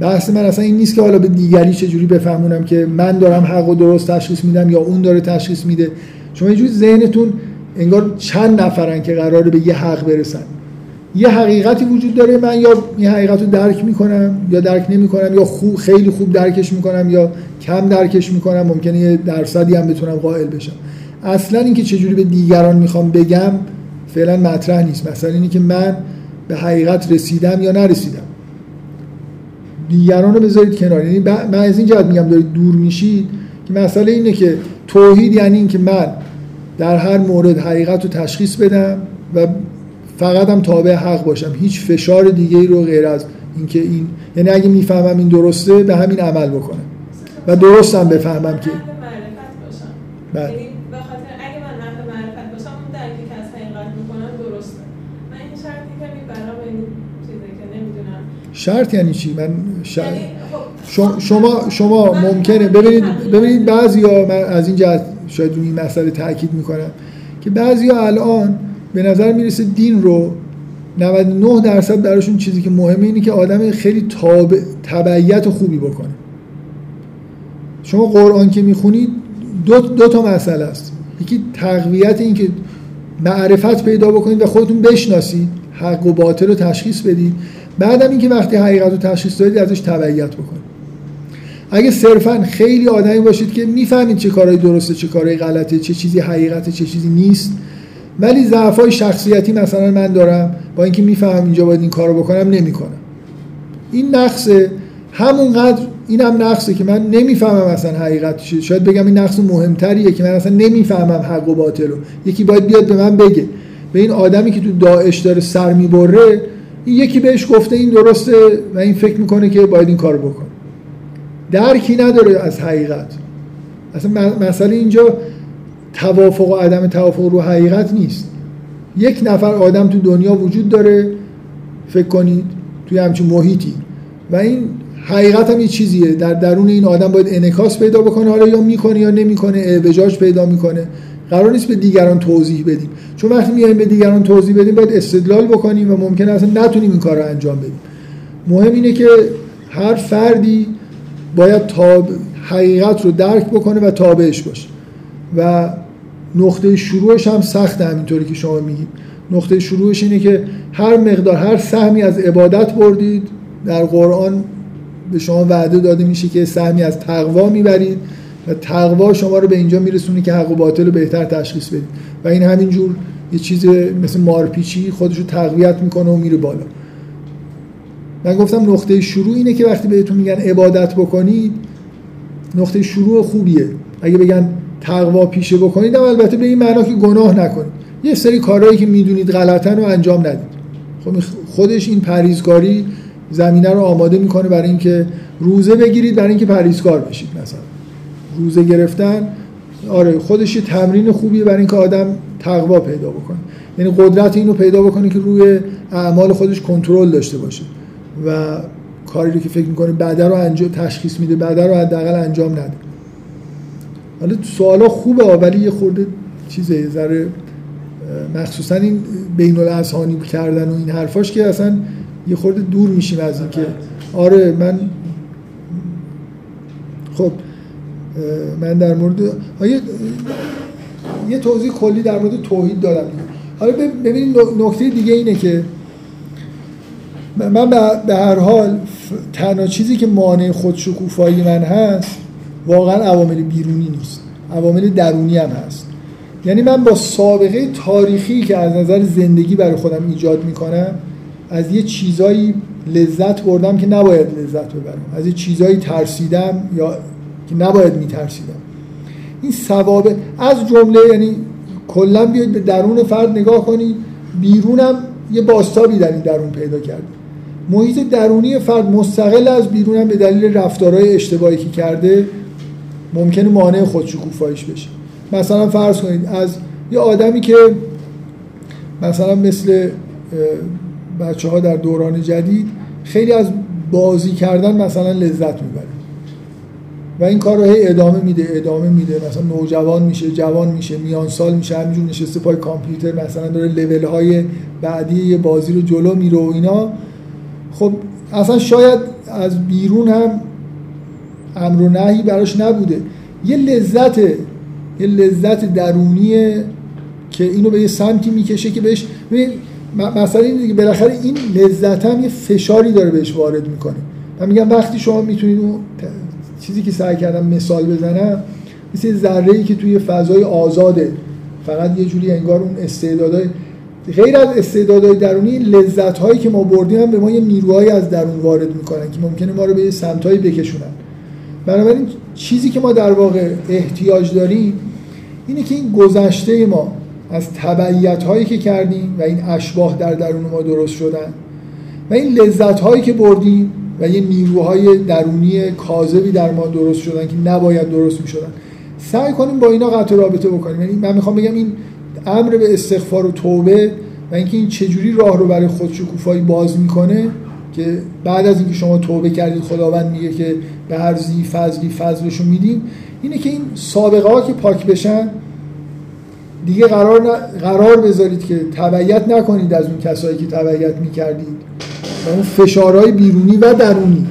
بحث من اصلا این نیست که حالا به دیگری چجوری بفهمونم که من دارم حق و درست تشخیص میدم یا اون داره تشخیص میده. شما اینجوری ذهنتون انگار چند نفرن که قراره به یه حق برسن. یه حقیقتی وجود داره من یا این حقیقت رو درک می‌کنم یا درک نمی‌کنم یا خوب خیلی خوب درکش می‌کنم یا کم درکش می‌کنم ممکنه یه درصدی هم بتونم قائل بشم. اصلا اینکه چجوری به دیگران می‌خوام بگم فعلا مطرح نیست. مثلا اینی که من به حقیقت رسیدم یا نرسیدم. دیگران رو بذارید کنار. یعنی من از این جهت میگم دارید دور میشید که مسئله اینه که توحید یعنی اینکه من در هر مورد حقیقت رو تشخیص بدم و فقط هم تابع حق باشم. هیچ فشار دیگه ای رو غیر از اینکه این یعنی اگه می‌فهمم این درسته به همین عمل بکنم. و درستم بفهمم که بله. شرط یعنی چی؟ من شرط یعنی خب شما شما ممکنه ببینید ببینید بعضیا من از این جهت شاید روی این مسئله تاکید می‌کنم که بعضیا الان به نظر می‌رسه دین رو 99 درصد براشون چیزی که مهمه اینه که آدم خیلی تابع تبعیت خوبی بکنه. شما قرآن که می‌خونید دو, دو تا مسئله است. یکی تقویت این که معرفت پیدا بکنید و خودتون بشناسید حق و باطل رو تشخیص بدید. بعدم اینکه وقتی حقیقت رو تشخیص دادید ازش تبعیت بکنید. اگه صرفا خیلی آدمی باشید که می‌فهمید چه کارهایی درسته چه کارهایی غلطه چه چیزی حقیقته چه چیزی نیست ولی ضعفای شخصیتی مثلا من دارم با اینکه می‌فهمم اینجا باید این کارو بکنم نمی‌کنم. این نقصه. همونقدر این هم نقصه که من نمی‌فهمم اصلا حقیقت چیه. شاید بگم این نقص مهمتریه که من اصلا نمی‌فهمم حق و باطل رو. یکی باید بیاد به من بگه. به این آدمی که تو داعش داره سر می‌بره این یکی بهش گفته این درسته و این فکر می‌کنه که باید این کار بکنه. درکی نداره از حقیقت. اصلا مسئله اینجا توافق و عدم توافق رو حقیقت نیست. یک نفر آدم تو دنیا وجود داره فکر کنید توی همچین محیطی. و این حقیقت هم یه چیزیه. در درون این آدم باید انکاس پیدا بکنه حالا یا می‌کنه یا نمی‌کنه اعوجاج پیدا می‌کنه. قرار نیست به دیگران توضیح بدیم. چون وقتی میایم به دیگران توضیح بدیم باید استدلال بکنیم و ممکنه اصلا نتونیم این کار رو انجام بدیم. مهم اینه که هر فردی باید تاب حقیقت رو درک بکنه و تابعش باشه. و نقطه شروعش هم سخت همینطوری که شما میگید. نقطه شروعش اینه که هر مقدار هر سهمی از عبادت بردید در قرآن به شما وعده داده میشه که سهمی از تقوا می‌برید و تقوا شما رو به اینجا میرسونه که حق و باطل رو بهتر تشخیص بدید. و این همینجور یه چیز مثل مارپیچی خودش رو تقویت می‌کنه و میره بالا. من گفتم نقطه شروع اینه که وقتی بهتون میگن عبادت بکنید نقطه شروع خوبیه. اگه بگن تقوا پیشه بکنید هم البته به این معنا که گناه نکنید. یه سری کارهایی که می‌دونید غلطن رو انجام ندید. خب خودش این پریزکاری زمینه رو آماده می‌کنه برای اینکه روزه بگیرید برای اینکه پریزکار بشید مثلا. روزه گرفتن آره خودش یه تمرین خوبیه برای اینکه آدم تقوا پیدا بکنه. یعنی قدرت اینو پیدا بکنه که روی اعمال خودش کنترل داشته باشه. و کاری رو که فکر می‌کنه بعد رو انجام تشخیص میده بعد رو حداقل انجام نده. حالا سوالا خوبه ولی یه خورده چیزه ذره مخصوصا این بین الاذهانی کردن و این حرفاش که اصلا یه خورده دور میشیم از این که آره من خب من در مورد یه یه توضیح کلی در مورد توحید دارم. حالا ببینید نکته دیگه اینه که من به هر حال تنها چیزی که مانع خودشکوفایی من هست واقعا عوامل بیرونی نیست. عوامل درونی هم هست. یعنی من با سابقه تاریخی که از نظر زندگی برای خودم ایجاد می‌کنم از یه چیزایی لذت بردم که نباید لذت ببرم. از یه چیزایی ترسیدم یا که نباید میترسیدم. این ثوابه از جمله یعنی کلا بیاید به درون فرد نگاه کنید. بیرونم یه باستابی در این درون پیدا کرد. محیط درونی فرد مستقل از بیرونم به دلیل رفتارهای اشتباهی که کرده ممکنه مانع خودشکوفاییش بشه. مثلا فرض کنید از یه آدمی که مثلا مثل بچه ها در دوران جدید خیلی از بازی کردن مثلا لذت می‌بره. و این کار رو هی ادامه میده ادامه میده. مثلا نوجوان میشه جوان میشه میان سال میشه همینجور نشسته پای کامپیوتر مثلا داره لول های بعدی یه بازی رو جلو میره و اینا. خب اصلا شاید از بیرون هم امر و نهی براش نبوده. یه لذت یه لذت درونیه که اینو به یه سمتی می‌کشه که بهش مثلا این دیگه بالاخره این لذت هم یه فشاری داره بهش وارد می‌کنه. من میگم وقتی شما می‌تونید اون چیزی که سعی کردم مثال بزنم مثل ذره ای که توی فضای آزاده فقط یه جوری انگار اون استعدادهای غیر از استعدادهای درونی لذت هایی که ما بردیم هم به ما یه نیروهایی از درون وارد می‌کنن که ممکنه ما رو به سمتهایی بکشونن. بنابراین چیزی که ما در واقع احتیاج داریم اینه که این گذشته ما از تبعیت هایی که کردیم و این اشباه در درون ما درست شدن و این لذت هایی که بردیم و یه نیروهای درونی کاذبی در ما درست شدن که نباید درست می شدن سعی کنیم با اینا قطع رابطه بکنیم. یعنی من می‌خوام بگم این امر به استغفار و توبه و اینکه این چجوری راه رو برای خودشکوفایی باز می‌کنه که بعد از اینکه شما توبه کردید خداوند میگه که به هر زی فضلی فضلشو میدیم اینه که این سابقه ها که پاک بشن دیگه قرار, قرار بذارید که تبعیت نکنید از اون کسایی که تبعیت می‌کردید. و اون فشارهای بیرونی و درونی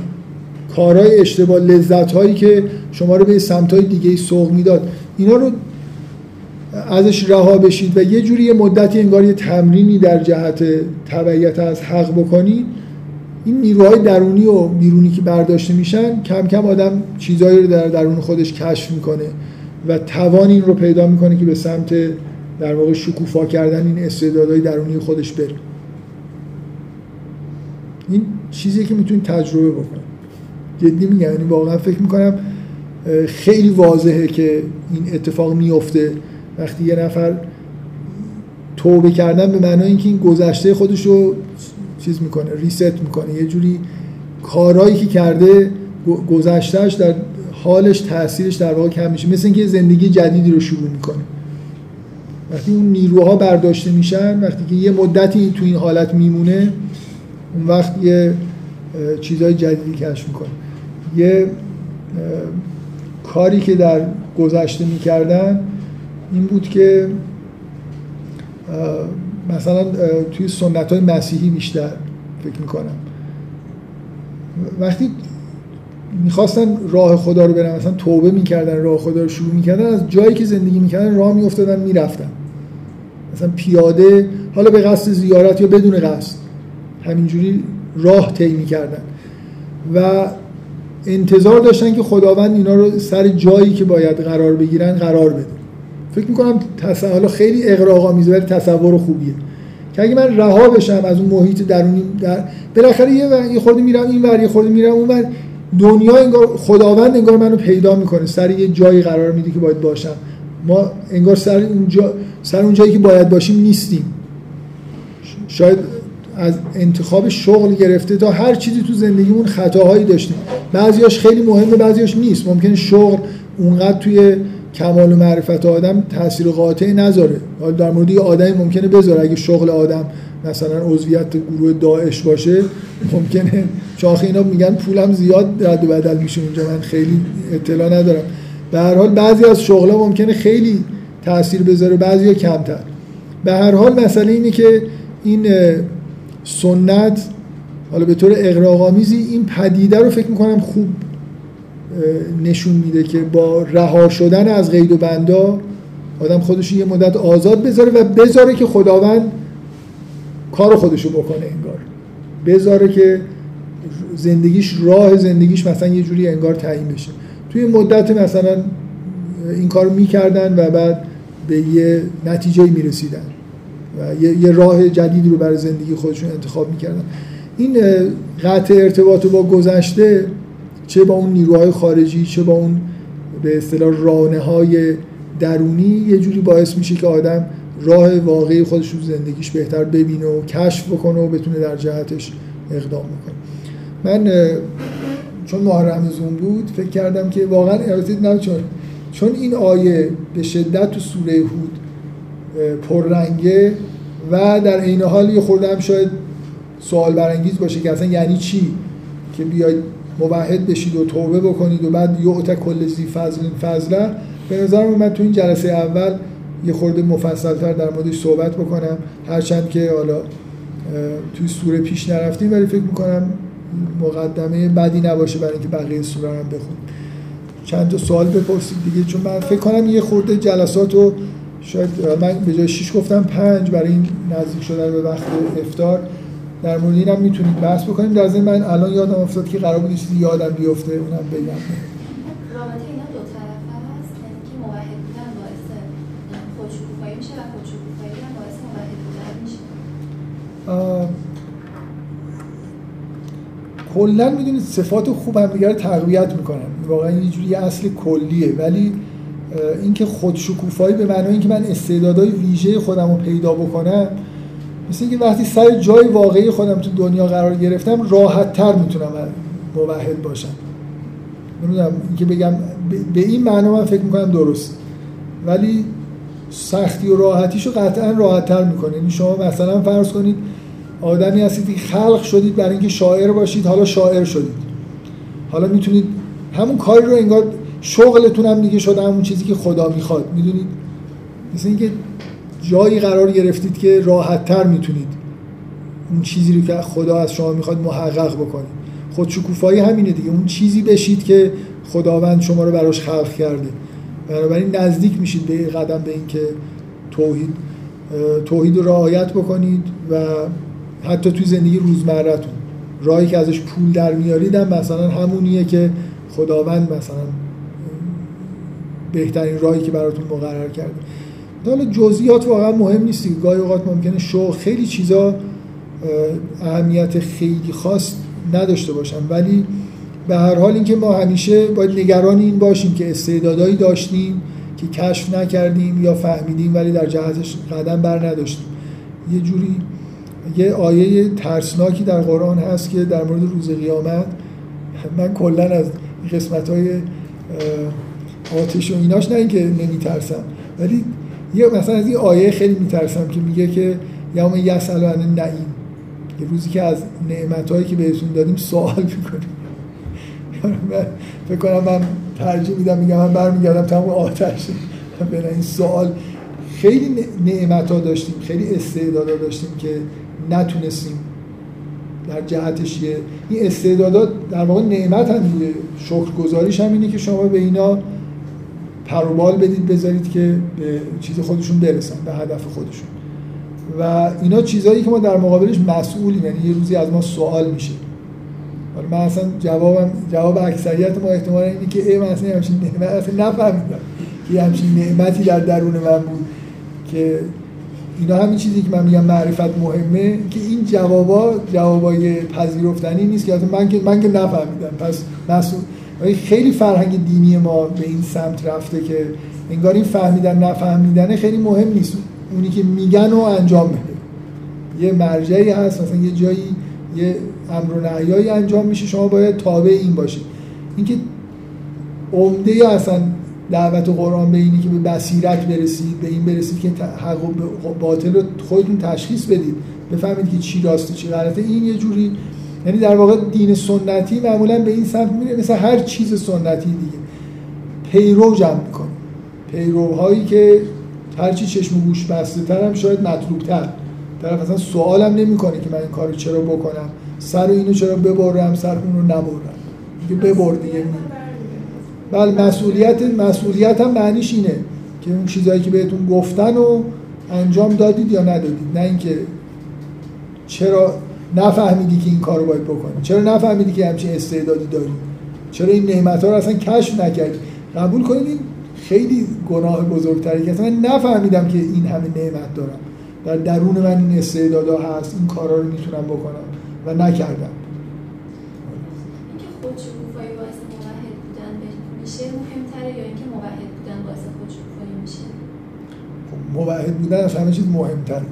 کارهای اشتباه لذت هایی که شما رو به سمت های دیگه سوق می‌داد. اینا رو ازش رها بشید و یه جوری یه مدتی انگار یه تمرینی در جهت تبعیت از حق بکنید. این نیروهای درونی و بیرونی که برداشته میشن کم کم آدم چیزهایی رو در درون خودش کشف می‌کنه و توان این رو پیدا می‌کنه که به سمت در واقع شکوفا کردن این استعدادهای درونی خودش بره. این چیزی که می‌تونید تجربه بکنید جدی میگم یعنی واقعا فکر می‌کنم خیلی واضحه که این اتفاق میفته وقتی یه نفر توبه کردن به معنای اینکه این گذشته خودش رو چیز می‌کنه ریست می‌کنه. یه جوری کارهایی که کرده گذشتهش در حالش تاثیرش در واقع کم میشه. مثل اینکه زندگی جدیدی رو شروع می‌کنه. وقتی اون نیروها برداشته میشن وقتی که یه مدتی تو این حالت میمونه اون وقت یه چیزهای جدیدی کشف می‌کنه. یه کاری که در گذشته می‌کردن این بود که مثلا توی سنت های مسیحی بیشتر فکر می‌کنم. وقتی می‌خواستن راه خدا رو برن مثلا توبه می‌کردن راه خدا رو شروع می‌کردن از جایی که زندگی می‌کردن راه میافتادن می‌رفتن. مثلا پیاده حالا به قصد زیارت یا بدون قصد. همینجوری راه طی می‌کردن. و انتظار داشتن که خداوند اینا رو سر جایی که باید قرار بگیرن قرار بده. فکر می‌کنم حالا خیلی اقراق‌آمیزه ولی تصور خوبیه. که اگه من رها بشم از اون محیط درونی در بالاخره یه, یه خورده میرم این ور یه خورده میرم اون ور. دنیا انگار خداوند انگار منو پیدا می‌کنه. سر یه جایی قرار میده که باید باشم. ما انگار سر اون, سر اون جایی که باید باشیم نیستیم. شاید از انتخاب شغل گرفته تا هر چیزی تو زندگیمون خطاهایی داشتیم. بعضیاش خیلی مهمه بعضیاش نیست. ممکنه شغل اونقدر توی کمال و معرفت آدم تاثیر قاطعی نذاره. حالا در مورد یه آدمی ممکنه بذاره. اگه شغل آدم مثلا عضویت گروه داعش باشه ممکنه چاخ اینا میگن پولم زیاد رد و بدل میشه اونجا. من خیلی اطلاع ندارم. به هر حال بعضی از شغلها ممکنه خیلی تاثیر بذاره بعضی کمتر. به هر حال مسئله اینه که این سنت حالا به طور اقراق‌آمیزی این پدیده رو فکر می‌کنم خوب نشون میده که با رها شدن از قید و بندا آدم خودش یه مدت آزاد بذاره و بذاره که خداوند کار خودشو بکنه انگار. بذاره که زندگیش راه زندگیش مثلا یه جوری انگار تعیین بشه. توی مدت مثلا این کار می‌کردن و بعد به یه نتیجه می‌رسیدن و یه راه جدیدی رو برای زندگی خودشون انتخاب می‌کردن. این قطع ارتباط با گذشته چه با اون نیروهای خارجی چه با اون به اصطلاح رانه های درونی یه جوری باعث میشه که آدم راه واقعی خودش رو زندگیش بهتر ببینه و کشف بکنه و بتونه در جهتش اقدام بکنه. من چون ماه رمزون بود فکر کردم که واقعا نه چون چون این آیه به شدت تو سوره هود پررنگه و در عین حال یه خورده شاید سوال برانگیز باشه که اصلا یعنی چی؟ که بیاید موحد بشید و توبه بکنید و بعد یعطا کل زی فضل فضله به نظر من تو این جلسه اول یه خورده مفصلتر در موردش صحبت بکنم. هرچند که حالا توی سوره پیش نرفتیم ولی فکر می‌کنم مقدمه بدی نباشه برای اینکه بقیه سوره هم بخونیم. چند تا سوال بپرسید دیگه چون من فکر کنم یه خورده جلسات رو شاید من به جای 6 گفتم پنج برای این نزدیک شدن به وقت افتار در مورد اینم می‌تونید بحث بکنیم. در ضمن من الان یادم افتاد که قرار بود چیزی یادم بیفته اونم بگم. رابطه اینا دو طرفه هست. یعنی که موحد بودن باعث خودشکوفایی میشه و خودشکوفایی هم باعث موحد بودن میشه. کلا می‌دونید صفات خوب هم دیگه تقویت می‌کنن. واقعا یه جوری اصل کلیه. ولی اینکه خودشکوفایی به معنای اینکه من استعدادهای ویژه خودم رو پیدا بکنم مثل اینکه وقتی سر جای واقعی خودم تو دنیا قرار گرفتم راحت تر می‌تونم موحد باشم. نمی‌دونم اینکه بگم به این معنا من فکر می‌کنم درست. ولی سختی و راحتیشو قطعا راحت تر می‌کنه یعنی شما مثلا فرض کنید آدمی هستید که خلق شدید برای اینکه شاعر باشید حالا شاعر شدید. حالا می‌تونید همون کاری رو انگار شغلتون هم دیگه شده همون چیزی که خدا می‌خواد. می‌دونید؟ مثل اینکه جایی قرار گرفتید که راحت تر می‌تونید اون چیزی رو که خدا از شما می‌خواد محقق بکنید. خودشکوفایی همینه دیگه. اون چیزی بشید که خداوند شما رو براش خلق کرده. بنابراین نزدیک میشید به قدم به اینکه توحید توحید رو رعایت بکنید و حتی توی زندگی روزمرتون راهی که ازش پول در میارید هم مثلا همونیه که خداوند مثلا بهترین راهی که براتون مقرر کرده. حالا جزئیات واقعا مهم نیست گاهی اوقات ممکنه شو خیلی چیزا اهمیت خیلی خاص نداشته باشن. ولی به هر حال اینکه ما همیشه باید نگران این باشیم که استعدادایی داشتیم که کشف نکردیم یا فهمیدیم ولی در جهتش قدم بر نداشتیم. یه جوری یه آیه ترسناکی در قرآن هست که در مورد روز قیامت من کلا از قسمت های آتش و ایناش نه اینکه نمیترسم ولی یه مثلا از این آیه خیلی میترسم که میگه که یوم یسأل عن نعیم یه روزی که از نعمتهایی که بهتون دادیم سوال می‌کنیم. فکر کنم من ترجیح میدم میگم من برمیگردم تمام آتش به این سوال. خیلی نعمت ها داشتیم خیلی استعدادا داشتیم که نتونستیم در جهتش یه این استعدادات در واقع نعمت هم دیگه. شکرگزاریش هم اینه که شما به اینا پروبال بدید بذارید که به چیز خودشون برسن به هدف خودشون. و اینا چیزهایی که ما در مقابلش مسئولیم یعنی یه روزی از ما سوال میشه. حالا من اصلا جوابم جواب اکثریت ما احتمال اینه که ای من اصلا همچین نعمت اصلا نفهمیدم که همچین نعمتی در درون من بود که اینا همین چیزی که من میگم معرفت مهمه که این جوابا جوابای پذیرفتنی نیست که من که من که نفهمیدم. پس مسئول خیلی فرهنگ دینی ما به این سمت رفته که انگار این فهمیدن نفهمیدن خیلی مهم نیست. اونی که میگن و انجام بده یه مرجعی هست مثلا یه جایی یه امر و نهیایی انجام میشه. شما باید تابع این باشید اینکه عمده اصلا دعوت قرآن به اینی که به بصیرت برسید به این برسید که حق و باطل رو خودتون تشخیص بدید. بفهمید که چی راسته چی غلطه. این یه جوری یعنی در واقع دین سنتی معمولا به این سمت میره مثل هر چیز سنتی دیگه. پیرو جمع می‌کنه. پیروهایی که هرچی چشم و گوش بسته تر هم شاید مطلوب تر. طرف اصلا سوالم نمی‌کنه که من این کارو چرا بکنم. سر اینو چرا ببرم سر اونو نبرم. دیگه ببر دیگه. بله مسئولیت مسئولیت هم معنیش اینه که اون چیزایی که بهتون گفتن و انجام دادید یا ندادید. نه اینکه چرا نفهمیدی که این کارو باید بکنی. چرا نفهمیدی که همچین استعدادی داری؟ چرا این نعمت ها رو اصلا کشف نکردی؟ قبول کنید این خیلی گناه بزرگتری که اصلا نفهمیدم که این همه نعمت دارم. در درون من این استعدادا هست این کارا رو می‌تونم بکنم و نکردم. میشه مهمتره یا اینکه موحد بودن باعث خودشکوفایی میشه؟ موحد بودن از همه چیز مهمتره.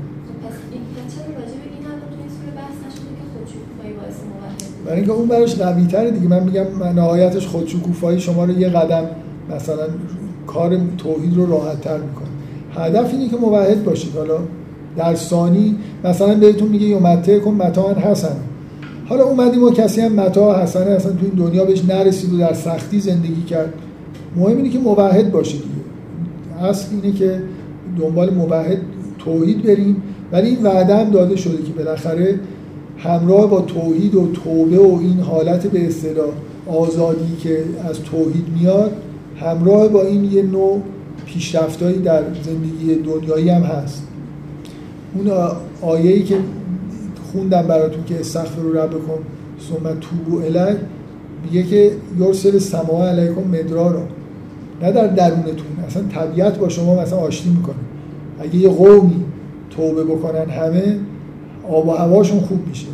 برای اینکه اون براش قوی تره دیگه. من میگم نهایتش خودشکوفایی شما رو یه قدم مثلا کار توحید رو راحت تر می‌کنه. هدف اینه که موحد باشید. حالا در ثانی مثلا بهتون میگه یومته کن متاعا حسن. حالا اومدیم و کسی هم متاع حسنه اصلا تو این دنیا بهش نرسید و در سختی زندگی کرد. مهم اینه که موحد باشید. اصل اینه که دنبال موحد توحید بریم. ولی این وعده هم داده شده که بالاخره همراه با توحید و توبه و این حالت به اصطلاح آزادی که از توحید میاد همراه با این یه نوع پیشرفتایی در زندگی دنیایی هم هست. اون آیه‌ای که خوندم براتون که استغفر رو بکن ثم توبو الی میگه که یرسل سما علیکم مدرارا. نه در درونتون اصلا طبیعت با شما مثلا آشتی می‌کنه. اگه یه قومی توبه بکنن همه آب و هواشون خوب میشه.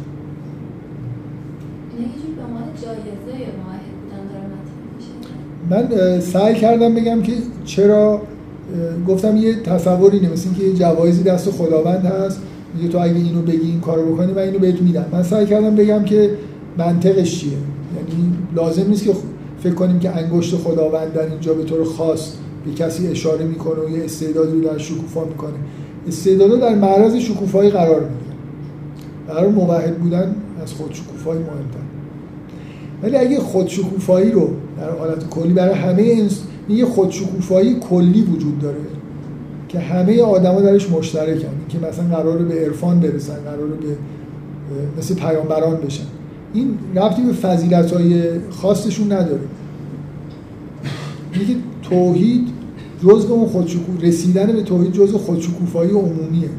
من سعی کردم بگم که چرا گفتم یه تصوری نمیسین که یه جوایزی دست خداوند هست. میگه تو اگه اینو بگی این کارو بکنی من اینو بهت میدم. من سعی کردم بگم که منطقش چیه. یعنی لازم نیست که فکر کنیم که انگشت خداوند در اینجا به طور خاص به کسی اشاره می‌کنه و یه استعدادی رو در شکوفا می‌کنه. استعدادا در معرض شکوفایی قرار می‌گیرن قرار موحد بودن از خود شکوفایی مهمتر. ولی اگه خود شکوفایی رو در حالت کلی برای همه انس... یه خود شکوفایی کلی وجود داره که همه آدما درش مشترکن که مثلا قرار به عرفان برسن قرار به مثل پیامبران بشن. این ربطی به فضیلت های خاصشون نداره. میگه توحید جزء اون خودشکوف رسیدن به توحید جزء خودشکوفایی عمومیه.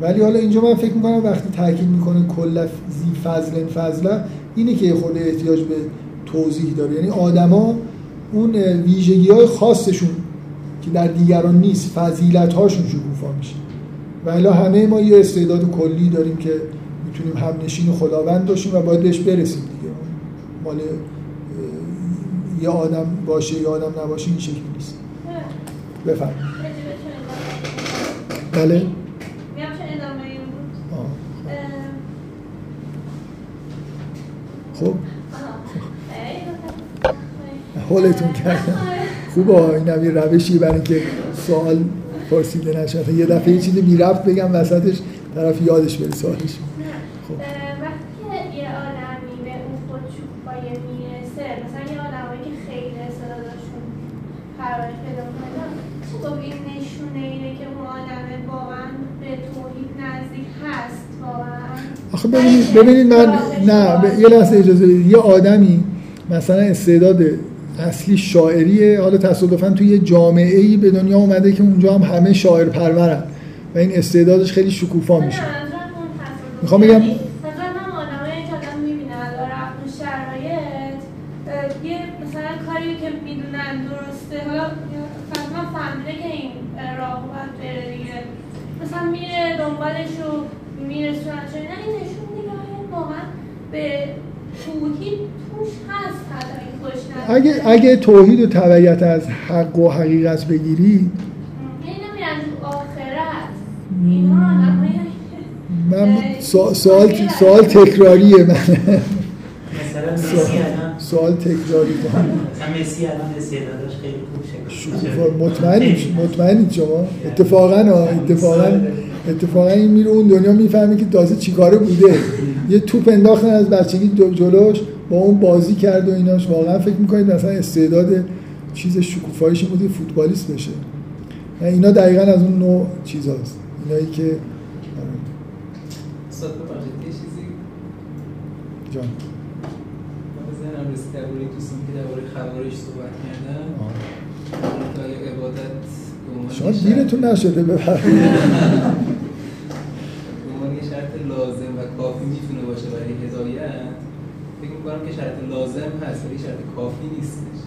ولی حالا اینجا من فکر می‌کنم وقتی تاکید می‌کنه کل زی فضل فضله اینه که خود احتیاج به توضیح داره. یعنی آدما اون ویژگی های خاصشون که در دیگران نیست فضیلت هاشون شکوفا میشه. و الا همه ما یه استعداد کلی داریم که می‌تونیم هم نشین خداوند باشیم و باید بهش برسیم دیگه. مال یه آدم باشه یه آدم نباشه این شکلی نیست. بفرم بله. خب؟ حالتون کردم خوبه این هم یه روشی برای اینکه سوال پرسیده نشه یه دفعه یه چیزی بی رفت بگم وسطش طرف یادش بره سوالش. خب. مثلا یه که خیلی پیدا کنه خب این نشونه اینه که اون آدم واقعا به توحید نزدیک هست آخه ببینید ببینید من نه یه لحظه اجازه بدید. یه آدمی مثلا استعداد اصلی شاعریه حالا تصادفا توی یه جامعه ای به دنیا اومده که اونجا هم همه شاعر پرورن و این استعدادش خیلی شکوفا میشه. می‌خوام بگم مثلا میره دنبالش و میرسونه چه نه این نشون میده واقعا به توحید توش هست اگه اگه توحید و تبعیت از حق و حقیقت بگیری من سوال سوال تکراریه من. سوال تکراری مطمئنید مطمئنید شما؟ اتفاقا اتفاقا اتفاقا این میره اون دنیا می‌فهمی که تازه چیکاره بوده. یه توپ انداختن از بچگی جلوش با اون بازی کرد و ایناش. واقعا فکر می‌کنید مثلا استعداد چیز شکوفایش بوده فوتبالیست بشه. اینا دقیقا از اون نوع چیز هست اینایی که جان. ذهنم رسید درباره دوستان که درباره خوارج صحبت کردن عبادت شما دیرتون نشده ببرید به شرط لازم و کافی می‌تونه باشه برای هدایت فکر می‌کنم که شرط لازم هست ولی شرط کافی نیستش.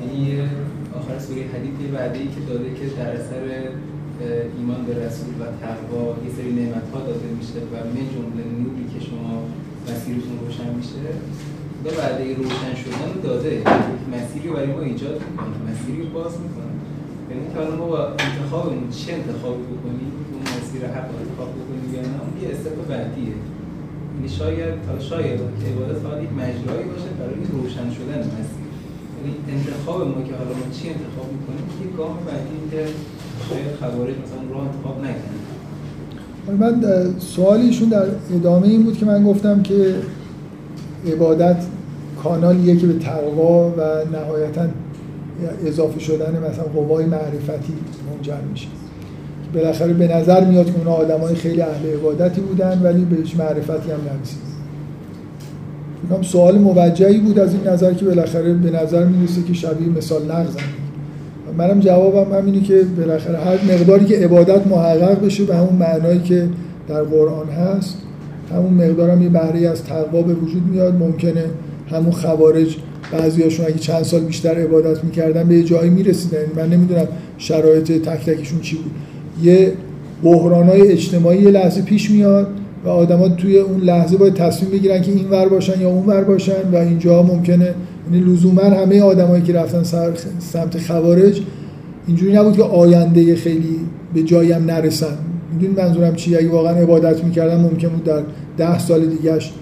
یعنی آخر سوره حدیث یه وعده ای که داده که در اثر ایمان به رسول و تقوا یه سری نعمت ها داده میشه و من جمله نوری که شما مسیرتون روشن میشه خدا وعده روشن شدن داده. مسیری رو برای ما ایجاد می‌کنه مسیری رو باز می‌کنه. یعنی که ما با انتخابمون چه انتخابی بکنیم؟ اون مسیر حق رو انتخاب بکنیم یا نه اون یه استپ بعدیه. یعنی شاید حالا شاید که عبادت فقط یک مجرایی باشه برای روشن شدن مسیر. یعنی انتخاب ما که حالا ما چی انتخاب می‌کنیم یه گام بعدی که شاید خوارج مثلا راه انتخاب نکنیم من سوالیشون در ادامه این بود که من گفتم که عبادت کانالیه که به تقوا و نهایتا اضافه شدن مثلا قوای معرفتی منجر میشه. بالاخره به نظر میاد که اونا آدم های خیلی اهل عبادتی بودن ولی بهش معرفتی هم نرسید. میگم سوال موجهی بود از این نظر که بالاخره به نظر می‌رسه که شبیه مثال نغزن منم جوابم همینه که بالاخره هر مقداری که عبادت محقق بشه به همون معنایی که در قرآن هست همون مقدار هم یه بهره از تقوا به وجود میاد. ممکنه همون خوارج بعضیاشون اگه چند سال بیشتر عبادت می‌کردن به یه جایی می‌رسیدن. من نمی‌دونم شرایط تک تکشون چی بود. یه های اجتماعی یه لحظه پیش میاد و آدما توی اون لحظه باید تصمیم بگیرن که این ور باشن یا اون ور باشن و اینجا ممکنه یعنی لزوما همه آدمایی که رفتن سمت خوارج اینجوری نبود که آینده خیلی به جایی هم نرسن. می‌دونی منظورم چیه؟ اگه واقعا عبادت می‌کردن ممکن بود در ده سال دیگهش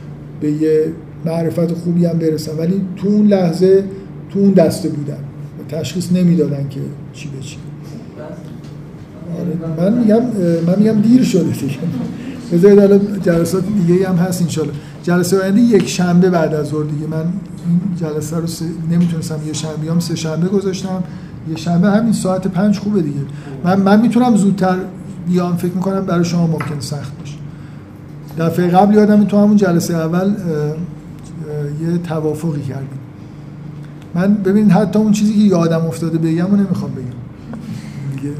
به یه معرفت خوبی هم برسن. ولی تو اون لحظه تو اون دسته بودن و تشخیص نمی‌دادن که چی به چی. من میگم من میگم دیر شده دیگه. بذارید حالا جلسات دیگه هم هست انشالله. جلسه آینده یک شنبه بعد از ظهر دیگه. من این جلسه رو س... نمی‌تونستم یه شنبه هم سه شنبه گذاشتم. یه شنبه همین ساعت پنج خوبه دیگه. من من می‌تونم زودتر بیام فکر می‌کنم برای شما ممکن سخت باشه. دفعه قبل یادم تو همون جلسه اول یه توافقی کردیم. من ببینید حتی اون چیزی که یادم افتاده بگم و نمی‌خوام بگم. دیگه.